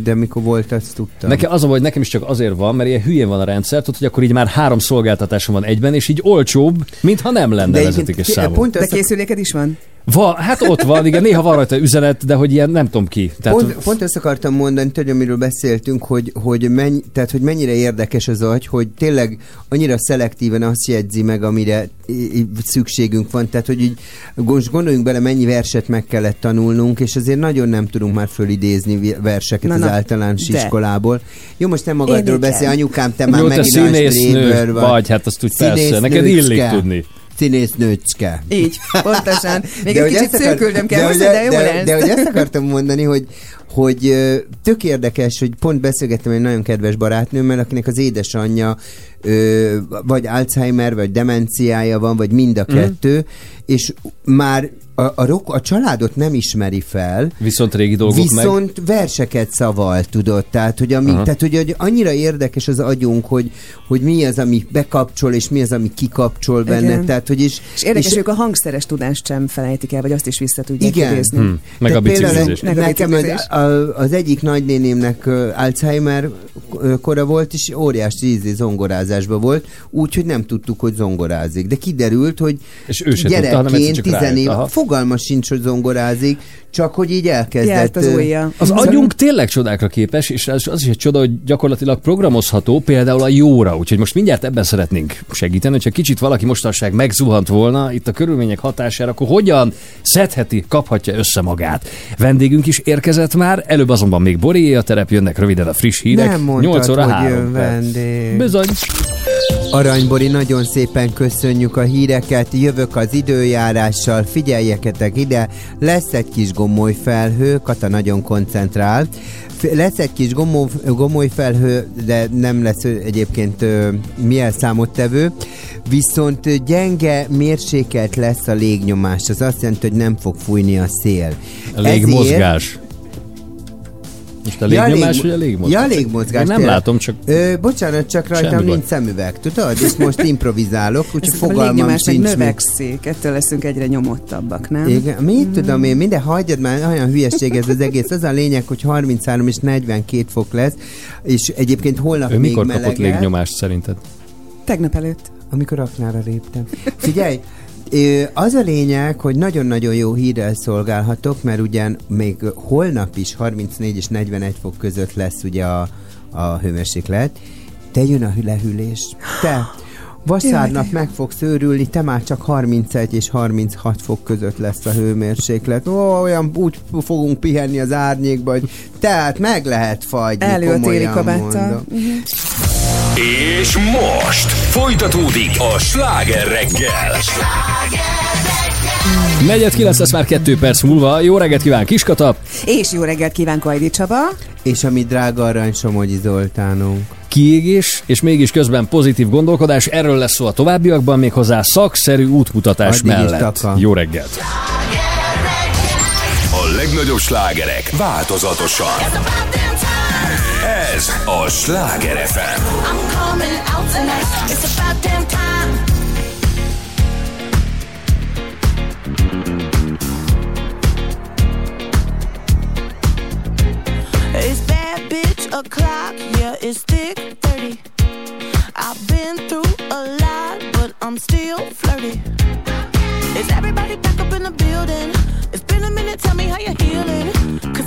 de mikor volt, azt tudtam. Nekem az a baj, hogy nekem is csak azért van, mert ilyen hülyén van a rendszer, tudod, hogy akkor így már három szolgáltatásom van egyben, és így olcsóbb, mintha nem lenne De vezetékes egyébként számom. pont De készüléked is van? Va, hát ott van, igen, néha van rajta üzenet, de hogy ilyen nem tudom ki. Tehát, Pont, pont ezt akartam mondani, hogy amiről beszéltünk, hogy, hogy, mennyi, tehát, hogy mennyire érdekes az agy, hogy tényleg annyira szelektíven azt jegyzi meg, amire szükségünk van. Tehát, hogy így most gondoljunk bele, mennyi verset meg kellett tanulnunk, és azért nagyon nem tudunk már fölidézni verseket Na, az na, általános de. iskolából. Jó, most nem magadról beszél, anyukám, te már Jó, te megint nagy színésznő vagy, hát azt úgy persze, neked illik tudni. Színésznőcske. Így, pontosan. Még De egy kicsit ezt akar- szőküldöm kell hozzá, hogy- de jó de, lesz. de hogy ezt akartam mondani, hogy, hogy tök érdekes, hogy pont beszélgettem egy nagyon kedves barátnőmmel, akinek az édesanyja ö, vagy Alzheimer, vagy demenciája van, vagy mind a Mhm. kettő, és már a, a, rok, a családot nem ismeri fel, Viszont régi dolgok meg. Viszont verseket szaval, tudod, tehát hogy, ami, Aha. tehát, hogy, hogy annyira érdekes az agyunk, hogy, hogy mi az, ami bekapcsol, és mi az, ami kikapcsol benne, tehát, hogy is... És érdekes, hogy ők a hangszeres tudást sem felejtik el, vagy azt is vissza tudják Igen. idézni. Hm. Meg a biciklizés. Meg a Nekem az, biciklizés. a, az egyik nagynénémnek Alzheimer kora volt, és óriási ízé zongorázásban volt, úgyhogy nem tudtuk, hogy zongorázik. De kiderült, hogy És ő tudta, gyerekként, csak tizenév, fogalma sincs, hogy zongorázik, csak hogy így elkezdett... Az ö, ujja. Az agyunk tényleg csodákra képes, és az az is egy csoda, hogy gyakorlatilag programozható, például a jóra. Úgyhogy most mindjárt ebben szeretnénk segíteni, hogyha kicsit valaki mostanság megzuhant volna itt a körülmények hatására, akkor hogyan szedheti, kaphatja össze magát. Vendégünk is érkezett már, előbb azonban még Borié a terep, jönnek röviden a friss hírek. Nem mondtad, 8 óra hogy 3 jön perc. vendég. Bizony. Aranybori, nagyon szépen köszönjük a híreket, jövök az időjárással, figyeljeketek ide, lesz egy kis gomoly felhő, Kata nagyon koncentrál, lesz egy kis gomoly, gomoly felhő, de nem lesz egyébként milyen számottevő, viszont gyenge, mérsékelt lesz a légnyomás, az azt jelenti, hogy nem fog fújni a szél. Légmozgás. Most a légnyomás, vagy a légmozgás? Ja, a légmozgás. Én nem tényleg. látom, csak Ö, bocsánat, csak rajtam Semmi baj. nincs szemüveg, tudod? És most improvizálok, úgyhogy a fogalmam légnyomás meg sincs. mi- növekszik, ettől leszünk egyre nyomottabbak, nem? Igen, mit tudom én, minden hagyjad már, olyan hülyeség ez az egész. Az a lényeg, hogy 33 és 42 fok lesz, és egyébként holnap ő még mikor kapott meleged, légnyomást szerinted? Tegnap előtt. Amikor aknára léptem. Figyelj, az a lényeg, hogy nagyon-nagyon jó hírrel szolgálhatok, mert ugyan még holnap is 34 és 41 fok között lesz ugye a, a hőmérséklet, de jön a lehűlés. Te, vasárnap Jaj, meg fogsz őrülni, te már csak 31 és 36 fok között lesz a hőmérséklet. Ó, olyan úgy fogunk pihenni az árnyékba, hogy tehát meg lehet fagyni, Elő a téli komolyan kabáttal. mondom. És most folytatódik a sláger reggel. Negyed kilenc lesz már kettő perc múlva. Jó reggelt kíván Kiskata! És jó reggelt kíván Kajdi Csaba. És a mi drága arany Somogyi Zoltánunk. kiégés, és mégis közben pozitív gondolkodás. Erről lesz szó a továbbiakban, méghozzá szakszerű útmutatás Addig mellett. Jó reggelt! A legnagyobb slágerek változatosan. Ez a Sláger FM. I'm coming out tonight. It's about damn time. It's bad bitch o'clock, yeah, it's thick 30. I've been through a lot, but I'm still flirty. Is everybody back up in the building? It's been a minute, tell me how you're healing. Cause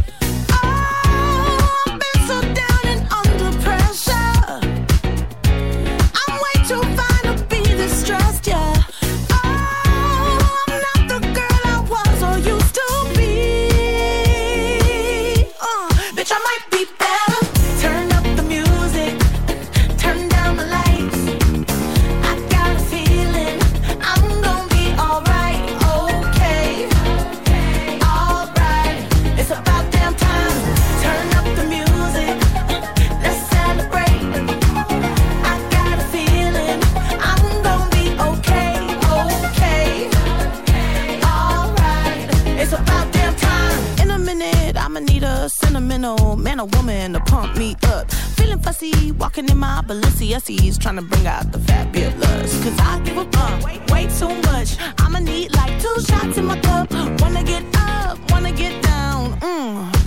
Sentimental man or woman to pump me up. Feeling fussy, walking in my Balenciennes, trying to bring out the fabulous. Cause I give a fuck way, way too much. I'ma need like two shots in my cup. Wanna get up, wanna get down. Mm,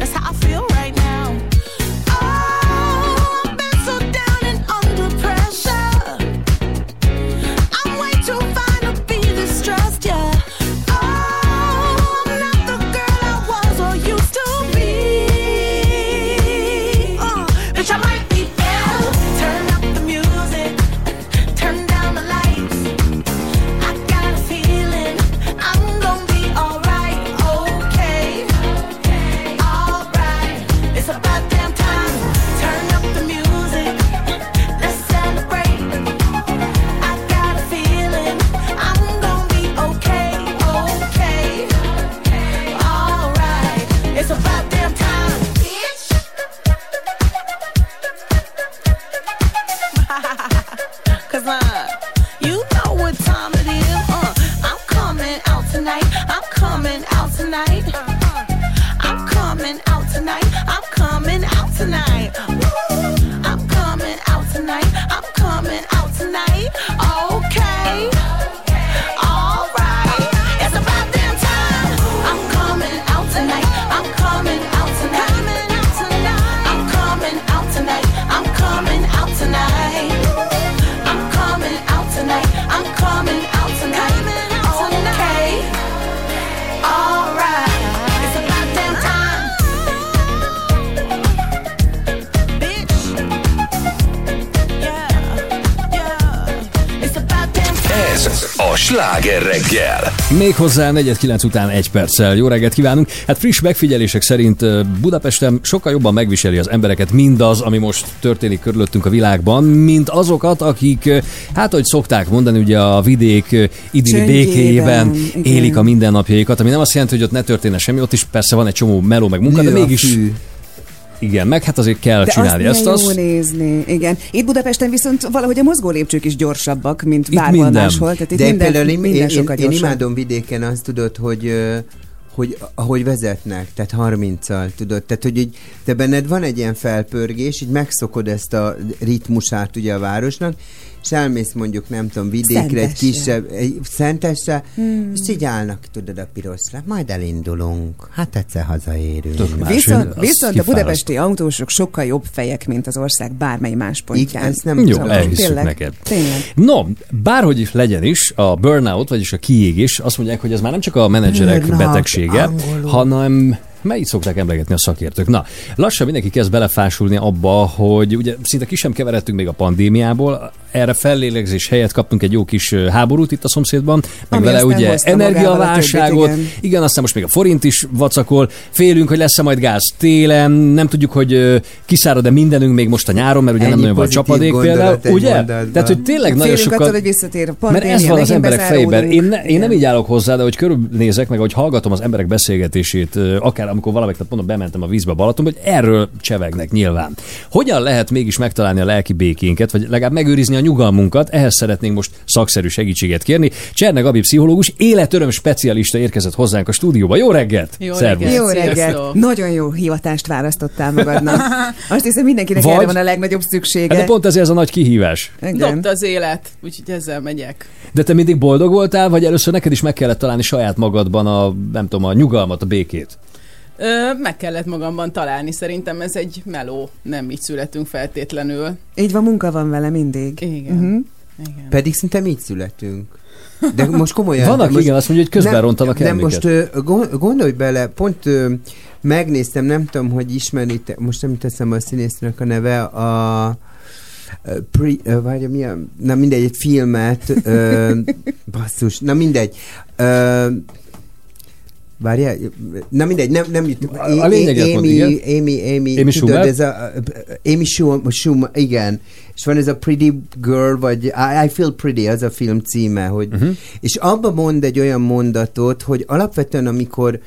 Méghozzá 49 után egy perccel. Jó reggelt kívánunk! Hát friss megfigyelések szerint Budapesten sokkal jobban megviseli az embereket mindaz, ami most történik körülöttünk a világban, mint azokat, akik, hát ahogy szokták mondani, ugye a vidék idilli békéjében igen. élik a mindennapjaikat, ami nem azt jelenti, hogy ott ne történne semmi, ott is persze van egy csomó meló meg munka, Nő de a mégis... fű. Igen, meg hát azért kell De csinálni azt ezt. milyen jó Az, nézni. Igen. Itt Budapesten viszont valahogy a mozgó lépcsők is gyorsabbak, mint Itt bárhol minden. máshol. Tehát itt De minden, például én, minden én, én, én imádom vidéken azt tudod, hogy hogy ahogy vezetnek, tehát 30-al, tudod, tehát hogy így, te benned van egy ilyen felpörgés, így megszokod ezt a ritmusát ugye a városnak, és elmész mondjuk, nem tudom, vidékre, egy Szentesre. kisebb, egy szentesre, Hmm. és így állnak, tudod, a pirosra, majd elindulunk, hát egyszer hazaérünk. Viszont, viszont a budapesti autósok sokkal jobb fejek, mint az ország bármely más pontján. Igen, ezt nem Jó, Tényleg, neked. Tényleg. No, bárhogy is legyen is, a burnout, vagyis a kiégés, azt mondják, hogy ez már nem csak a menedzserek Burnout, betegsége, angolul. hanem melyik szokták emlegetni a szakértők. Na, lassan mindenki kezd belefásulni abba, hogy ugye szinte ki sem keveredtünk még a pandémiából, erre fellélegzés helyett kaptunk egy jó kis háborút itt a szomszédban, meg Ami vele ugye energiaválságot, igen. igen, aztán most még a forint is vacakol, félünk, hogy lesz-e majd gáz télen, nem tudjuk, hogy kiszárad-e mindenünk még most a nyáron, mert ugye Ennyi nem nagyon van csapadék például, ugye? mondatban. Tehát, hogy tényleg nagyon Félünk sokat... attól, hogy visszatér a Mert ez van az emberek fejében. Én, ne, én nem így állok hozzá, de hogy körülnézek, meg hogy hallgatom az emberek beszélgetését, akár amikor valamelyik nap mondom, bementem a vízbe Balaton, hogy erről csevegnek nyilván. Hogyan lehet mégis megtalálni a lelki békénket, vagy legalább megőrizni a nyugalmunkat? Ehhez szeretnénk most szakszerű segítséget kérni. Cserne Gabi pszichológus, életöröm specialista érkezett hozzánk a stúdióba. Jó reggelt! Jó Szervusz! Jó Sziasztok. reggelt! Nagyon jó hivatást választottál magadnak. Azt hiszem mindenkinek Vagy- erre van a legnagyobb szüksége. Hát de pont ezért ez a nagy kihívás. Igen. Dobta az élet, úgyhogy ezzel megyek. De te mindig boldog voltál, vagy először neked is meg kellett találni saját magadban a, nem tudom, a nyugalmat, a békét? Ö, meg kellett magamban találni, szerintem ez egy meló, nem így születünk feltétlenül. Így van, munka van vele mindig. Igen. Uh-huh. Igen. Pedig szinte így születünk. De most komolyan. Vannak, most, igen, azt mondja, hogy közben rontanak el Nem, most ö, gondolj bele, pont ö, megnéztem, nem tudom, hogy ismeritek, most nem teszem a színésznek a neve, a Pre, várja, mi a, na mindegy, egy filmet, ö, basszus, na mindegy. Ö, Várjál, na mindegy, nem, nem jut. A- lényeget igen. Amy, Amy, Amy, Amy tudod, Schumer? ez a, Amy Schumer, Schumer, igen. És van ez a Pretty Girl, vagy I, I Feel Pretty, az a film címe, hogy, uh-huh. és abba mond egy olyan mondatot, hogy alapvetően amikor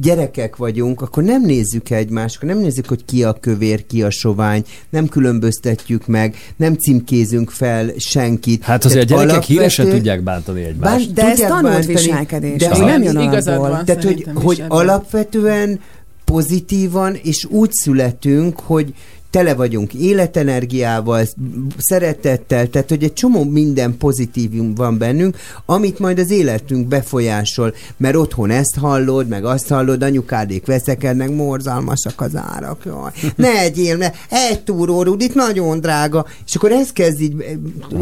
gyerekek vagyunk, akkor nem nézzük egymást, akkor nem nézzük, hogy ki a kövér, ki a sovány, nem különböztetjük meg, nem címkézünk fel senkit. Hát azért a Tehát gyerekek híresen alapvető- tudják bántani egymást. Bán- De ez tanult bántani, viselkedés, de hogy- nem jön Igazad van. Tehát, hogy, hogy alapvetően pozitívan, és úgy születünk, hogy tele vagyunk életenergiával, szeretettel, tehát hogy egy csomó minden pozitívum van bennünk, amit majd az életünk befolyásol, mert otthon ezt hallod, meg azt hallod, anyukádék veszekednek, morzalmasak az árak, jaj. Ne egyél, ne, egy túró rudit, nagyon drága, és akkor ez kezd így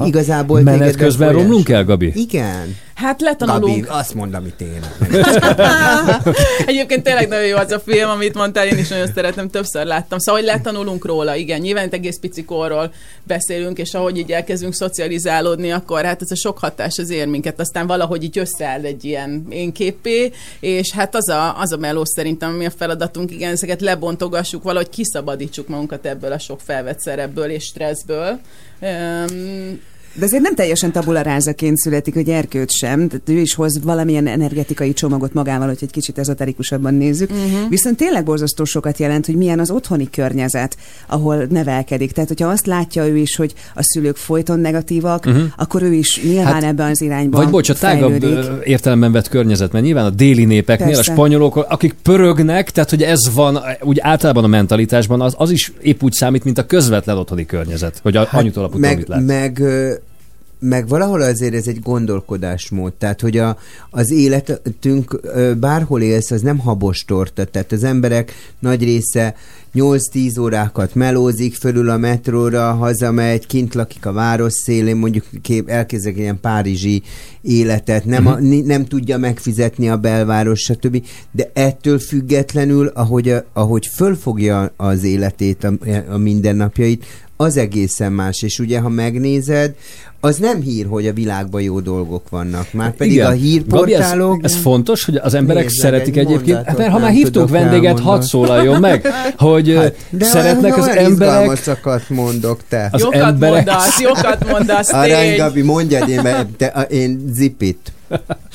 igazából Menet közben romlunk el, Gabi? Igen. Hát letanulunk. Gabi, azt mond, amit én. Egyébként tényleg nagyon jó az a film, amit mondtál, én is nagyon szeretem, többször láttam. Szóval, hogy letanulunk róla, igen, nyilván itt egész pici korról beszélünk, és ahogy így elkezdünk szocializálódni, akkor hát ez a sok hatás az ér minket, aztán valahogy így összeáll egy ilyen én képé, és hát az a, az a meló szerintem, ami a feladatunk, igen, ezeket lebontogassuk, valahogy kiszabadítsuk magunkat ebből a sok felvett szerepből és stresszből. Um, De azért nem teljesen tabula rázaként születik, hogy Erkőt sem, tehát ő is hoz valamilyen energetikai csomagot magával, hogy egy kicsit ezoterikusabban nézzük. Uh-huh. Viszont tényleg borzasztó sokat jelent, hogy milyen az otthoni környezet, ahol nevelkedik. Tehát, hogyha azt látja ő is, hogy a szülők folyton negatívak, uh-huh. akkor ő is nyilván hát, ebben az irányban Vagy bocs, a tágabb fejlődik. értelemben vett környezet, mert nyilván a déli népeknél, Persze. a spanyolok, akik pörögnek, tehát hogy ez van úgy általában a mentalitásban, az, az is épp úgy számít, mint a közvetlen otthoni környezet, hogy a hát, anyutól aputól meg, mit lát. meg, meg valahol azért ez egy gondolkodásmód, tehát hogy a, az életünk bárhol élsz, az nem habos torta, tehát az emberek nagy része 8-10 órákat melózik, fölül a metróra, hazamegy, kint lakik a város szélén, mondjuk kép, elkezdek ilyen párizsi életet, nem, a, ni- nem tudja megfizetni a belváros, stb. De ettől függetlenül, ahogy, a, ahogy fölfogja az életét, a, a mindennapjait, az egészen más, és ugye, ha megnézed, az nem hír, hogy a világban jó dolgok vannak. Már pedig Igen. a Gabi, hírportálok... ez, ez fontos, hogy az emberek Nézd meg, szeretik egy egyébként, mondatot hát mert ha már hívtunk vendéget, hadd szólaljon meg, hogy hát, De szeretnek az emberek... mondok te. Az Jókat emberek- mondasz, jókat mondasz, Arany. Gabi, mondjad, én, mert te, én zipit.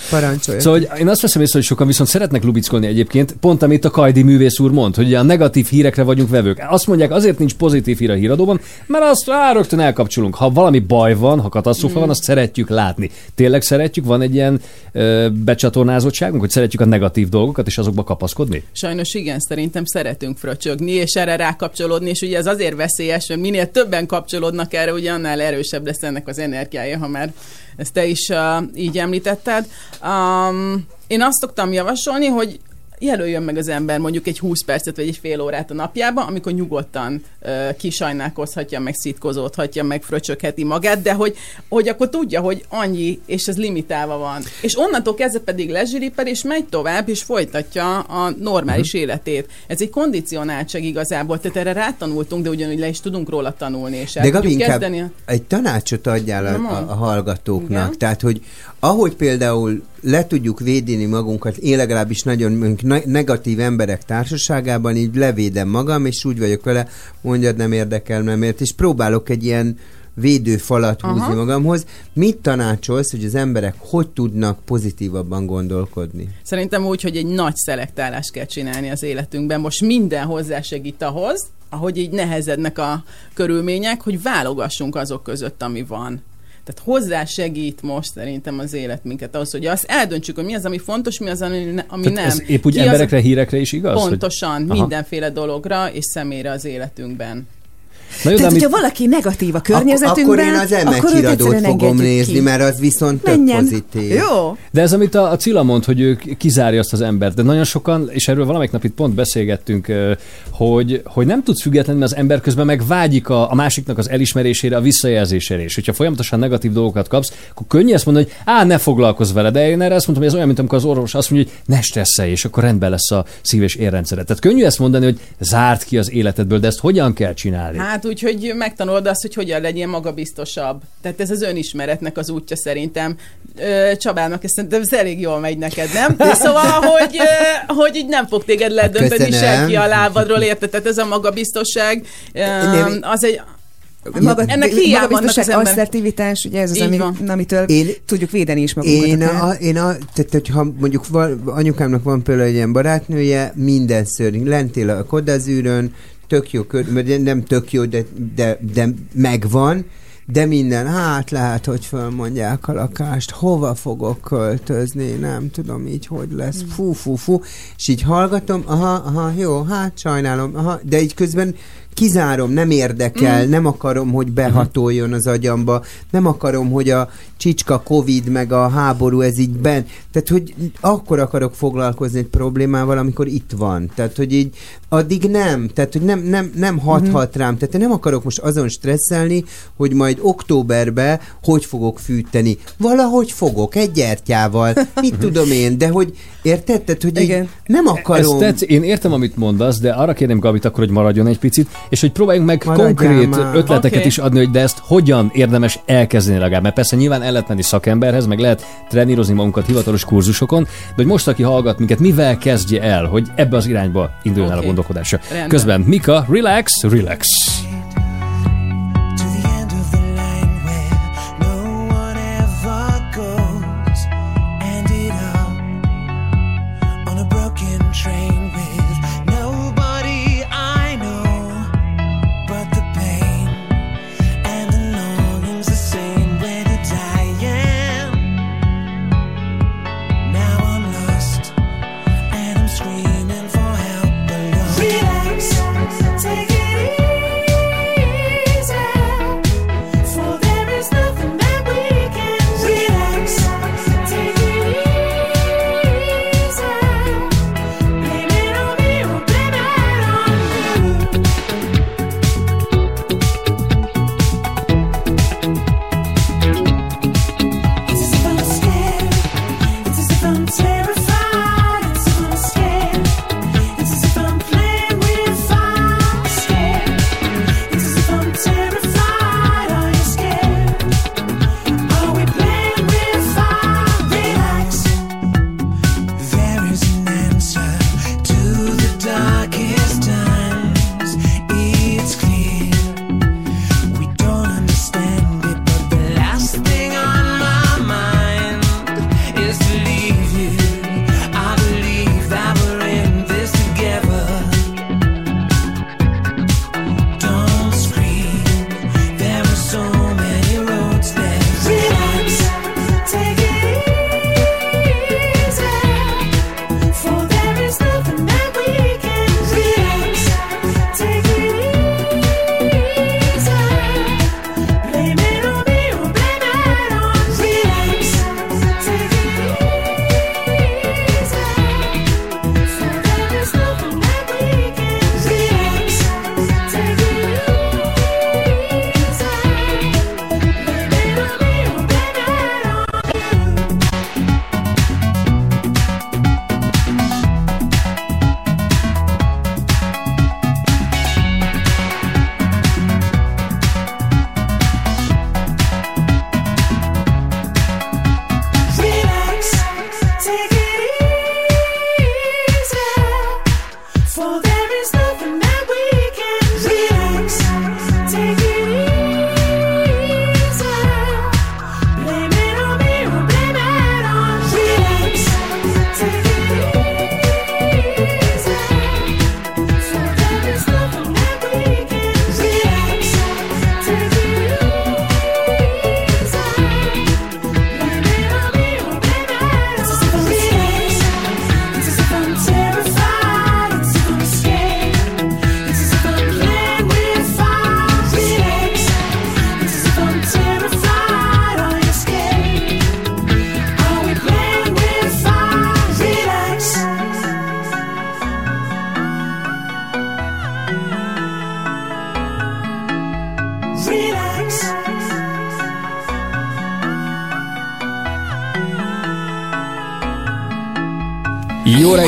Parancsolj. Szóval hogy én azt veszem észre, hogy sokan viszont szeretnek lubickolni egyébként, pont amit a Kajdi művész úr mond, hogy a negatív hírekre vagyunk vevők. Azt mondják, azért nincs pozitív hír a híradóban, mert azt á, rögtön elkapcsolunk. Ha valami baj van, ha katasztrófa Mm. van, azt szeretjük látni. Tényleg szeretjük, van egy ilyen ö, becsatornázottságunk, hogy szeretjük a negatív dolgokat, és azokba kapaszkodni? Sajnos igen, szerintem szeretünk fröcsögni, és erre rákapcsolódni, és ugye ez azért veszélyes, mert minél többen kapcsolódnak erre, ugye annál erősebb lesz ennek az energiája, ha már ezt te is uh, így említetted. Um, én azt szoktam javasolni, hogy jelöljön meg az ember mondjuk egy 20 percet vagy egy fél órát a napjába, amikor nyugodtan uh, kisajnálkozhatja, meg szitkozódhatja, meg fröcsögheti magát, de hogy, hogy akkor tudja, hogy annyi, és ez limitálva van. És onnantól kezdve pedig lezsiripel, és megy tovább, és folytatja a normális uh-huh. életét. Ez egy kondicionáltság igazából, tehát erre rátanultunk, de ugyanúgy le is tudunk róla tanulni, és De Gabi, inkább kezdeni. egy tanácsot adjál a, a, a hallgatóknak. Igen. Tehát, hogy ahogy például le tudjuk védeni magunkat, én legalábbis nagyon negatív emberek társaságában, így levédem magam, és úgy vagyok vele, mondjad, nem érdekel, nem ért, és próbálok egy ilyen védőfalat húzni Aha. magamhoz. Mit tanácsolsz, hogy az emberek hogy tudnak pozitívabban gondolkodni? Szerintem úgy, hogy egy nagy szelektálást kell csinálni az életünkben. Most minden hozzásegít ahhoz, ahogy így nehezednek a körülmények, hogy válogassunk azok között, ami van. Tehát hozzásegít most szerintem az élet minket ahhoz, hogy azt eldöntsük, hogy mi az, ami fontos, mi az, ami, ami Tehát nem. ez épp úgy Ki az- emberekre, hírekre is igaz? hogy- Pontosan, Aha. mindenféle dologra és személyre az életünkben. Na jó, Tehát, amit- hogyha valaki negatív a környezetünkben, akkor én az emek híradót fogom nézni, ki. mert az viszont tök Menjen. pozitív. Jó. De ez, amit a, a Cilla mond, hogy ő kizárja azt az embert, de nagyon sokan, és erről valamelyik nap itt pont beszélgettünk, hogy, hogy nem tudsz függetlenül, mert az ember közben meg vágyik a, a másiknak az elismerésére, a visszajelzésére, és hogyha folyamatosan negatív dolgokat kapsz, akkor könnyű ezt mondani, hogy á, ne foglalkozz vele, de én erre azt mondtam, hogy ez olyan, mint amikor az orvos azt mondja, hogy ne stresszelj, és akkor rendben lesz a szív- és érrendszered. Tehát könnyű ezt mondani, hogy zárt ki az életedből, de ezt hogyan kell csinálni? Hát úgy, hogy megtanulod azt, hogy hogyan legyél magabiztosabb. Tehát ez az önismeretnek az útja szerintem. Csabának ezt szerintem ez elég jól megy neked, nem? De szóval, hogy, hogy így nem fog téged ledönteni Köszönöm. senki a lábadról, érted? Tehát ez a magabiztosság, az egy... Maga, ennek hiába vannak az magabiztosság, ember. asszertivitás, ugye ez az, ami, amitől Én- tudjuk védeni is magunkat. Én, akár. a, én a, tehát, hogyha mondjuk val, anyukámnak van például egy ilyen barátnője, minden szörny, lentél a kodazűrön, tök jó, kör, nem tök jó, de, de, de megvan, de minden, hát lehet, hogy fölmondják a lakást, hova fogok költözni, nem tudom így, hogy lesz, fú, fú, fú, és így hallgatom, aha, aha, jó, hát sajnálom, aha, de így közben kizárom, nem érdekel, Mm. nem akarom, hogy behatoljon az agyamba, nem akarom, hogy a csicska Covid meg a háború ez így ben, tehát hogy akkor akarok foglalkozni egy problémával, amikor itt van. Tehát, hogy így addig nem, tehát, hogy nem, nem, nem hathat rám, tehát én nem akarok most azon stresszelni, hogy majd októberbe hogy fogok fűteni. Valahogy fogok, egy gyertyával, mit tudom én, de hogy érted? Tehát, hogy így nem akarom. Ezt tetsz, én értem, amit mondasz, de arra kérném Gabit akkor, hogy maradjon egy picit, és hogy próbáljunk meg Maradjál konkrét már. ötleteket Oké. is adni, hogy de ezt hogyan érdemes elkezdeni legalább. Mert persze nyilván el lehet menni szakemberhez, meg lehet trenírozni magunkat hivatalos kurzusokon, de hogy most, aki hallgat minket, mivel kezdje el, hogy ebbe az irányba induljon el a gondolkodása. Rendben. Közben Mika, relax, relax.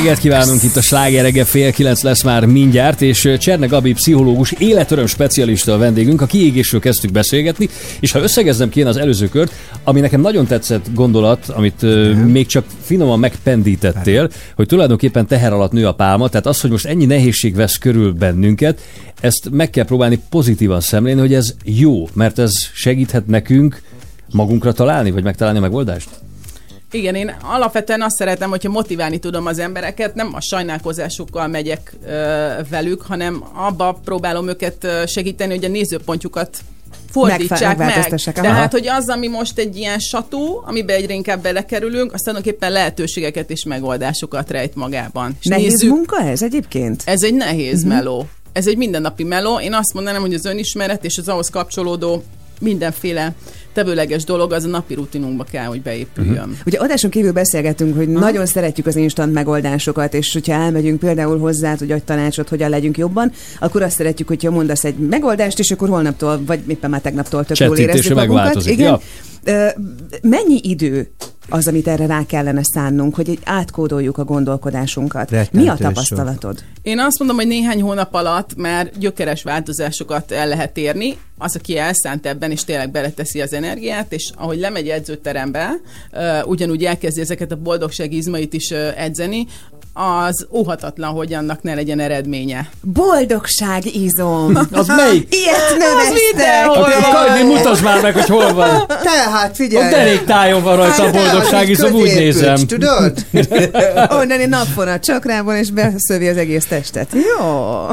Reggelt kívánunk itt a Sláger reggel fél kilenc lesz már mindjárt, és Cserne Gabi pszichológus, életöröm specialista a vendégünk, a kiégésről kezdtük beszélgetni, és ha összegezzem ki én az előző kört, ami nekem nagyon tetszett gondolat, amit ö, még csak finoman megpendítettél, hogy tulajdonképpen teher alatt nő a pálma, tehát az, hogy most ennyi nehézség vesz körül bennünket, ezt meg kell próbálni pozitívan szemlélni, hogy ez jó, mert ez segíthet nekünk magunkra találni, vagy megtalálni a megoldást? Igen, én alapvetően azt szeretem, hogyha motiválni tudom az embereket, nem a sajnálkozásukkal megyek ö, velük, hanem abba próbálom őket segíteni, hogy a nézőpontjukat fordítsák meg. aha. Tehát, hogy az, ami most egy ilyen satú, amibe egyre inkább belekerülünk, az tulajdonképpen lehetőségeket és megoldásokat rejt magában. És Nehéz munka ez egyébként? Ez egy nehéz uh-huh. meló. Ez egy mindennapi meló. Én azt mondanám, hogy az önismeret és az ahhoz kapcsolódó mindenféle tevőleges dolog az a napi rutinunkba kell, hogy beépüljön. Uh-huh. Ugye adáson kívül beszélgetünk, hogy nagyon szeretjük az instant megoldásokat, és hogyha elmegyünk például hozzá, hogy adj tanácsot, hogyan legyünk jobban, akkor azt szeretjük, hogyha mondasz egy megoldást, és akkor holnaptól, vagy éppen már tegnaptól tök jól érezzük magunkat. Igen. ja. Mennyi idő az, amit erre rá kellene szánnunk, hogy átkódoljuk a gondolkodásunkat? Mi a tapasztalatod? Én azt mondom, hogy néhány hónap alatt már gyökeres változásokat el lehet érni. Az, aki elszánt ebben, és tényleg beleteszi az energiát, és ahogy lemegy edzőterembe, ugyanúgy elkezdi ezeket a boldogság izmait is edzeni, az óhatatlan, hogy annak ne legyen eredménye. Boldogság izom. Az melyik? Ilyet mindenhol Hát, Kajdi, mutasd már meg, hogy hol van. Tehát figyelj! A deréktájon van rajta a boldogság, izom, úgy nézem. Tudod? Onnan egy napfonat csakrában, és beszövi az egész testet. Jó.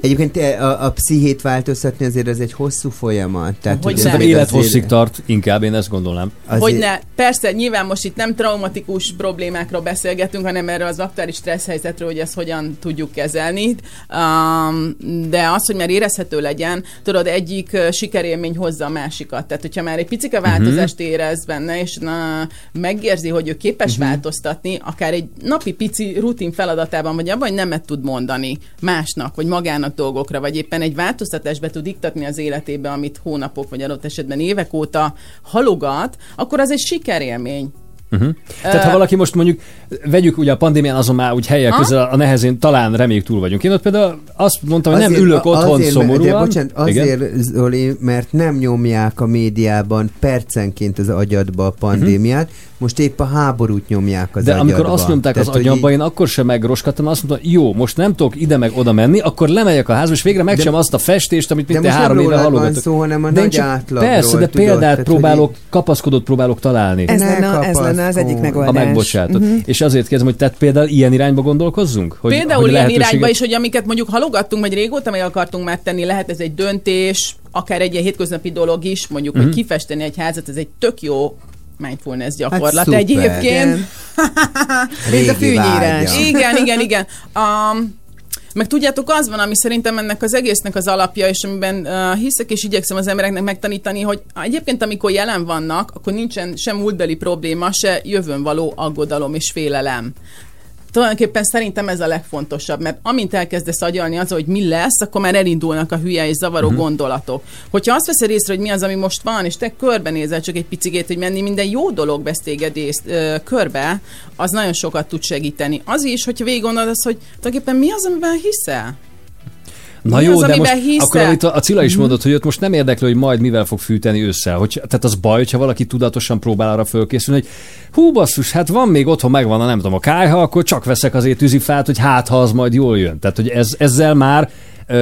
Egyébként a, a pszichét változtatni azért az egy hosszú folyamat. Tehát, Hogy ugye nem. ez élethosszig tart, inkább én ezt gondolnám. azért- Hogy ne, persze, nyilván most itt nem traumatikus problémákról beszélgetünk, hanem erről az aktuális stressz helyzetről, hogy ezt hogyan tudjuk kezelni. Um, de az, hogy már érezhető legyen, tudod, egyik sikerélmény hozza a másikat. Tehát, hogyha már egy picike változást érez benne, és na, megérzi, hogy ő képes változtatni, akár egy napi pici rutin feladatában, vagy abban, hogy nemet tud mondani másnak, vagy magának dolgokra, vagy éppen egy változtatást be tud iktatni az életébe, amit hónapok, vagy adott esetben évek óta halogat, akkor az egy sikerélmény. Uh-huh. Tehát ha valaki most mondjuk, vegyük ugye a pandémián azon már úgy helyek közel a nehezén, talán reméljük túl vagyunk. Én ott például azt mondtam, hogy nem Azért- ülök otthon azért, szomorúan. De bocsánat, Igen? azért, Zoli, mert nem nyomják a médiában percenként az agyadba a pandémiát, most épp a háborút nyomják az De agyadba. amikor azt nyomták Tehát, az agyamba, így- én akkor sem megroskadtam, azt mondtam, jó, most nem tudok ide meg oda menni, akkor lemegyek a házba, és végre megcsinálom azt a festést, amit most három nem éve halogatok. szó, hanem a De nagy csak- átlagról, Persze, de tudod, példát próbálok, kapaszkodót próbálok találni. Ez Ne lenne, ez lenne az egyik megoldás. Ha megbocsátott. Mhm. És azért kérdezem, hogy tehát például ilyen irányba gondolkozzunk? Hogy, Például hogy ilyen lehetőséget- irányba is, hogy amiket mondjuk halogattunk, vagy régóta meg akartunk már tenni, lehet ez egy döntés, akár egy ilyen hétköznapi dolog is, mondjuk, Mhm. hogy kifesteni egy házat, ez egy tök jó mindfulness gyakorlat Hát szuper. egyébként. Igen. Mint a fűnyírás. Igen, igen, igen. Um, meg tudjátok, az van, ami szerintem ennek az egésznek az alapja, és amiben uh, hiszek és igyekszem az embereknek megtanítani, hogy egyébként amikor jelen vannak, akkor nincsen sem múltbeli probléma, se jövőn való aggodalom és félelem. Tulajdonképpen szerintem ez a legfontosabb, mert amint elkezdesz agyalni az, hogy mi lesz, akkor már elindulnak a hülye és zavaró uh-huh. gondolatok. Hogyha azt veszed észre, hogy mi az, ami most van, és te körbenézel csak egy picigét, hogy menni minden jó dolog vesz téged ész, ö, körbe, az nagyon sokat tud segíteni. Az is, hogyha végig gondolod hogy tulajdonképpen mi az, amiben hiszel? Na Mi jó, az, de most hiszel? akkor amit a Cilla is Mhm. mondott, hogy őt most nem érdekli, hogy majd mivel fog fűteni ősszel. Hogy, tehát az baj, hogyha valaki tudatosan próbál arra fölkészülni, hogy hú basszus, hát van még otthon megvan a nem tudom a kájha, akkor csak veszek azért tűzifát, hogy hát ha az majd jól jön. Tehát, hogy ez, ezzel már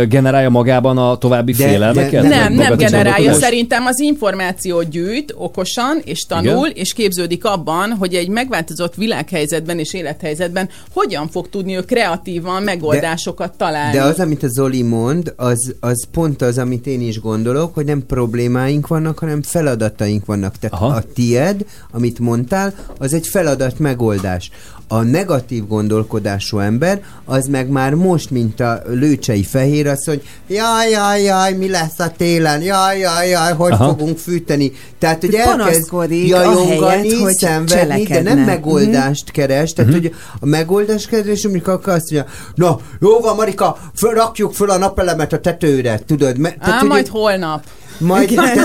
generálja magában a további De- félelmeket? de- vagy Nem, nem generálja. Szerintem az információt gyűjt okosan, és tanul, Igen. és képződik abban, hogy egy megváltozott világhelyzetben és élethelyzetben hogyan fog tudni ő kreatívan megoldásokat találni. De az, amit a Zoli mond, az, az pont az, amit én is gondolok, hogy nem problémáink vannak, hanem feladataink vannak. Tehát Aha. a tied, amit mondtál, az egy feladat megoldás. A negatív gondolkodású ember, az meg már most, mint a lőcsei fehér, az, hogy jaj, jaj, jaj, mi lesz a télen, jaj, jaj, jaj, hogy Aha. fogunk fűteni. Tehát, hogy elkezd jajongani, hogy szenvedni, de nem megoldást keres. Tehát, Mhm. hogy a megoldás keres, amikor akkor azt mondja, na, jó van, Marika, föl, rakjuk föl a napelemet a tetőre, tudod? Me, Á, hogy majd egy- holnap. majd, tehát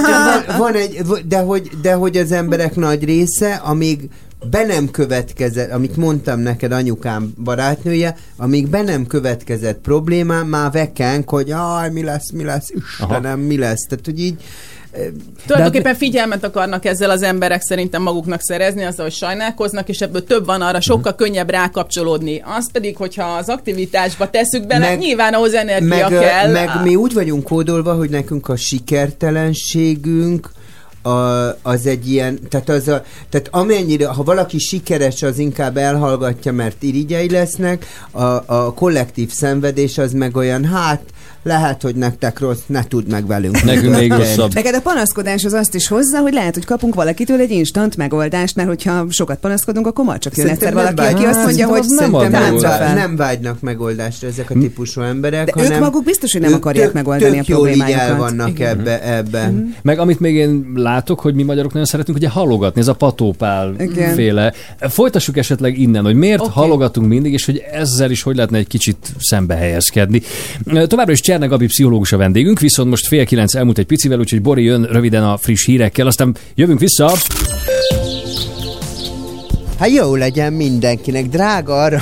van, van egy, de hogy, de hogy az emberek nagy része, amíg be nem következett, amit mondtam neked anyukám barátnője, amíg be nem következett problémám, már vekenk, hogy jaj, mi lesz, mi lesz, Istenem, mi lesz. Tehát, hogy így Tulajdonképpen figyelmet akarnak ezzel az emberek szerintem maguknak szerezni, azzal, hogy sajnálkoznak, és ebből több van arra, sokkal könnyebb rákapcsolódni. Az pedig, hogyha az aktivitásba tesszük bele, meg, nyilván ahhoz energia meg, kell. meg mi úgy vagyunk kódolva, hogy nekünk a sikertelenségünk a, az egy ilyen, tehát, az a, tehát amennyire, ha valaki sikeres, az inkább elhallgatja, mert irigyei lesznek, a, a kollektív szenvedés az meg olyan, hát lehet, hogy nektek rossz, ne tudd meg velünk. Nekünk még rosszabb. Neked a panaszkodás az azt is hozza, hogy lehet, hogy kapunk valakitől egy instant megoldást, mert hogyha sokat panaszkodunk, akkor már csak jön egyszer valaki, aki azt mondja, hogy nem, nem, nem vágynak megoldásra ezek a típusú emberek, De ők hanem maguk biztos, hogy nem akarják tök, megoldani tök a jól így el problémájukat. vannak Igen. ebbe, ebben. Meg amit még én látok, hogy mi magyarok nagyon szeretünk, ugye halogatni, ez a patópál Igen. féle. Folytassuk esetleg innen, hogy miért okay. halogatunk mindig, és hogy ezzel is hogy lehetne egy kicsit szembe helyezkedni. Továbbra is Cserne Gabi pszichológus a vendégünk, viszont most fél kilenc elmúlt egy picivel, úgyhogy Bori jön röviden a friss hírekkel, aztán jövünk vissza. Hát jó legyen mindenkinek, drága arra.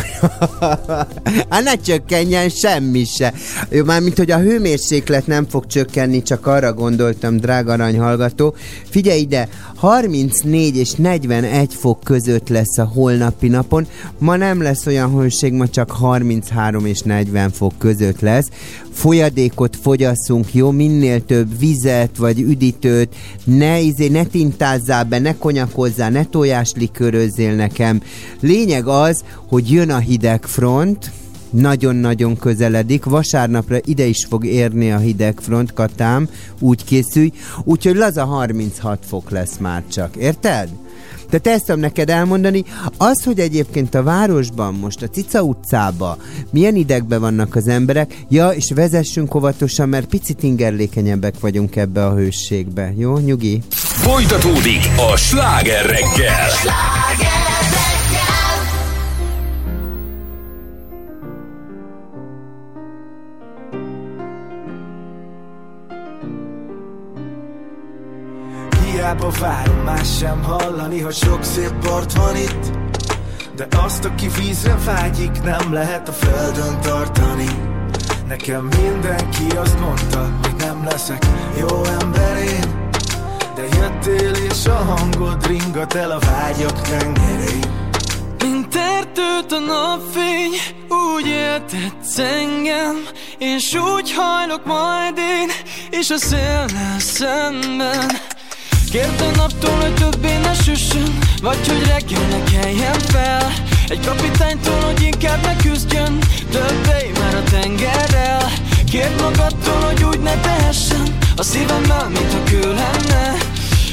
hát ne csökkenjen semmi se. Jó, mármint, hogy a hőmérséklet nem fog csökkenni, csak arra gondoltam, drága arany hallgató. Figyelj ide, 34 és 41 fok között lesz a holnapi napon. Ma nem lesz olyan hőség, ma csak 33 és 40 fok között lesz. Folyadékot fogyasszunk, jó? Minél több vizet vagy üdítőt, ne, izé, ne tintázzál be, ne konyakozzál, ne tojáslikörözzél nekem. Lényeg az, hogy jön a hideg front, nagyon-nagyon közeledik. Vasárnapra ide is fog érni a hidegfront, Katám, úgy készülj. Úgyhogy laza 36 fok lesz már csak. Érted? Tehát ezt tudom neked elmondani. Az, hogy egyébként a városban, most a Cica utcába milyen idegben vannak az emberek, ja, és vezessünk óvatosan, mert picit ingerlékenyebbek vagyunk ebbe a hőségbe. Jó, nyugi? Folytatódik a sláger reggel. Hiába várom más sem hallani, hogy sok szép part van itt. De azt, aki vízre vágyik, nem lehet a földön tartani. Nekem mindenki azt mondta, hogy nem leszek jó ember én. De jöttél és a hangod ringat el a vágyak tengerén Mint erdőt a napfény, úgy éltetsz engem, és úgy hajlok majd én, és a széllel szemben. Kérd a naptól, hogy többé ne süssön, vagy hogy reggel ne keljen fel. Egy kapitánytól, hogy inkább ne küzdjön, többé már a tengerrel. Kérd magadtól, hogy úgy ne tehessen, a szívemmel, mint a kő lenne.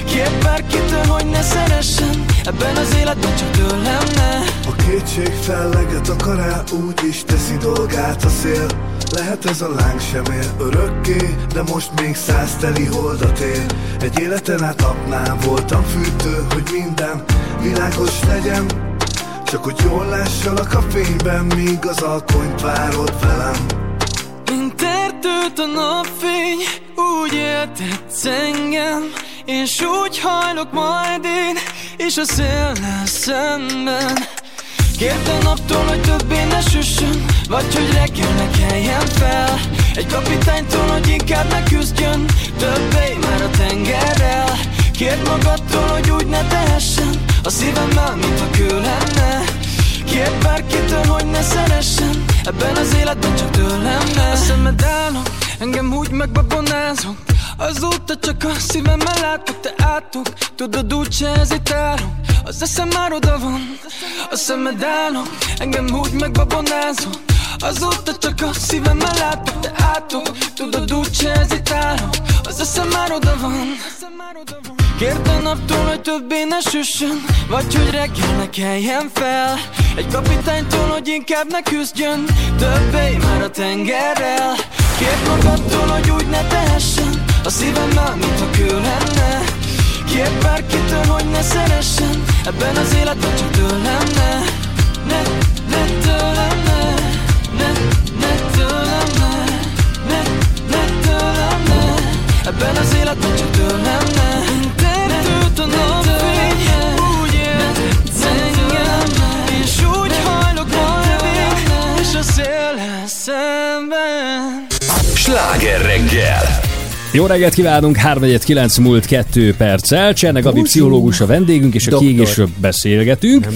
Kérd bárkitől, hogy ne szeressen, ebben az életben csak tőlem ne. A kétség felleget akar el, úgy is teszi dolgát a szél Lehet ez a láng sem él örökké, de most még száz teli holdat él. Egy életen át napnál voltam fűtő, hogy minden világos legyen. Csak hogy jól lássalak a fényben, míg az alkonyt várod velem. Mint erdőt a napfény, úgy éltetsz engem, és úgy hajlok majd én, és a széllel szemben. Kérd a naptól, hogy többé ne süssön, vagy hogy reggel ne keljen fel. Egy kapitánytól, hogy inkább ne küzdjön, többé már a tengerrel. Kérd magadtól, hogy úgy ne tehessen, a szívemmel, mint a kő lenne. Kérd bárkitől, hogy ne szeressen, ebben az életben csak tőlem ne. A szemed állok, engem úgy megbabonázok, Azóta csak a szívemmel látok, te átok Tudod úgy se hezitálok Az eszem már oda van A szemed állok, engem úgy megbabonázol Azóta csak a szívemmel látok, te átok Tudod úgy se hezitálok Az eszem már oda van. Kérd a naptól, hogy többé ne süssön Vagy hogy reggel ne keljen fel. Egy kapitánytól, hogy inkább ne küzdjön Többé már a tengerrel. Kérd magadtól, hogy úgy ne tehessen A szívemmel, mint a kő lenne. Kérd bárkitől, hogy ne szeressen Ebben az életben csak tőlem ne Ne, ne tőlem Ebben az életben csak tőlem ne Te tőt a napfény Úgy éltetsz engem És úgy hajlok majd És a széllel szemben. Sláger reggel. Jó reggelt kívánunk, 349 múlt 2 perccel. Cserne Gabi pszichológus a vendégünk, és a Doktor. kiégésről beszélgetünk.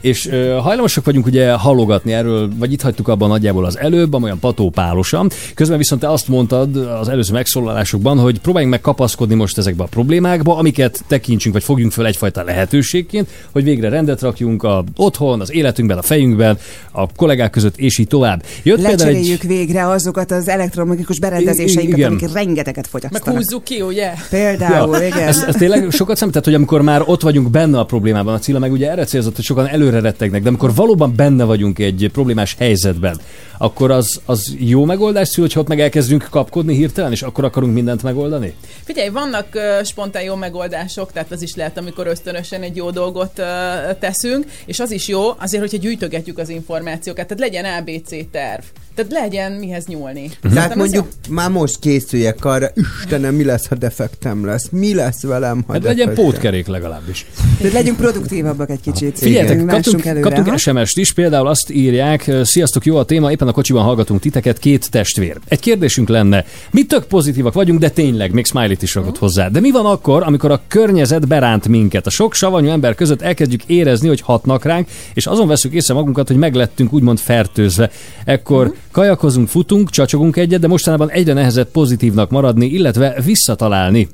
És uh, hajlamosak vagyunk ugye halogatni erről, vagy itt hagytuk abban nagyjából az előbb, amolyan patópálosan. Közben viszont te azt mondtad az előző megszólalásokban, hogy próbáljunk meg kapaszkodni most ezekbe a problémákba, amiket tekintsünk, vagy fogjunk föl egyfajta lehetőségként, hogy végre rendet rakjunk a otthon, az életünkben, a fejünkben, a kollégák között, és így tovább. Jött például egy Lecseréljük végre azokat az elektronikus berendezéseinket, amik rengeteget fogyasztanak. Meg húzzuk ki, ugye? Például, igen. Ez, ez tényleg sokat számít, tehát, hogy amikor már ott vagyunk benne a problémában, a Cilla meg ugye erre célzott, hogy sokan előre rettegnek, de amikor valóban benne vagyunk egy problémás helyzetben, akkor az, az jó megoldás szül, hogyha ott meg elkezdünk kapkodni hirtelen, és akkor akarunk mindent megoldani? Figyelj, vannak uh, spontán jó megoldások, tehát az is lehet, amikor ösztönösen egy jó dolgot uh, teszünk, és az is jó azért, hogyha gyűjtögetjük az információkat, tehát legyen ABC terv. Tehát legyen mihez nyúlni. Tehát Szerintem ez mondjuk már most készüljek arra, Istenem, mi lesz, ha defektem lesz? Mi lesz velem, ha Hát legyen pótkerék legalábbis. Tehát legyünk produktívabbak egy kicsit. Figyeljetek, Lássunk kaptunk, előre, kaptunk ha? SMS-t is, például azt írják, sziasztok, jó a téma, éppen a kocsiban hallgatunk titeket, két testvér. Egy kérdésünk lenne, mi tök pozitívak vagyunk, de tényleg, még smiley-t is rakott hozzá. De mi van akkor, amikor a környezet beránt minket? A sok savanyú ember között elkezdjük érezni, hogy hatnak ránk, és azon veszük észre magunkat, hogy meglettünk úgymond fertőzve. Ekkor kajakozunk, futunk, csacsogunk egyet, de mostanában egyre nehezebb pozitívnak maradni, illetve visszatalálni.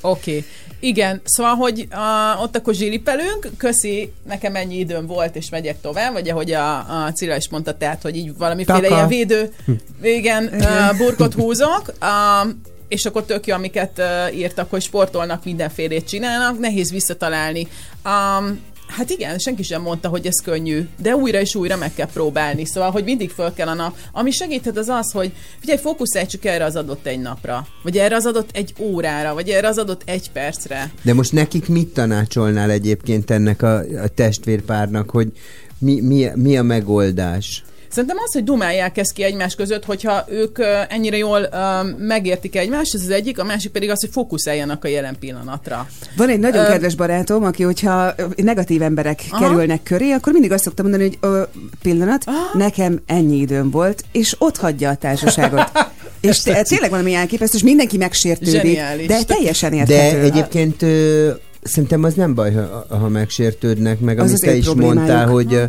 Oké. Okay. Igen, szóval, hogy uh, ott akkor zsiripelünk, köszi, nekem ennyi időm volt, és megyek tovább, vagy ahogy a, a Cilla is mondta, tehát, hogy így valamiféle Taka. ilyen védő, igen, uh, burkot húzok, uh, és akkor tök jó, amiket uh, írtak, hogy sportolnak, mindenfélét csinálnak, nehéz visszatalálni. Um, Hát igen, senki sem mondta, hogy ez könnyű, de újra és újra meg kell próbálni. Szóval, hogy mindig föl kell a nap. Ami segíthet az az, hogy figyelj, fókuszálj csak erre az adott egy napra, vagy erre az adott egy órára, vagy erre az adott egy percre. De most nekik mit tanácsolnál egyébként ennek a, a testvérpárnak, hogy mi, mi, mi a megoldás? Szerintem az, hogy dumálják ezt ki egymás között, hogyha ők ennyire jól megértik egymást, ez az egyik, a másik pedig az, hogy fókuszáljanak a jelen pillanatra. Van egy nagyon kedves barátom, aki, hogyha negatív emberek Aha. kerülnek köré, akkor mindig azt szoktam mondani, hogy ö, pillanat, nekem ennyi időm volt, és ott hagyja a társaságot. és te, tényleg valami elképesztő, és mindenki megsértődik, Zseniális. de teljesen De érthető. egyébként ö, szerintem az nem baj, ha, ha megsértődnek, meg Az amit az te is mondtál, hogy ö,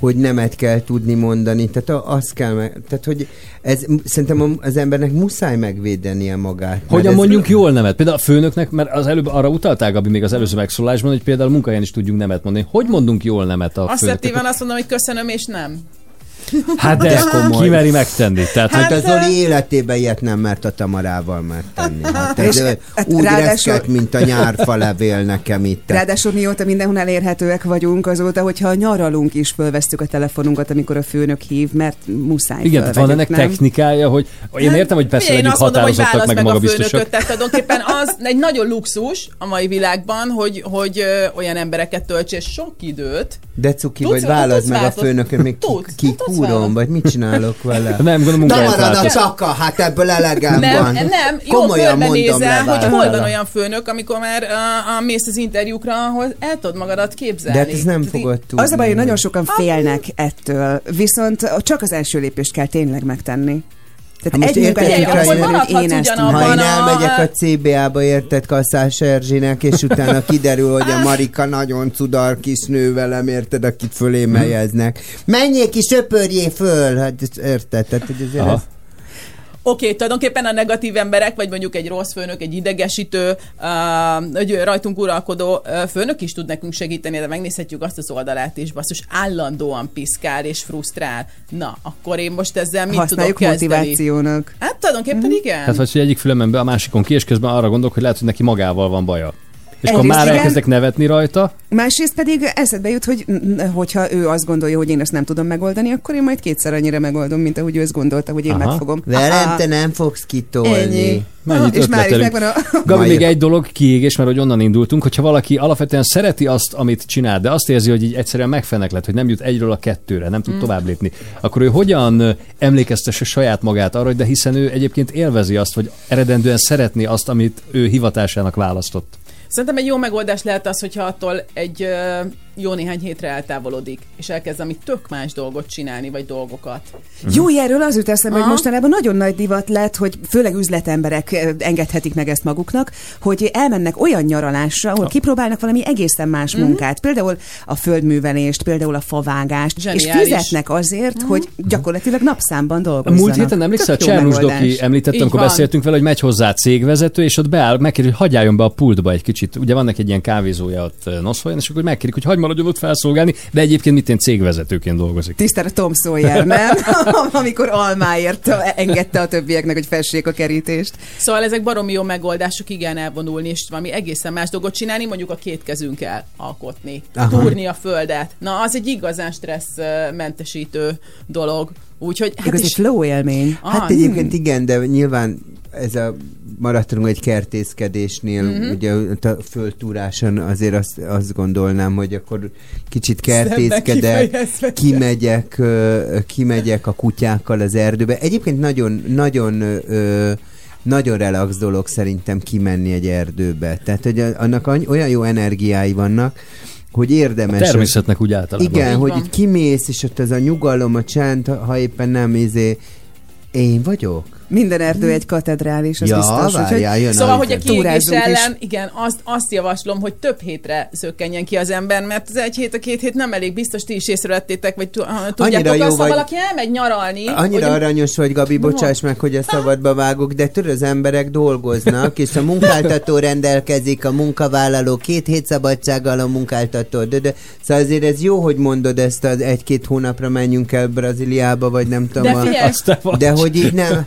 hogy nemet kell tudni mondani, tehát a- azt kell meg, tehát hogy ez, szerintem az embernek muszáj megvédenie magát. Hogyan ez- mondjuk jól nemet? Például a főnöknek, mert az előbb arra utaltál, Gabi, még az előző megszólásban, hogy például munkahelyen is tudjunk nemet mondani. Hogy mondunk jól nemet a főnöknek? Asszertívan azt mondom, hogy köszönöm és nem. Hát de Ez komoly. ki meri megtenni? Tehát, Hát hogy az Zoli életében ilyet nem mert a Tamarával megtenni. Hát ez És, hát úgy ráadásul- reszket, mint a nyárfa levél nekem itt. Ráadásul mióta mindenhol elérhetőek vagyunk, azóta, hogyha nyaralunk is, fölvesztük a telefonunkat, amikor a főnök hív, mert muszáj igen, tehát van ennek nem? technikája, hogy én értem, hogy persze én legyünk mondom, határozottak, meg meg a magabiztosak. főnököt, tehát tulajdonképpen az egy nagyon luxus a mai világban, hogy, hogy ö, olyan embereket töltsél sok időt. De cuki, Tudsz- vagy válasz meg a főnökön, még ki, Tudsz, ki tudsz válasz- vagy mit csinálok vele? Nem, gondolom munkahelyet Tamarad a csaka, hát ebből elegem nem, van. nem, jó Komolyan le hogy hol van olyan főnök, amikor már uh, mész az interjúkra, ahol el tudod magadat képzelni. De hát ez nem fogod tudni. Az a baj, hogy nagyon sokan félnek ettől, viszont csak az első lépést kell tényleg megtenni. Hát Tehát most egy érted, munkáját hogyha én- én ezt Ha én a- elmegyek a CBA-ba, érted Kasszás Erzsének, és utána kiderül, hogy a Marika nagyon cudar kis nő velem, érted, akit fölém helyeznek. Menjél ki, söpörjél föl! Hát érted? Tehát, hogy azért Aha. ez... Oké, okay, tulajdonképpen a negatív emberek, vagy mondjuk egy rossz főnök, egy idegesítő, uh, egy rajtunk uralkodó uh, főnök is tud nekünk segíteni, de megnézhetjük azt az oldalát is, basszus, állandóan piszkál és frusztrál. Na, akkor én most ezzel mit Használjuk tudok kezdeni? motivációnak. Hát tulajdonképpen igen. Hát vagy, hogy egyik fülemben be, a másikon ki, és közben arra gondolok, hogy lehet, hogy neki magával van baja. És akkor már igen. elkezdek nevetni rajta, Másrészt pedig eszedbe jut, hogy hogyha ő azt gondolja, hogy én ezt nem tudom megoldani, akkor én majd kétszer annyira megoldom, mint ahogy ő ezt gondolta, hogy én Aha. megfogom. Velem Aha. te nem fogsz kitolni. Ennyi. Mennyit és már is megvan a... Gabi, Majd- még egy dolog kiégés, mert hogy onnan indultunk, hogyha valaki alapvetően szereti azt, amit csinál, de azt érzi, hogy így egyszerűen megfenek lett, hogy nem jut egyről a kettőre, nem tud Mm. tovább lépni, akkor ő hogyan emlékeztesse saját magát arra, hogy de hiszen ő egyébként élvezi azt, vagy eredendően szeretné azt, amit ő hivatásának választott. Szerintem egy jó megoldás lehet az, hogyha attól egy jó néhány hétre eltávolodik, és elkezd ami tök más dolgot csinálni, vagy dolgokat. Jó, erről az jut eszembe, hogy mostanában nagyon nagy divat lett, hogy főleg üzletemberek engedhetik meg ezt maguknak, hogy elmennek olyan nyaralásra, ahol kipróbálnak valami egészen más Mhm. munkát. Például a földművelést, például a favágást, és Zseniális. fizetnek azért, hogy gyakorlatilag napszámban A dolgozzanak. múlt héten emlékszel, a Csernus. Doki említette, amikor van. beszéltünk vele, hogy megy hozzá a cégvezető, és ott beáll, megkérdezi, hogy hagyjáljon be a pultba egy kicsit. Ugye vannak egy ilyen kávézója ott eh, Noszfolyan, és akkor megkérik, hogy hagyj maradjon ott felszolgálni, de egyébként mit én cégvezetőként dolgozik. Tisztára Tom Sawyer, nem? Amikor almáért engedte a többieknek, hogy fessék a kerítést. Szóval ezek baromi jó megoldások, igen, elvonulni, és valami egészen más dolgot csinálni, mondjuk a két kezünkkel alkotni, Aha. túrni a földet. Na, az egy igazán stresszmentesítő dolog. Úgyhogy hát Igazi is... flow élmény. Ah, Hát egyébként igen, de nyilván ez a maradtunk egy kertészkedésnél, Mhm. mm-hmm. ugye a földtúráson azért azt, azt gondolnám, hogy akkor kicsit kertészkedek, kimegyek, kimegyek a kutyákkal az erdőbe. Egyébként nagyon, nagyon nagyon relax dolog szerintem kimenni egy erdőbe. Tehát, hogy a- annak olyan jó energiái vannak, hogy érdemes. A természetnek úgy általában. Igen, Így hogy itt kimész, és ott ez a nyugalom, a csend, ha- ha éppen nem izé, én vagyok. Minden erdő egy katedrális, az Ja, biztos. várjál, jön Szóval, hogy a kiégés túrázzunk is. ellen, igen, azt, azt javaslom, hogy több hétre szökkenjen ki az ember, mert az egy hét, a két hét nem elég, biztos ti is észrevettétek, vagy tu- ha tudjátok, jó azt, ha vagy- valaki elmegy nyaralni, Annyira hogy aranyos vagy, Gabi, bocsáss meg, hogy a szabadba vágok, de tudod, az emberek dolgoznak, és a munkáltató rendelkezik, a munkavállaló két hét szabadsággal a munkáltató. De, de, szóval azért ez jó, hogy mondod ezt az egy-két hónapra menjünk el Brazíliába, vagy nem tudom. De a-! Azt de hogy így nem...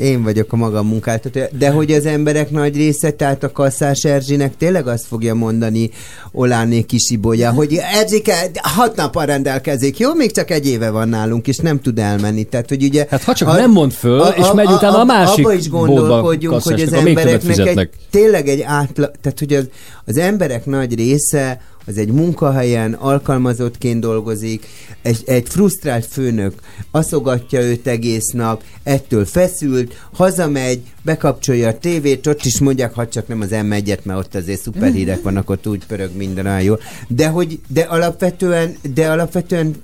Én vagyok a magam munkáltatója. De hogy az emberek nagy része, tehát a kasszás Erzsinek tényleg azt fogja mondani Oláné Kisibolya, hogy Erzsike hat napra rendelkezik, jó? Még csak egy éve van nálunk, és nem tud elmenni. Tehát, hogy ugye... Hát ha csak nem mond föl, és megy utána a másik Abba is gondolkodjunk, hogy az a embereknek egy, tényleg egy átla... Tehát, hogy az, az emberek nagy része az egy munkahelyen alkalmazottként dolgozik, egy, egy frusztrált főnök aszogatja őt egész nap, ettől feszült, hazamegy, bekapcsolja a tévét, ott is mondják, ha csak nem az m 1 mert ott azért szuperhírek vannak, ott úgy pörög minden olyan. De hogy, de alapvetően, de alapvetően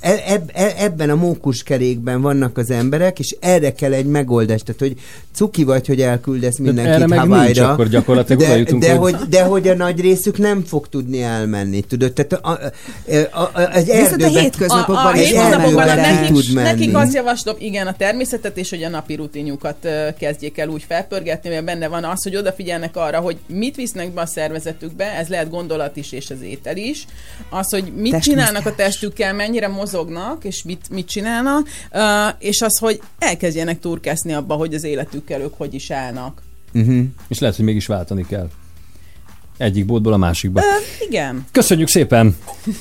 eb- e- ebben a mókuskerékben vannak az emberek, és erre kell egy megoldás. Tehát, hogy cuki vagy, hogy elküldesz erre mindenkit meg nincs, Hawaii-ra, akkor gyakorlatilag de, jutunk, de, hogy- hogy... de hogy a nagy részük nem fog tudni elmenni, tudod? Tehát a, a, a, a, egy Viszont a hétköznapokban a, a hétköznapokban nekik, tud menni. nekik azt javaslom, igen, a természetet és hogy a napi rutinjukat kezdjék el úgy felpörgetni, mert benne van az, hogy odafigyelnek arra, hogy mit visznek be a szervezetükbe, ez lehet gondolat is és az étel is, az, hogy mit Testmozgás. csinálnak a testükkel, mennyire mozognak, és mit, mit csinálnak, és az, hogy elkezdjenek turkászni abba, hogy az életükkel ők hogy is állnak. Uh-huh. És lehet, hogy mégis váltani kell. Egyik boltból a másikba. Ö, igen. Köszönjük szépen!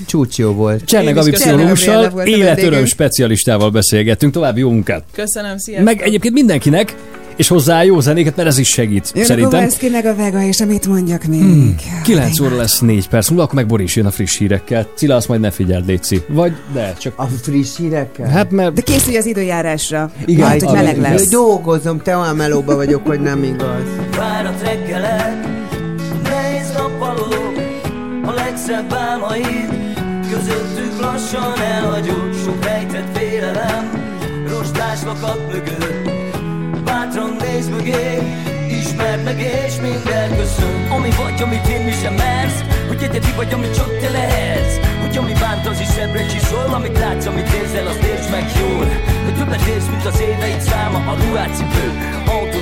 Csúcs jó volt. Cserne Gabi pszichológussal, életöröm specialistával beszélgettünk. További jó munkát! Köszönöm, sziasztok! Meg egyébként mindenkinek, és hozzá jó zenéket, mert ez is segít, Jön a szerintem. Kovalszki meg a Vega, és amit mondjak még. Hmm. 9 óra lesz 4 perc múlva, akkor meg Boris jön a friss hírekkel. Cilla, azt majd ne figyeld, Léci. Vagy de, csak... A friss hírekkel? Hát mert... De készülj az időjárásra. Igen, Majd, hogy meleg lesz. Dolgozom, te olyan melóba vagyok, hogy nem igaz. Fáradt reggelek, nehéz nappalok, a legszebb álmaid, közöttük lassan elhagyott, sok rejtett félelem, rostás lakat mögött. Bátran nézd mögé, ismerd meg és minden köszön. Ami vagy, amit mi sem mersz, hogy egyedi vagy, amit csak te lehetsz. Hogy ami bánt, az is ebbre csiszol, amit látsz, amit érzel, azt értsd meg jól. Hogy többet érsz, mint az éveid száma, a ruhátcipő,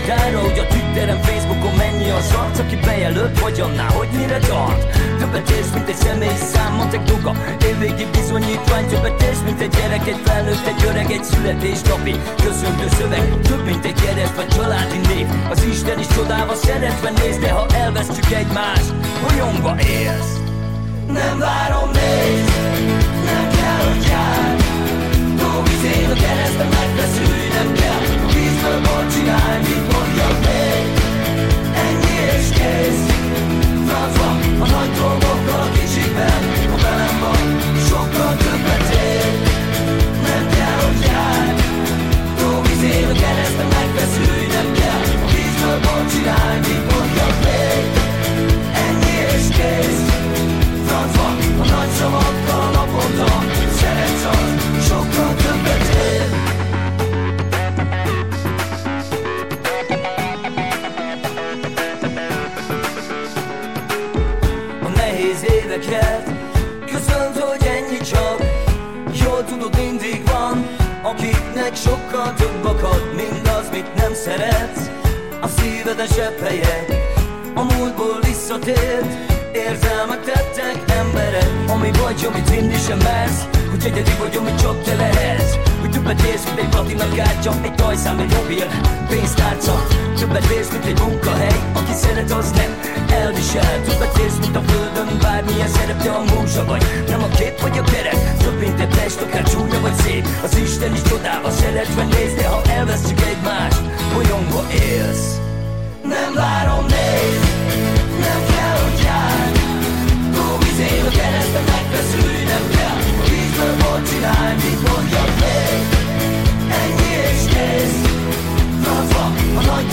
autódára, hogy a Twitteren, Facebookon mennyi az arc, aki bejelölt, vagy annál, hogy mire tart. Többet érsz, mint egy személy szám, matek doga, évvégi bizonyítvány, többet érsz, mint egy gyerek, egy felnőtt, egy öreg, egy születésnapi köszöntő szöveg, több mint egy kereszt vagy családi név. Az Isten is csodálva szeretve néz, de ha elvesztjük egymást, bolyongva élsz. Nem várom, nézd, nem kell, hogy jár. Tóvizén a kereszten megfeszülj, nem kell vízből bort csinálj, mit Francba, a szeretsz A szíved a zsebhelyek A múltból visszatért Érzelmek tettek emberek Ami vagy, amit hinni sem mersz Hogy egyedi vagy, amit csak te lehetsz Hogy többet érsz, mint egy platina kártya Egy tajszám, egy mobil, pénztárca. Többet érsz, mint egy munkahely Aki szeret, az nem elvisel. Többet érsz, mint a földön Bármilyen szerep, te a múzsa vagy. Nem a kép vagy a kerek Több, mint egy test, akár csúnya vagy szép. Az Isten is csodába szeretve néz De ha elvesztjük egymást Bolyongva élsz. Nem várom, nézd Nem kell, hogy járj. Túlvizén a kereszten megfeszülj Nem bort csinálj Mit mondjak még? Ennyi és kész. Francba a nagy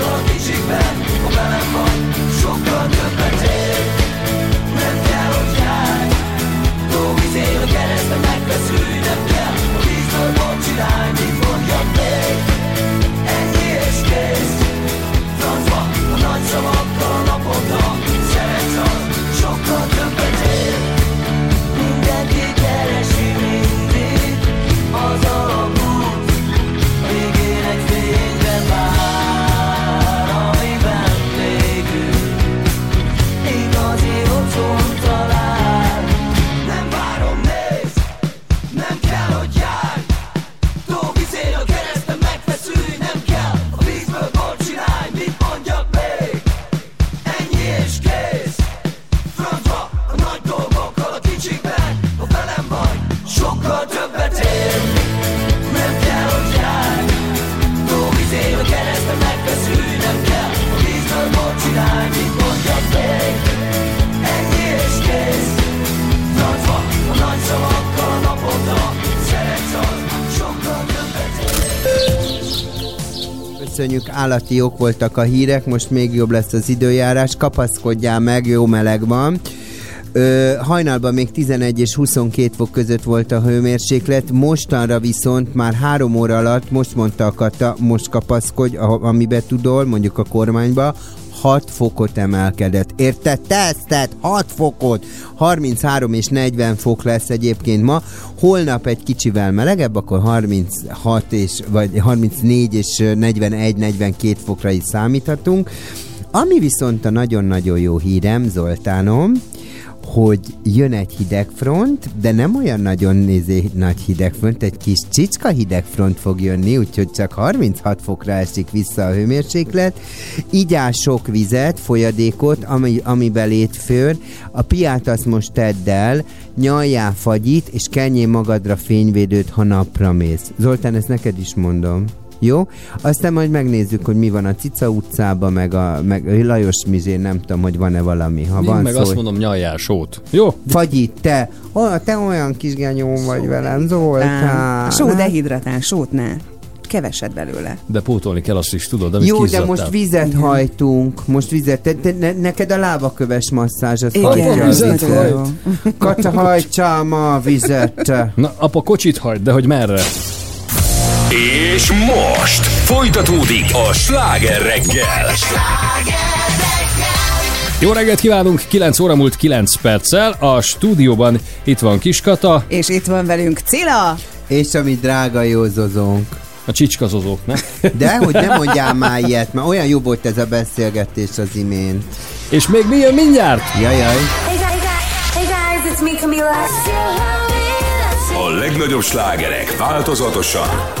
a kicsikben Ha sokkal többet Nem kell, hogy járj. Túlvizén a kereszten megfeszülj Köszönjük, állati jók voltak a hírek, most még jobb lesz az időjárás, kapaszkodjál meg, jó meleg van. Ö, hajnalban még 11 és 22 fok között volt a hőmérséklet, mostanra viszont már három óra alatt, most mondta a Kata, most kapaszkodj, amibe tudol, mondjuk a kormányba, 6 fokot emelkedett. Érted? Teszted 6 fokot! 33 és 40 fok lesz egyébként ma. Holnap egy kicsivel melegebb, akkor 36 és, vagy 34 és 41-42 fokra is számíthatunk. Ami viszont a nagyon-nagyon jó hírem, Zoltánom, hogy jön egy hidegfront, de nem olyan nagyon nézé nagy hidegfront, egy kis csicska hidegfront fog jönni, úgyhogy csak 36 fokra esik vissza a hőmérséklet. Igyál sok vizet, folyadékot, ami, amiben lét föl, a piát azt most tedd el, nyaljál fagyit, és kenjél magadra fényvédőt, ha napra mész. Zoltán, ezt neked is mondom. Jó? Aztán majd megnézzük, hogy mi van a Cica utcában, meg a meg Lajos Mizén, nem tudom, hogy van-e valami. Ha Én van meg szó, azt mondom, nyaljál sót. Jó? Fagyit, te, olyan, te olyan kis genyó vagy velem, Zoltán. Só dehidratál, sót ne. Keveset belőle. De pótolni kell azt is, tudod, amit Jó, de most vizet hajtunk, most vizet, te, te, ne, neked a lábaköves masszázs, az Igen, vizet hajt. Kata, hajtsál ma a vizet. Na, apa, kocsit hagyd, de hogy merre? És most folytatódik a sláger reggel. Jó reggelt kívánunk, 9 óra múlt 9 perccel. A stúdióban itt van Kiskata. És itt van velünk Cilla. És a mi drága józozónk. A csicskazozók, ne? De, hogy nem mondjál már ilyet, mert olyan jó volt ez a beszélgetés az imént. És még mi jön mindjárt? Jajjaj. Hey guys, hey guys, it's me Camila. A legnagyobb slágerek változatosan.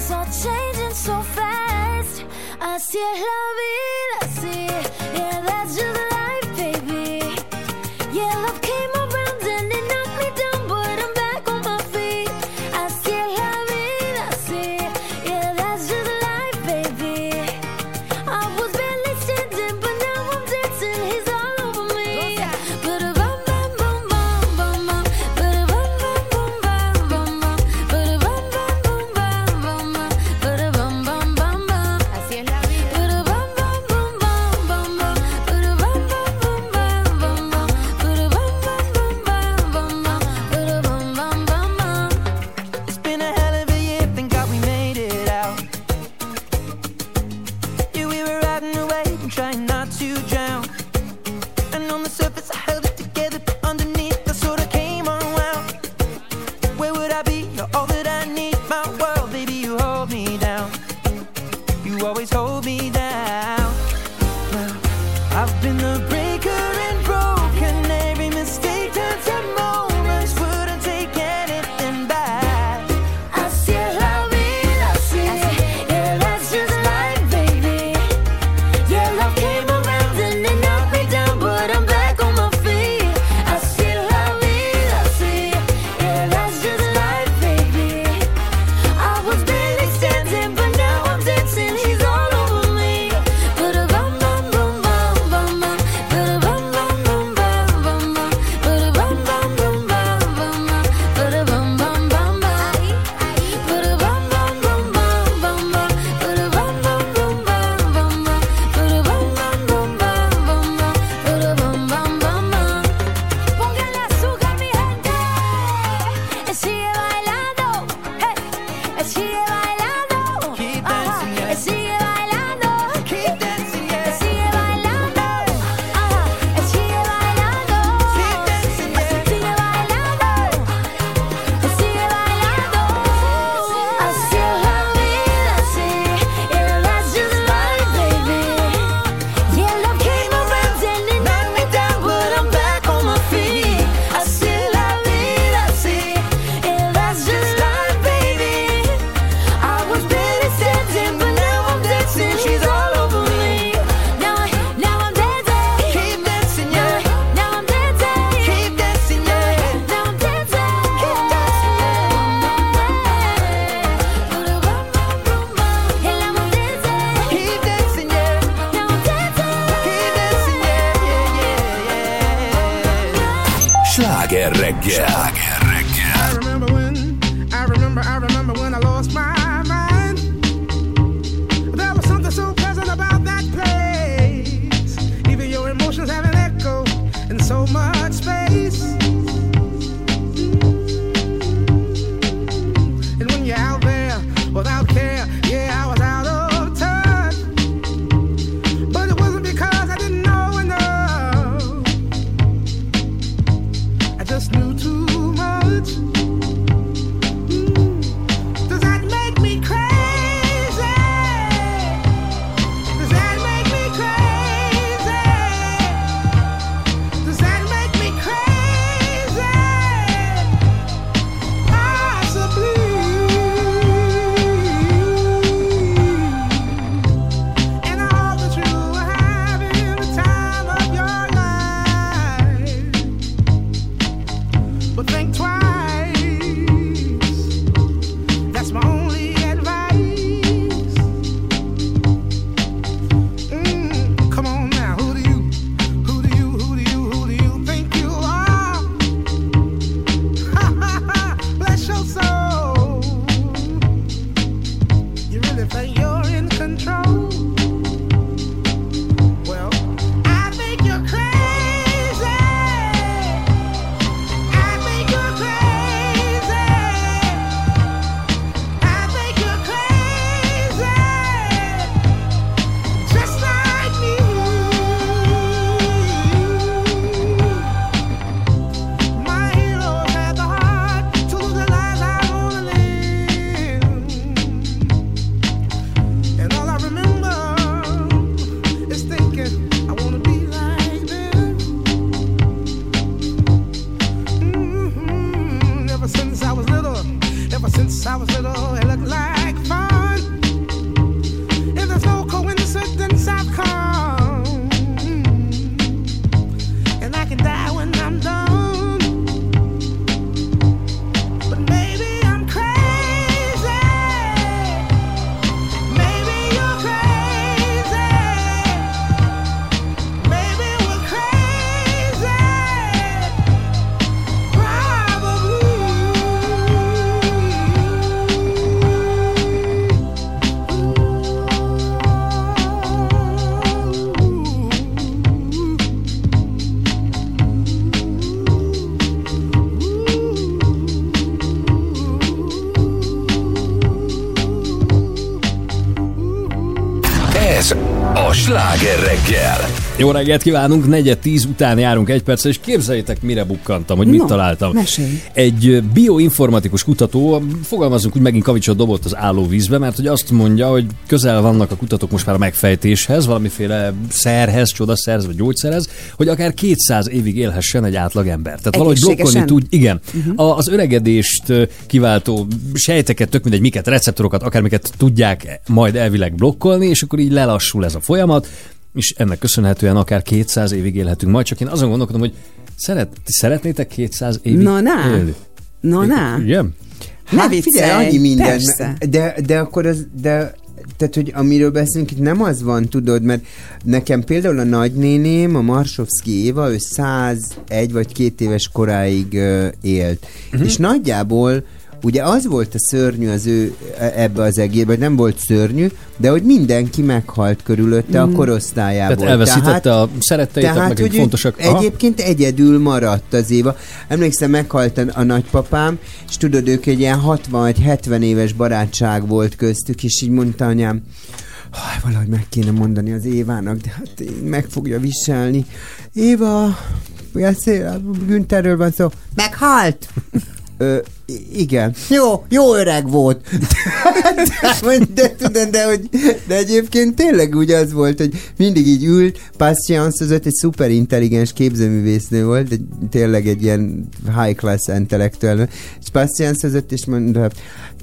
it's all changing so fast. I still love it, I see. Yeah, that's just life, baby. Sláger reggel. Jó reggelt kívánunk, negyed tíz után járunk egy perc, és képzeljétek, mire bukkantam, hogy mit No, találtam. mesélj. Egy bioinformatikus kutató, fogalmazunk, hogy megint kavicsot dobott az állóvízbe, mert hogy azt mondja, hogy közel vannak a kutatók most már a megfejtéshez, valamiféle szerhez, csodaszerhez vagy gyógyszerhez, hogy akár 200 évig élhessen egy átlagember. Tehát valahogy blokkolni tud, igen. Uh-huh. Az öregedést kiváltó sejteket, tök mindegy, miket, receptorokat, akármiket tudják majd elvileg blokkolni, és akkor így lelassul ez a folyamat, és ennek köszönhetően akár 200 évig élhetünk majd, csak én azon gondolkodom, hogy szeret, ti szeretnétek 200 évig Na, na. élni? Na, na. Igen? Ne Hát viccelj, figyelj, annyi minden. persze. De, de akkor az, de tehát, hogy amiről beszélünk, itt nem az van, tudod, mert nekem például a nagynéném, a Marsovszki Éva, ő 101 vagy két éves koráig uh, élt. Uh-huh. És nagyjából Ugye az volt a szörnyű az ő e- ebbe az egészben, nem volt szörnyű, de hogy mindenki meghalt körülötte Mm. a korosztályából. Tehát elveszítette a szeretteit, tehát, meg hogy fontosak. Aha. Egyébként egyedül maradt az Éva. Emlékszem, meghalt a, a nagypapám, és tudod, ők egy ilyen 60 vagy 70 éves barátság volt köztük, és így mondta anyám, Haj, valahogy meg kéne mondani az Évának, de hát én meg fogja viselni. Éva, beszél, Güntherről van szó. Meghalt! Ö, igen. Jó, jó öreg volt. de, de, tudod, de, hogy, de egyébként tényleg úgy az volt, hogy mindig így ült, Patience az egy szuper intelligens képzőművésznő volt, egy, tényleg egy ilyen high class intellektuál, és Patience az és mondta,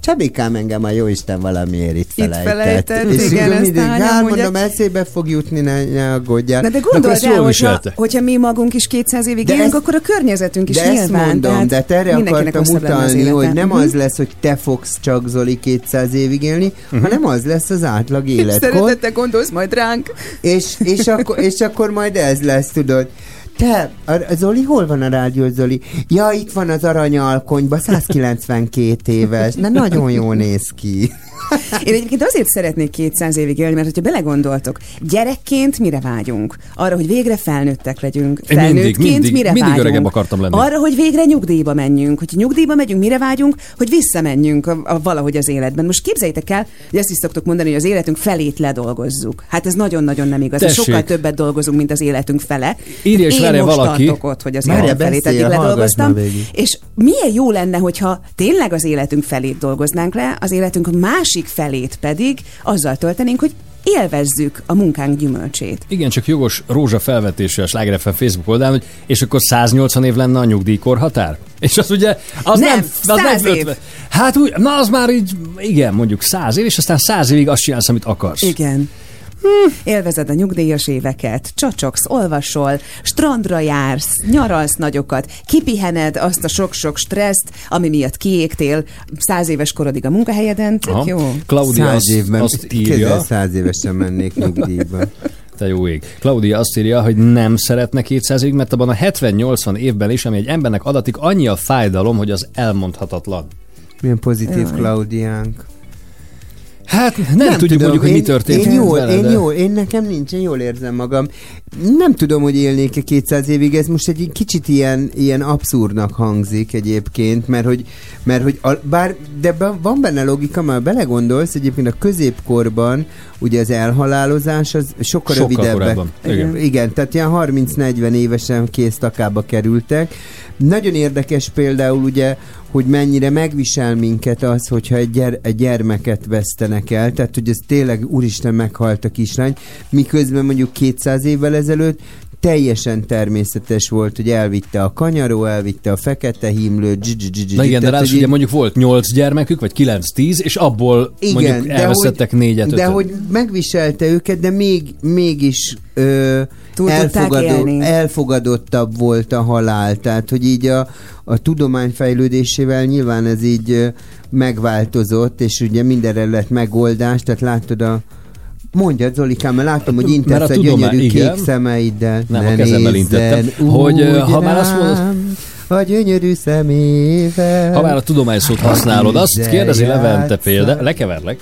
Csabikám engem a jóisten valamiért itt felejtett. felejtett, és igen, ezt mindig, hát mondom, eszébe fog jutni, ne, ne aggódjál. Na de gondold el, hogyha, hogyha mi magunk is 200 évig De élünk, ezt- akkor a környezetünk is de ezt nyilván. mondom, tehát de erre akartam utalni, élete. hogy nem Mhm. az lesz, hogy te fogsz csak Zoli 200 évig élni, uh-huh. hanem az lesz az átlag életkor. Szeretettel gondolsz majd ránk. És, és, akkor, és akkor majd ez lesz, tudod. Te, a Zoli, hol van a rádió, Zoli? Ja, itt van az aranyalkonyba, 192 éves. Na, nagyon jól néz ki. Én egyébként azért szeretnék 200 évig élni, mert hogyha belegondoltok, gyerekként mire vágyunk? Arra, hogy végre felnőttek legyünk. Mindig, Felnőttként mindig, mire mindig vágyunk? öregebb akartam lenni. Arra, hogy végre nyugdíjba menjünk. Hogyha nyugdíjba megyünk, mire vágyunk? Hogy visszamenjünk a, a, valahogy az életben. Most képzeljétek el, hogy ezt is szoktuk mondani, hogy az életünk felét ledolgozzuk. Hát ez nagyon-nagyon nem igaz. Tessék. Sokkal többet dolgozunk, mint az életünk fele. Írja és Én most valaki. tartok ott, hogy az életünk felét eddig ledolgoztam. És milyen jó lenne, hogyha tényleg az életünk felét dolgoznánk le, az életünk másik felét pedig azzal töltenénk, hogy élvezzük a munkánk gyümölcsét. Igen, csak jogos Rózsa felvetése a Sláger FM Facebook oldalán, hogy és akkor 180 év lenne a nyugdíjkorhatár? És az ugye, az Nem, nem, az 100 nem év. 50. Hát úgy, na az már így, igen, mondjuk 100 év, és aztán 100 évig azt csinálsz, amit akarsz. Igen. Hm, élvezed a nyugdíjas éveket, csacsogsz, olvasol, strandra jársz, nyaralsz nagyokat, kipihened azt a sok-sok stresszt, ami miatt kiégtél száz éves korodig a munkahelyeden. Tök Aha. jó. Claudia Száz évben, azt írja, száz évesen mennék nyugdíjba. te jó ég. Claudia azt írja, hogy nem szeretne 200 évig, mert abban a 70-80 évben is, ami egy embernek adatik, annyi a fájdalom, hogy az elmondhatatlan. Milyen pozitív Jaj. Klaudiánk. Hát nem, nem tudjuk mondjuk, hogy mi történt Én jól, vele, én de- jól, én nekem nincs, én jól érzem magam. Nem tudom, hogy élnék-e 200 évig, ez most egy kicsit ilyen, ilyen abszurdnak hangzik egyébként, mert hogy, mert hogy a, bár, de van benne logika, mert belegondolsz, egyébként a középkorban ugye az elhalálozás az sokkal, Sokkal korábban, igen. igen, tehát ilyen 30-40 évesen kész takába kerültek. Nagyon érdekes például ugye, hogy mennyire megvisel minket az, hogyha egy, gyere, egy gyermeket vesztenek el, tehát hogy ez tényleg, úristen, meghalt a kislány, miközben mondjuk 200 évvel ezelőtt teljesen természetes volt, hogy elvitte a kanyaró, elvitte a fekete hímlő, Na igen, de ráadásul ugye mondjuk volt 8 gyermekük, vagy 9-10, és abból mondjuk elveszettek hogy, négyet, De ötöt. hogy megviselte őket, de még, mégis ö, elfogadó, élni. elfogadottabb volt a halál. Tehát, hogy így a, a tudomány fejlődésével nyilván ez így megváltozott, és ugye mindenre lett megoldás, tehát látod a Mondjad, Zolikám, mert látom, hogy a intesz a tudomány- gyönyörű igen. kék szemeiddel. Nem, Ne a kezemmel intettem. Hogy, ha már azt mondod- A gyönyörű szemével. Ha már a tudományszót használod, azt kérdezi Levente példa, lekeverlek,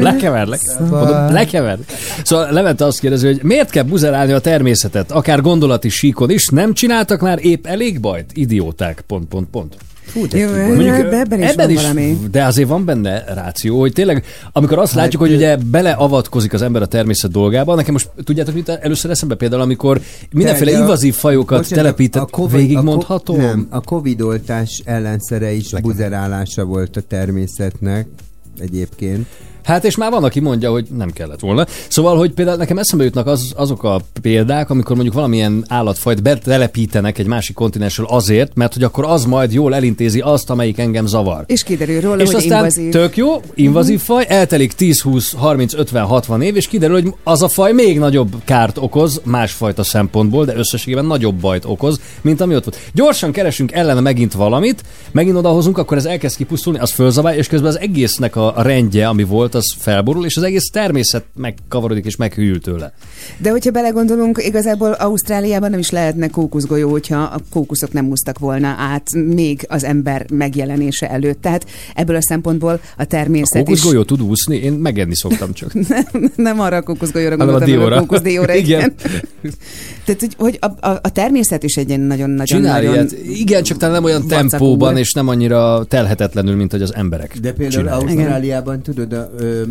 Lekeverlek, mondom, lekeverlek. Szóval Levente azt kérdezi, hogy miért kell buzerálni a természetet, akár gondolati síkon is, nem csináltak már épp elég bajt? Idióták, pont, pont, pont. Fú, Jó, ebben, ebben is van valami. de azért van benne ráció, hogy tényleg, amikor azt Hát, látjuk, hogy ugye beleavatkozik az ember a természet dolgába, nekem most tudjátok, mit először eszembe például, amikor mindenféle De invazív fajokat bocsánat, telepített, a Covid- végigmondhatom? A, co- nem, a Covid oltás ellenszere is buzerálása volt a természetnek egyébként. Hát és már van, aki mondja, hogy nem kellett volna. Szóval, hogy például nekem eszembe jutnak az, azok a példák, amikor mondjuk valamilyen állatfajt betelepítenek egy másik kontinensről azért, mert hogy akkor az majd jól elintézi azt, amelyik engem zavar. És kiderül róla, és hogy aztán invazív. tök jó, invazív faj, eltelik 10, 20, 30, 50, 60 év, és kiderül, hogy az a faj még nagyobb kárt okoz másfajta szempontból, de összességében nagyobb bajt okoz, mint ami ott volt. Gyorsan keresünk ellene megint valamit, megint odahozunk, akkor ez elkezd kipusztulni, az fölzabálja, és közben az egésznek a rendje, ami volt, az felborul, és az egész természet megkavarodik és meghűl tőle. De hogyha belegondolunk, igazából Ausztráliában nem is lehetne kókuszgolyó, hogyha a kókuszok nem úsztak volna át még az ember megjelenése előtt. Tehát ebből a szempontból a természet is... Kókuszgolyó tud úszni, én megenni szoktam csak. nem, nem arra a kókuszgolyóra a gondoltam, hanem a dióra. kókuszdióra. Igen. igen. Tehát, hogy, hogy a, a, a, természet is egy ilyen nagyon-nagyon... Csinál nagyon ilyet. Igen, csak talán nem olyan tempóban, és nem annyira telhetetlenül, mint hogy az emberek De például csinálják. Ausztráliában tudod, a, ö,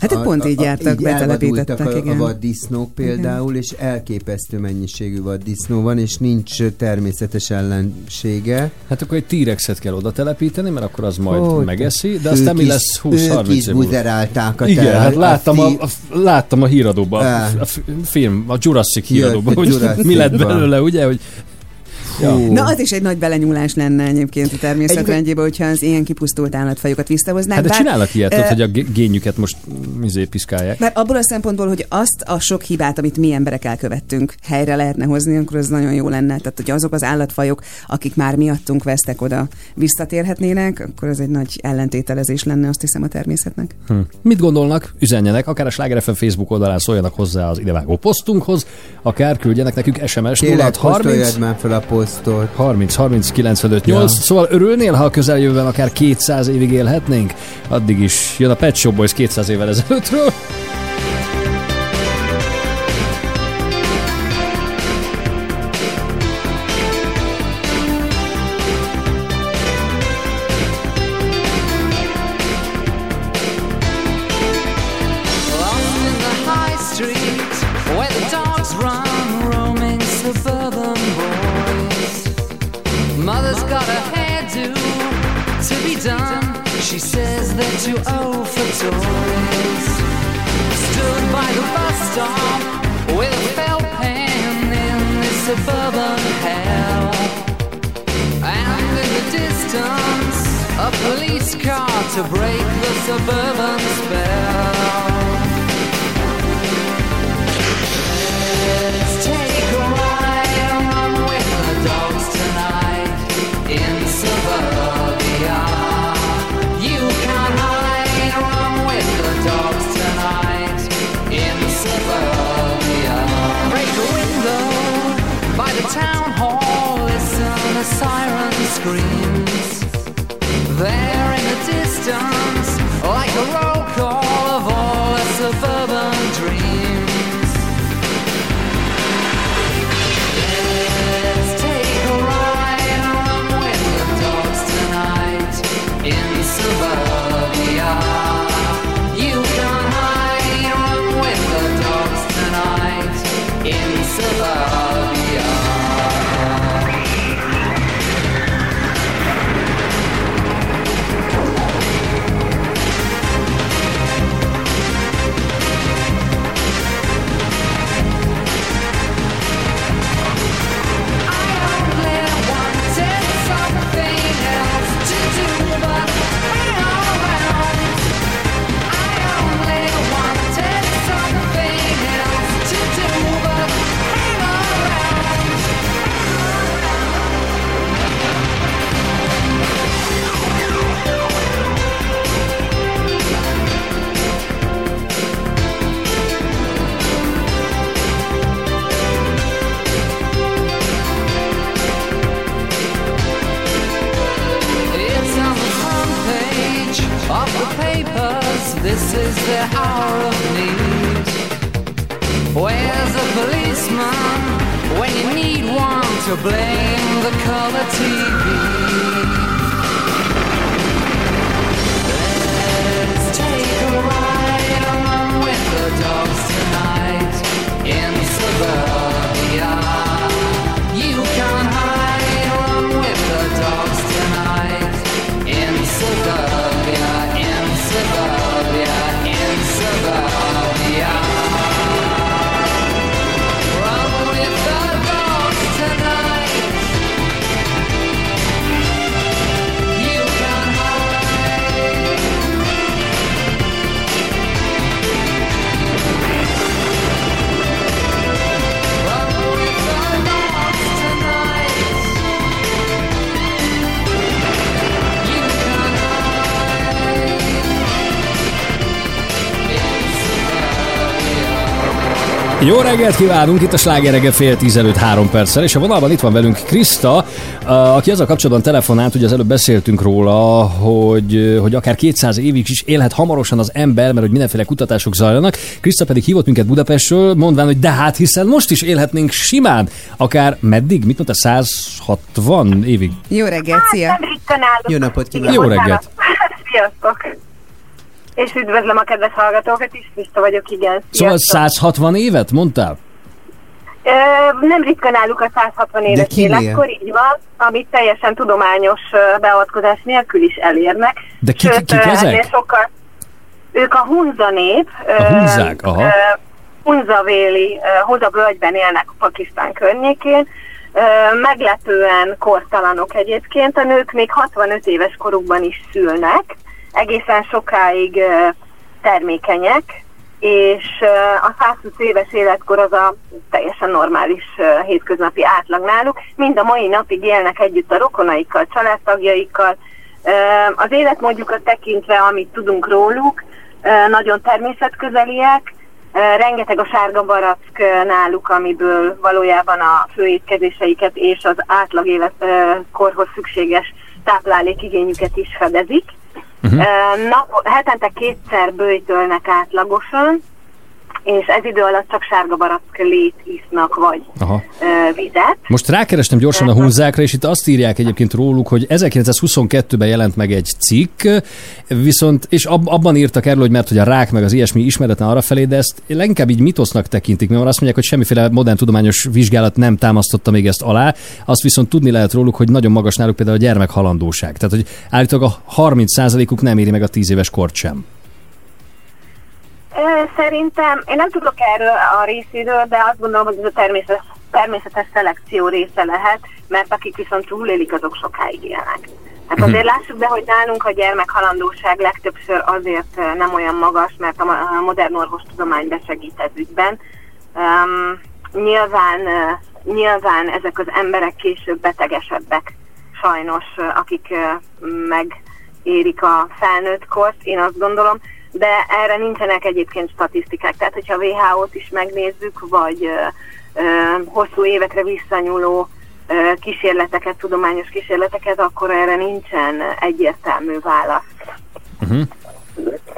Hát ők pont így jártak, így betelepítettek, a, a igen. vaddisznók például, és elképesztő mennyiségű vaddisznó van, és nincs természetes ellensége. Hát akkor egy T-rexet kell oda telepíteni, mert akkor az majd Hogy? megeszi, de Ők aztán mi is- lesz ők 20-30 is év múlva? buzerálták a Igen, hát a láttam a, a, láttam a híradóban, a, a fi- film, a Jurassic híradóban, a hogy Jurassic mi lett belőle, ugye, hogy Ja. Na, az is egy nagy belenyúlás lenne egyébként a természetrendjébe, hogyha az ilyen kipusztult állatfajokat visszahoznák. Hát de Bár, csinálnak ilyet, ö, hogy a gé- génjüket most izé piszkálják. Mert abból a szempontból, hogy azt a sok hibát, amit mi emberek elkövettünk, helyre lehetne hozni, akkor az nagyon jó lenne. Tehát, hogy azok az állatfajok, akik már miattunk vesztek oda, visszatérhetnének, akkor ez egy nagy ellentételezés lenne, azt hiszem, a természetnek. Hm. Mit gondolnak? Üzenjenek, akár a Sláger FM Facebook oldalán szóljanak hozzá az idevágó posztunkhoz, akár küldjenek nekünk SMS Tényleg 0 30 posztoljad már fel a posztot. 30 30 95 8. Ja. Szóval örülnél, ha a közeljövőben akár 200 évig élhetnénk? Addig is jön a Pet Shop Boys 200 évvel ezelőttről. Car to break the suburban spell. Let's take a ride along with the dogs tonight in suburbia. You can't hide along with the dogs tonight in suburbia. Break a window by the town hall, listen a siren screams. This is the hour of need. Where's the policeman when you need one to blame the color TV? Jó reggelt kívánunk, itt a Sláger reggel fél tíz előtt három perccel, és a vonalban itt van velünk Kriszta, a- aki azzal kapcsolatban telefonált, ugye az előbb beszéltünk róla, hogy, hogy akár 200 évig is élhet hamarosan az ember, mert hogy mindenféle kutatások zajlanak. Kriszta pedig hívott minket Budapestről, mondván, hogy de hát hiszen most is élhetnénk simán, akár meddig, mit mondta, 160 évig. Jó reggelt, szia! Ritkán állok. Jó napot Igen, Jó reggelt! Sziasztok! És üdvözlöm a kedves hallgatókat is, Krista vagyok, igen. Szóval Sziasztok. 160 évet mondtál? Ö, nem ritkán állunk a 160 éves életkor, így van, amit teljesen tudományos beavatkozás nélkül is elérnek. De kik- Sőt, kik ezek? Sokkal, ők a hunza nép. A hunzák, aha. ö, Hunzavéli, ö, Hoza völgyben élnek Pakisztán környékén. Meglepően kortalanok egyébként. A nők még 65 éves korukban is szülnek, egészen sokáig termékenyek, és a 120 éves életkor az a teljesen normális hétköznapi átlag náluk. Mind a mai napig élnek együtt a rokonaikkal, családtagjaikkal. Az életmódjukat tekintve, amit tudunk róluk, nagyon természetközeliek, rengeteg a sárga barack náluk, amiből valójában a főétkezéseiket és az átlag életkorhoz szükséges táplálékigényüket is fedezik. Uh-huh. Nap, hetente kétszer bőjtölnek átlagosan, és ez idő alatt csak sárga barack lét isznak, vagy Aha. ö, vizet. Most rákerestem gyorsan a hunzákra, és itt azt írják egyébként róluk, hogy 1922-ben jelent meg egy cikk, viszont, és ab, abban írtak erről, hogy mert hogy a rák meg az ilyesmi ismeretlen arrafelé, de ezt leginkább így mitosznak tekintik, mert azt mondják, hogy semmiféle modern tudományos vizsgálat nem támasztotta még ezt alá, azt viszont tudni lehet róluk, hogy nagyon magas náluk például a gyermekhalandóság. Tehát, hogy állítólag a 30%-uk nem éri meg a 10 éves kort sem. Szerintem, én nem tudok erről a részéről, de azt gondolom, hogy ez a természetes, természetes szelekció része lehet, mert akik viszont túlélik, azok sokáig élnek. Hát azért lássuk be, hogy nálunk a gyermekhalandóság legtöbbször azért nem olyan magas, mert a mo- a modern orvostudomány besegít ez ügyben. Um, nyilván, nyilván ezek az emberek később betegesebbek, sajnos, akik megérik a felnőtt kort, én azt gondolom, de erre nincsenek egyébként statisztikák. Tehát, hogyha a WHO-t is megnézzük, vagy hosszú évekre visszanyúló kísérleteket, tudományos kísérleteket, akkor erre nincsen egyértelmű válasz. Uh-huh.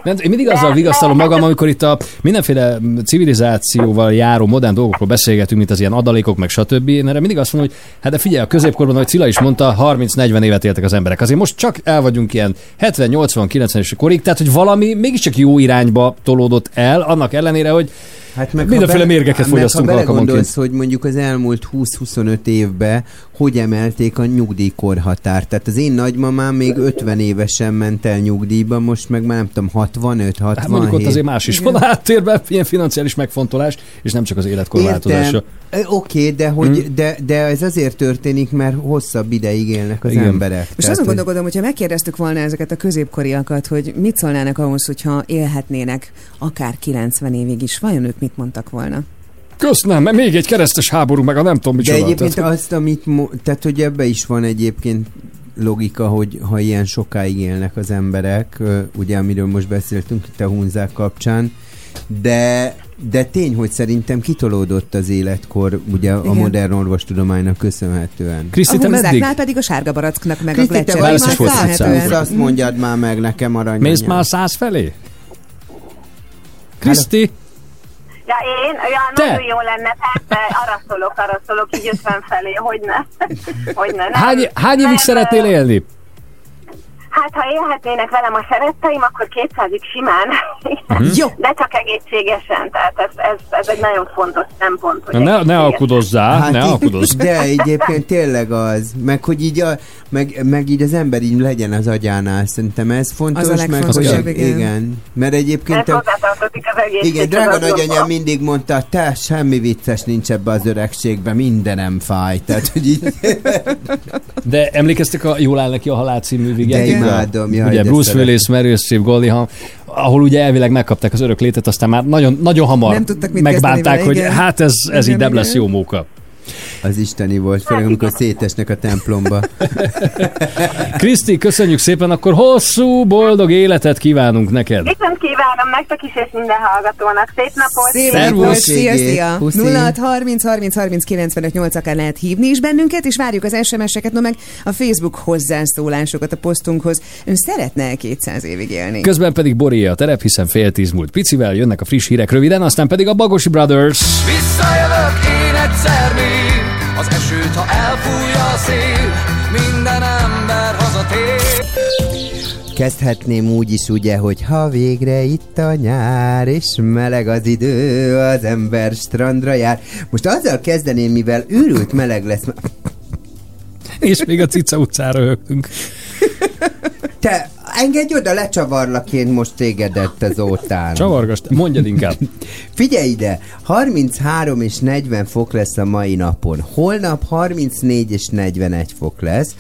Mert én mindig azzal vigasztalom magam, amikor itt a mindenféle civilizációval járó modern dolgokról beszélgetünk, mint az ilyen adalékok, meg stb. Én erre mindig azt mondom, hogy hát de figyelj, a középkorban, ahogy Cilla is mondta, 30-40 évet éltek az emberek. Azért most csak el vagyunk ilyen 70-80-90-es korig, tehát hogy valami mégiscsak jó irányba tolódott el, annak ellenére, hogy Hát meg mindenféle ha mérgeket meg fogyasztunk ha alkalmanként. belegondolsz, hogy mondjuk az elmúlt 20-25 évben hogy emelték a nyugdíjkorhatárt. Tehát az én nagymamám még 50 évesen ment el nyugdíjba, most meg már nem tudom, 65, 67. Hát mondjuk ott azért más is van a háttérben, ilyen financiális megfontolás, és nem csak az életkor változása. Ö, Oké, de, hogy, Hm. de, de ez azért történik, mert hosszabb ideig élnek az Igen. emberek. Most Tehát, azon hogy- gondolkodom, hogyha megkérdeztük volna ezeket a középkoriakat, hogy mit szólnának ahhoz, hogyha élhetnének akár 90 évig is, vajon ők mit mondtak volna? Köszönöm, mert még egy keresztes háború, meg a nem tudom De micsoda. egyébként Tehát- azt, amit, mo- tehát hogy ebbe is van egyébként logika, hogy ha ilyen sokáig élnek az emberek, ugye amiről most beszéltünk itt a hunzák kapcsán, de, de tény, hogy szerintem kitolódott az életkor ugye a Igen. modern orvostudománynak köszönhetően. a hunzáknál pedig a sárga baracknak meg Kriszti, a. 120, azt mondjad már meg nekem aranyanyám. Mész már száz felé? Kriszti? Ja, én? Ja, Te? nagyon jó lenne, persze, arra szólok, arra szólok, így 50 felé, hogy ne. hogy ne. Nem, Hány, hány évig szeretnél élni? Hát, ha élhetnének velem a szeretteim, akkor 200-ig simán. Mhm. Jó. De csak egészségesen, tehát ez, ez, ez egy nagyon fontos szempont. Hogy Ne, ne egészségesen. alkudozzál, ne így- alkudozz. De egyébként tényleg az. Meg hogy így, a, meg, meg így az ember így legyen az agyánál. Szerintem ez fontos. Az meg, hogy, igen. igen. Mert egyébként... Ez hozzátartozik az igen, drága nagyanyám mindig mondta, te semmi vicces nincs ebbe az öregségbe, mindenem fáj. Tehát, hogy így... De emlékeztek a Jól áll neki a halál című vigyátékra? Imádom, jaj, Ugye Bruce. Willis, Meryl Streep, Goldie Hawn, ahol ugye elvileg megkapták az örök létet, aztán már nagyon, nagyon hamar Nem tudtak mit megbánták, kezdeni hogy vele, igen. hát ez, ez Igen, így nem lesz igen. jó móka. Az isteni volt, főleg amikor szétesnek a templomba. Kriszti, köszönjük szépen, akkor hosszú, boldog életet kívánunk neked. Viszont kívánom nektek is, és minden hallgatónak. Szép napot! Szép napot, szia, szia! Puszi. 06 30 30 30 95 8 akár lehet hívni is bennünket, és várjuk az SMS-eket, no meg a Facebook hozzászólásokat a posztunkhoz. Ön szeretne 200 évig élni? Közben pedig Boré a terep, hiszen fél tíz múlt picivel, jönnek a friss hírek röviden, aztán pedig a Bagosi Brothers. Visszajövök én egyszer még Esőt, ha elfújja a szél Minden ember hazatér Kezdhetném úgy is ugye, hogy ha végre itt a nyár, és meleg az idő, az ember strandra jár. Most azzal kezdeném, mivel őrült meleg lesz. És még a Cica utcára röhögtünk. Te, engedj oda, lecsavarlak én most tégedet azótán. Csavargas, mondjad inkább. Figyelj ide, 33 és 40 fok lesz a mai napon. Holnap 34 és 41 fok lesz.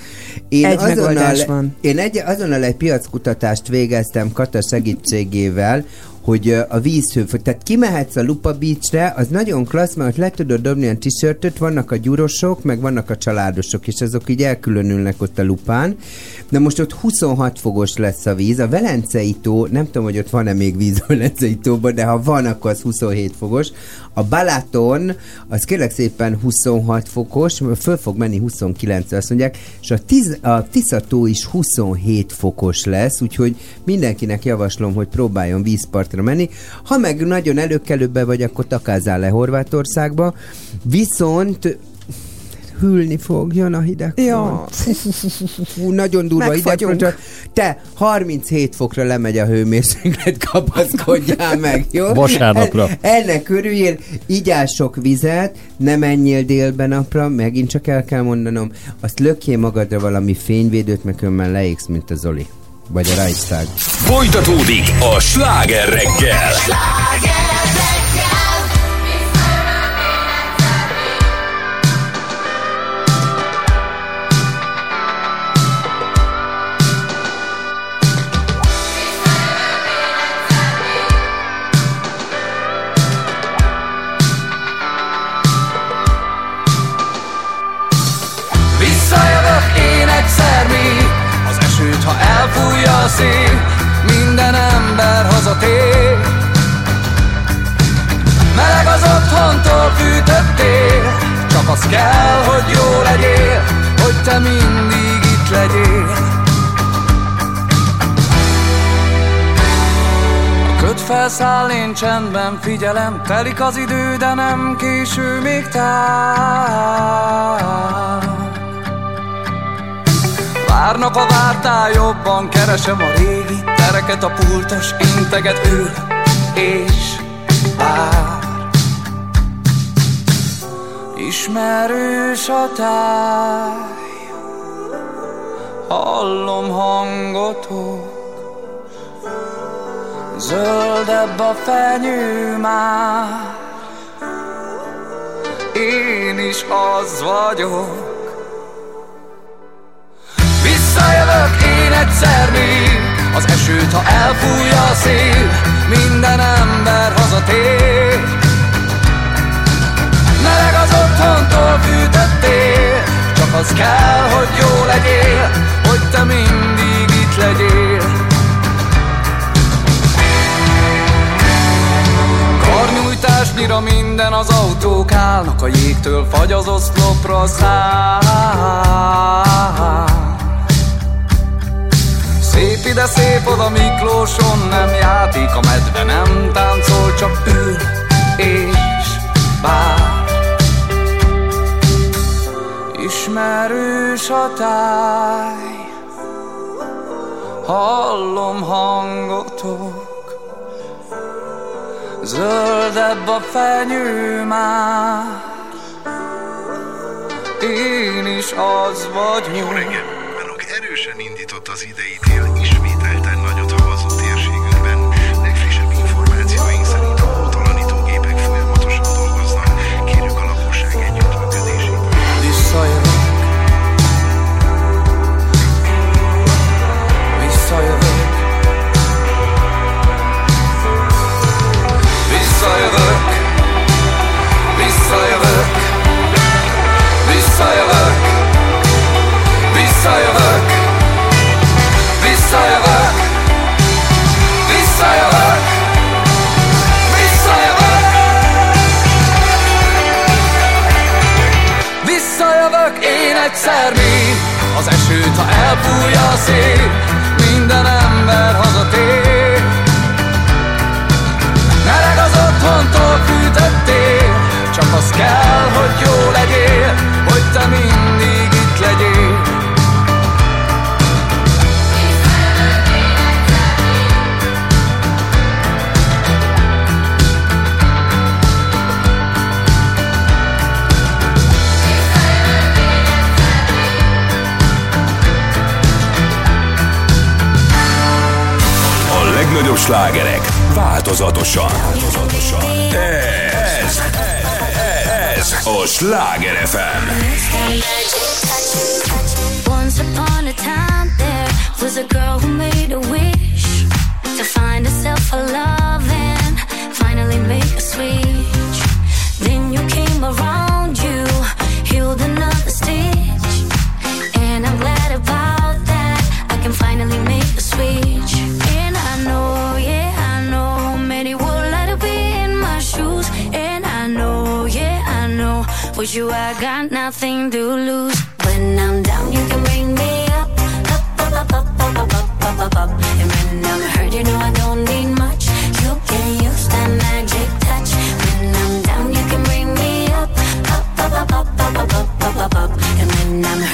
Én Egy megoldás van. Én egy, azonnal egy piackutatást végeztem Kata segítségével, hogy a vízhőfok, tehát kimehetsz a Lupa Beachre, az nagyon klassz, mert ott le tudod dobni a t vannak a gyurosok, meg vannak a családosok, és azok így elkülönülnek ott a lupán. De most ott 26 fokos lesz a víz. A Velencei tó, nem tudom, hogy ott van-e még víz a Velencei tóban, de ha van, akkor az 27 fokos. A Balaton, az kérlek szépen 26 fokos, föl fog menni 29 azt mondják, és a, tiz, a Tiszató is 27 fokos lesz, úgyhogy mindenkinek javaslom, hogy próbáljon vízpartra menni. Ha meg nagyon előkelőbbe vagy, akkor takázzál le Horvátországba. Viszont hűlni fog, jön a hideg. Ja. Fú, nagyon durva Megfagyunk. hideg. Te 37 fokra lemegy a hőmérséklet, kapaszkodjál meg, jó? Vasárnapra. En, ennek örüljél, igyál sok vizet, ne menjél délben napra, megint csak el kell mondanom, azt lökjél magadra valami fényvédőt, meg önben leégsz, mint a Zoli. Vagy a Reichstag. Folytatódik a sláger reggel. Visszajövök a szél Minden ember hazatér. Meleg az otthontól fűtöttél Csak az kell, hogy jó legyél Hogy te mindig itt legyél. Köt felszáll, én csendben figyelem Telik az idő, de nem késő még tár Várnak a vártál jobban, keresem a régi tereket, a pultos integet ül és vár. Ismerős a táj, hallom hangotok, zöldebb a fenyő már, én is az vagyok. Visszajövök én egyszer még. Az esőt, ha elfújja a szél Minden ember hazatér. Meleg az otthontól fűtöttél Csak az kell, hogy jó legyél Hogy te mindig itt legyél. Karnyújtásnyira minden az autók állnak A jégtől fagy az oszlopra száll Szép ide, szép oda Miklóson nem játék A medve nem táncol, csak ül és vár Ismerős a táj Hallom hangotok Zöldebb a fenyő már Én is az vagyok! Erősen indított az idei tél, la voy legnagyobb slágerek változatosan. Ez, ez a Sláger FM. Once upon a time, there was a girl who made a wish to find herself a love and finally make a switch. You, I got nothing to lose. When I'm down, you can bring me up, up, up, up, up, up, up, up, up, up. And when I'm hurt, you know I don't need much. You can use that magic touch. When I'm down, you can bring me up, up, up, up, up, up, up, up, up, up, up. And when I'm hurt,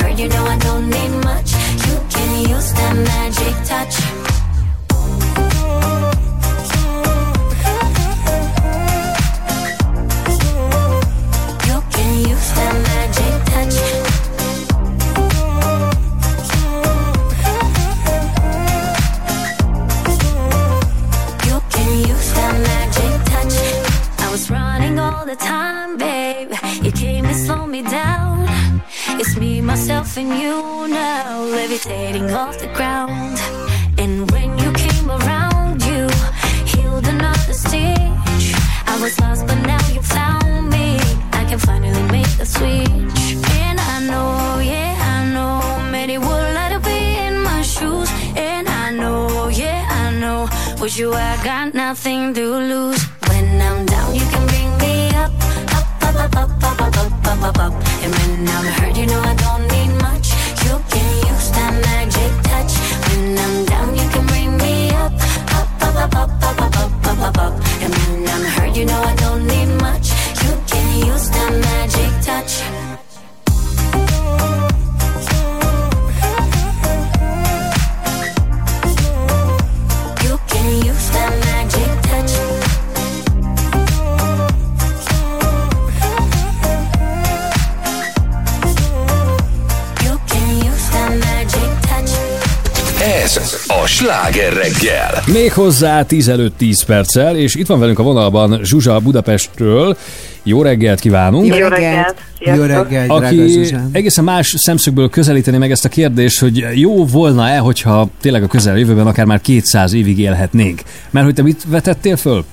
Sláger reggel. Még hozzá 10 előtt 10 perccel, és itt van velünk a vonalban Zsuzsa Budapestről. Jó reggelt kívánunk! Jó reggelt! Jó reggelt, drága Aki Zsuzsán. egészen más szemszögből közelíteni meg ezt a kérdést, hogy jó volna-e, hogyha tényleg a közeljövőben akár már 200 évig élhetnénk. Mert hogy te mit vetettél föl?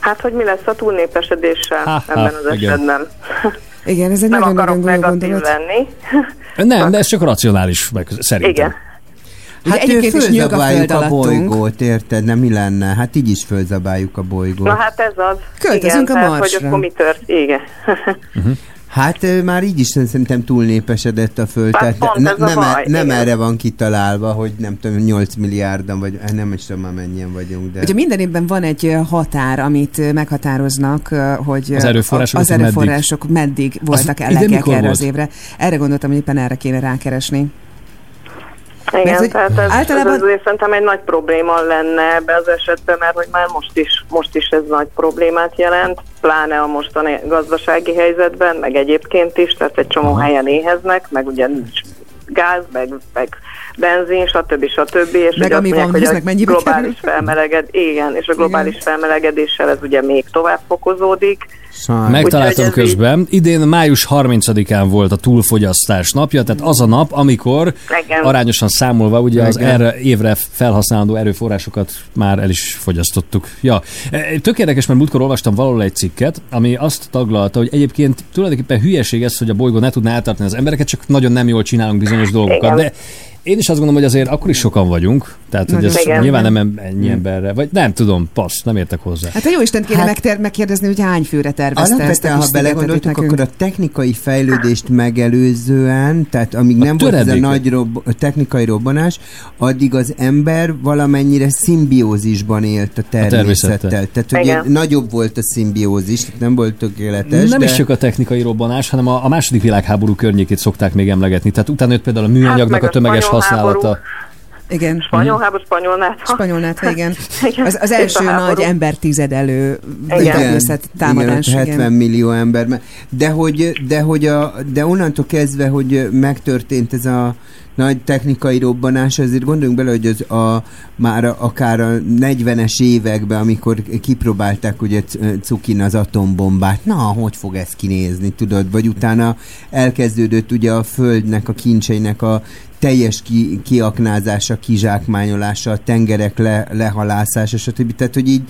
Hát, hogy mi lesz a túlnépesedéssel Ha, ha, ebben az igen. esetben. Igen, ez egy Nem akarok nagyon-nagyon jó negatív gondolat. lenni. Nem, de ez csak racionális meg, szerintem. Igen. Ugye Hát egyébként is nyug a fölzabáljuk föld a, bolygót, érted? Nem mi lenne? Hát így is fölzabáljuk a bolygót. Na hát ez az. Költözünk Igen, a tehát, Marsra. hogy akkor mi tört? Igen. Hát ö, már így is szerintem túlnépesedett a föld, Hát tehát a nem, baj, e- nem igen. erre van kitalálva, hogy nem tudom, 8 milliárdan, vagy hát nem is tudom már mennyien vagyunk, de... Ugye minden évben van egy határ, amit meghatároznak, hogy Az erőforrások, az hogy meddig? erőforrások meddig, voltak elekek mikor erre volt? az évre. Erre gondoltam, hogy éppen erre kéne rákeresni. Igen, Mert, hogy tehát ez, általában- ez azért szerintem egy nagy probléma lenne ebbe az esetben, mert hogy már most is, most is ez nagy problémát jelent, pláne a mostani gazdasági helyzetben, meg egyébként is, tehát egy csomó helyen éheznek, meg ugye nincs gáz, meg, meg benzin, stb. stb. És Meg ami azt van, mondják, hogy az meg a mennyibe globális kerül? felmeleged, igen, és a globális felmelegedéssel ez ugye még tovább fokozódik. Megtaláltam Úgyhogy közben. Idén május 30-án volt a túlfogyasztás napja, tehát az a nap, amikor Igen. arányosan számolva ugye az Igen. erre évre felhasználandó erőforrásokat már el is fogyasztottuk. Ja, e, tök érdekes, mert múltkor olvastam valahol egy cikket, ami azt taglalta, hogy egyébként tulajdonképpen hülyeség ez, hogy a bolygó ne tudná eltartani az embereket, csak nagyon nem jól csinálunk bizonyos dolgokat. Igen. De én is azt gondolom, hogy azért akkor is sokan vagyunk, tehát hogy ez Igen. nyilván nem ennyi emberre, vagy nem tudom, passz, nem értek hozzá. Hát a jó Isten kéne Hát- megter- megkérdezni, hogy hány főre tervezte ezt a Alapvetően, ha belegondoltuk, akkor a technikai fejlődést megelőzően, tehát amíg nem volt ez a nagy rob- technikai robbanás, addig az ember valamennyire szimbiózisban élt a természettel. természettel. Tehát ugye Igen. nagyobb volt a szimbiózis, nem volt tökéletes, Nem de... is csak a technikai robbanás, hanem a, a második világháború környékét szokták még emlegetni. Tehát utána jött például a műanyagnak Hát a a tömeges használata. háború. Igen. Spanyol háború, spanyol nátha. Spanyol nátha, igen. Igen. Az, az első nagy ember tizedelő Igen. természet támadás. Igen, 70 millió ember. De hogy, de hogy a, de onnantól kezdve, hogy megtörtént ez a nagy technikai robbanás, azért gondoljunk bele, hogy az a, már a, akár a 40-es években, amikor kipróbálták ugye Cukin az atombombát, na, hogy fog ez kinézni, tudod? Vagy utána elkezdődött ugye a földnek, a kincseinek a teljes ki, kiaknázása, kizsákmányolása, a tengerek le, lehalászása, stb. Tehát, hogy így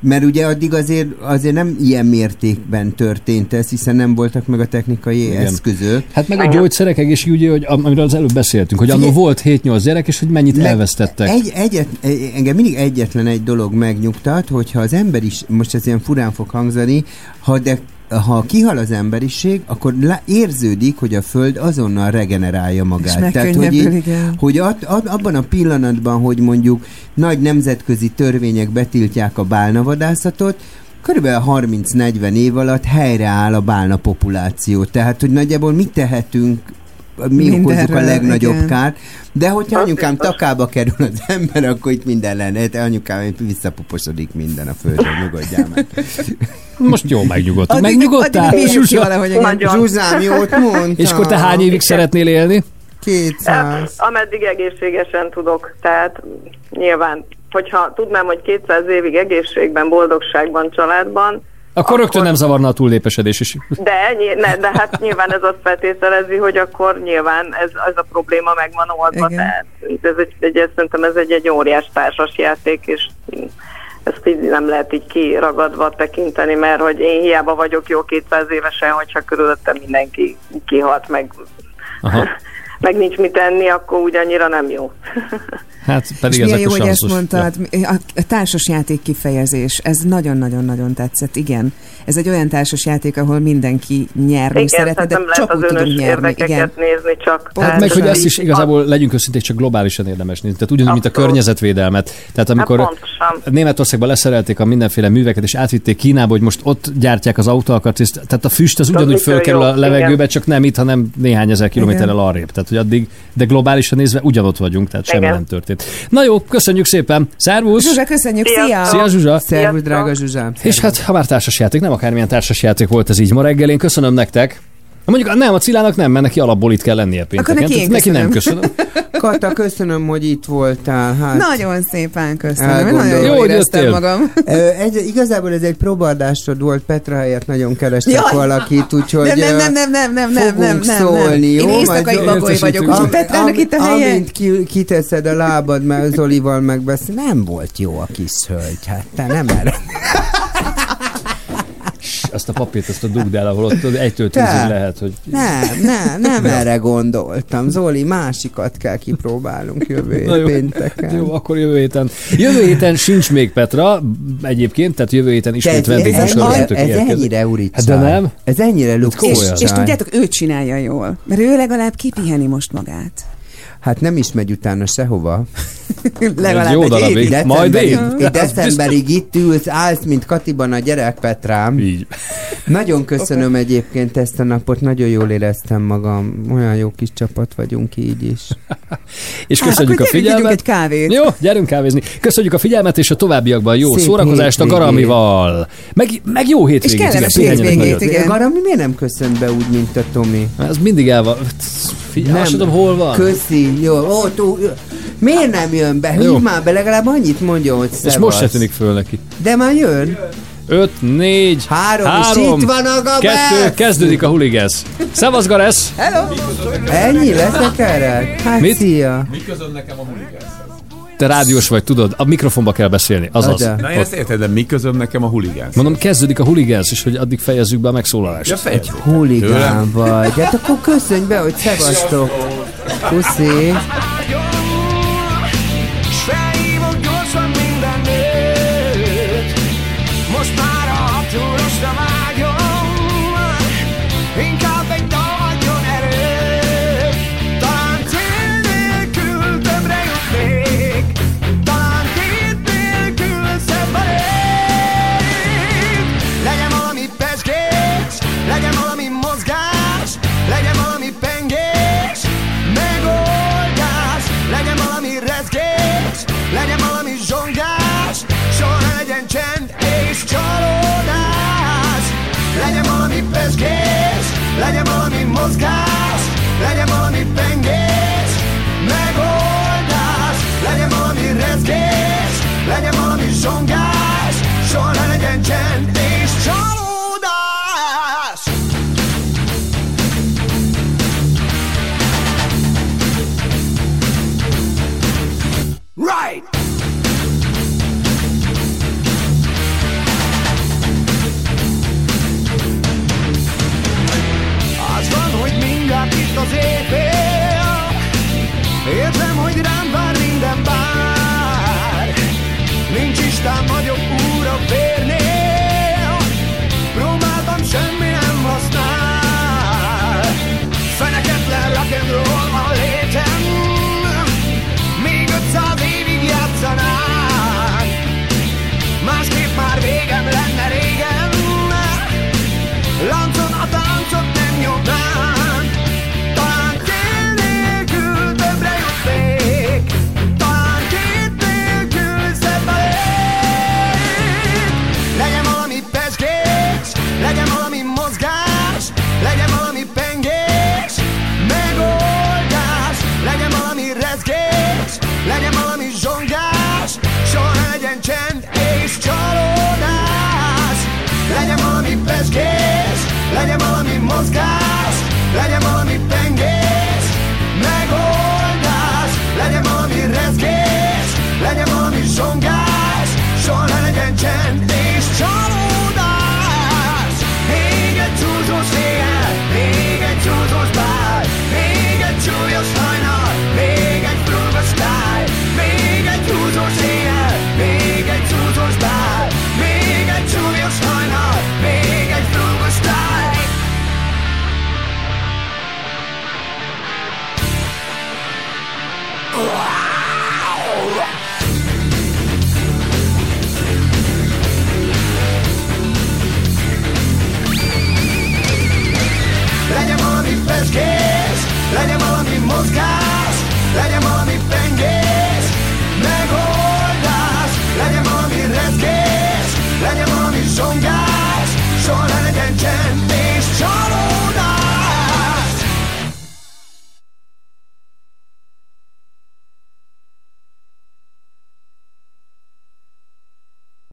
mert ugye addig azért, azért nem ilyen mértékben történt ez, hiszen nem voltak meg a technikai Igen. eszközök. Hát meg a gyógyszerek egészségügyi, hogy am- amiről az előbb beszéltünk, hogy annól volt 7-8 gyerek, és hogy mennyit Meg- elvesztettek. Egy, egyet, engem mindig egyetlen egy dolog megnyugtat, hogyha az ember is, most ez ilyen furán fog hangzani, ha de ha kihal az emberiség, akkor lá, érződik, hogy a Föld azonnal regenerálja magát. Tehát, hogy, így, igen. hogy ad, ad, abban a pillanatban, hogy mondjuk nagy nemzetközi törvények betiltják a bálnavadászatot, Körülbelül 30-40 év alatt helyreáll a bálna populáció. Tehát, hogy nagyjából mit tehetünk, mi Mindenről, okozzuk a legnagyobb igen. kárt. De hogyha anyukám takába kerül az ember, akkor itt minden lenne. Te anyukám épp visszapuposodik minden a földön, nyugodjál meg. Most jó megnyugodtunk. Addig- Megnyugodtál? addig ki Zsuzsa? valahogy. Zsuzsám, jót mondtam. És akkor te hány évig szeretnél élni? 200. Ameddig egészségesen tudok. Tehát nyilván, hogyha tudnám, hogy 200 évig egészségben, boldogságban, családban, Akkor rögtön nem zavarna a túllépésedés is. de, ne, de hát nyilván ez azt feltételezi, hogy akkor nyilván ez, ez a probléma megvan oldva. Tehát ez egy, egy, szerintem ez egy, egy óriás társas játék, és ezt így nem lehet így kiragadva tekinteni, mert hogy én hiába vagyok jó 200 évesen, hogyha körülöttem mindenki kihalt, meg, Aha. meg nincs mit tenni, akkor úgy annyira nem jó. Hát pedig És ezek jó, a hogy ezt mondtad. A, a társasjáték kifejezés, ez nagyon-nagyon-nagyon tetszett, igen. Ez egy olyan társasjáték, ahol mindenki nyerni Igen, szeretne, de nem lehet csak az úgy tudunk önös nyerni. érdekeket Igen. nézni csak. Hát meg, hogy ezt is igazából legyünk őszinték, csak globálisan érdemes nézni. Tehát ugyanúgy, mint a környezetvédelmet. Tehát amikor Hát. Németországban leszerelték a mindenféle műveket, és átvitték Kínába, hogy most ott gyártják az autóalkatrészt. Tehát a füst az ugyanúgy fölkerül a levegőbe, csak nem itt, hanem néhány ezer kilométerrel arrébb. Tehát, hogy addig, de globálisan nézve ugyanott vagyunk, tehát semmi Igen. nem történt. Na jó, köszönjük szépen. Szervusz! Zsuzsa, köszönjük, Szia. szia! Szia Zsuzsa! Szervusz, drága Zsuzsám. És hát, ha már társasjáték, nem akármilyen társasjáték volt ez így ma reggel, én köszönöm nektek. Mondjuk nem, a Cilának nem, mert neki alapból itt kell lennie pénteken. neki én Tehát neki nem köszönöm. Kata, köszönöm, hogy itt voltál. Hát, Nagyon szépen köszönöm. Én nagyon Jó, jól hogy éreztem magam. Egy, igazából ez egy próbadásod volt, Petra helyett nagyon kerestek Jaj! valakit, úgyhogy Nem, nem, nem, nem, nem, nem, nem, nem, nem, szólni, nem. jó? Én éjszakai bagoly vagyok, úgyhogy Petrának itt a helye. Amint ki, kiteszed a lábad, mert Zolival megbeszél, nem volt jó a kis hölgy, hát te nem erre. Azt a papírt, azt a dugd el, ahol ott egytől tízig lehet, hogy... Nem, nem, nem erre gondoltam. Zoli, másikat kell kipróbálnunk jövő Na jó. pénteken. Jó, akkor jövő héten. Jövő héten sincs még Petra, egyébként, tehát jövő héten ismét ez, vendégműsor ennyire, vezetők ez érkezik. ennyire uricsa. Hát de nem? Ez ennyire luxus. És, és tudjátok, ő csinálja jól. Mert ő legalább kipiheni most magát. Hát nem is megy utána sehova. Legalább jó egy darabig. évig. Majd én. Decemberig, decemberig itt ülsz, állsz, mint Katiban a gyerek Petrám. Így. Nagyon köszönöm egyébként ezt a napot, nagyon jól éreztem magam. Olyan jó kis csapat vagyunk így is. És Hát, köszönjük akkor a figyelmet. egy kávét. Jó, gyerünk kávézni. Köszönjük a figyelmet, és a továbbiakban jó Szép szórakozást a hétvégét. Garamival. Meg, meg jó hétvégét. igen, kellemes pihenjenek hétvégét. Igen. Garami miért nem köszönt be úgy, mint a Tomi? Ez mindig el van. Figyelj, azt tudom, hol van. Köszi, jó. Ó, tú, miért nem jön be? Jó. Hívd már be, legalább annyit mondjon, hogy szevasz. És most se tűnik föl neki. De már jön. 5, 4, Három, és 3, itt van a Gabesz! 2, kezdődik a huligesz. Szevasz, Garesz! Ennyi leszek erre? Hát Mit? szia. Te rádiós vagy, tudod, a mikrofonba kell beszélni, azaz. Ada. Na én ezt érted, de mi közöm nekem a huligánsz? Mondom, kezdődik a huligánsz, és hogy addig fejezzük be a megszólalást. Ja, fejezzük. Huligán Tőlem? vagy. Hát akkor köszönj be, hogy szevasztok. Puszi. Mozgás, legyen valami itt az éjfél Érzem, hogy rám vár minden bár Nincs Isten, vagyok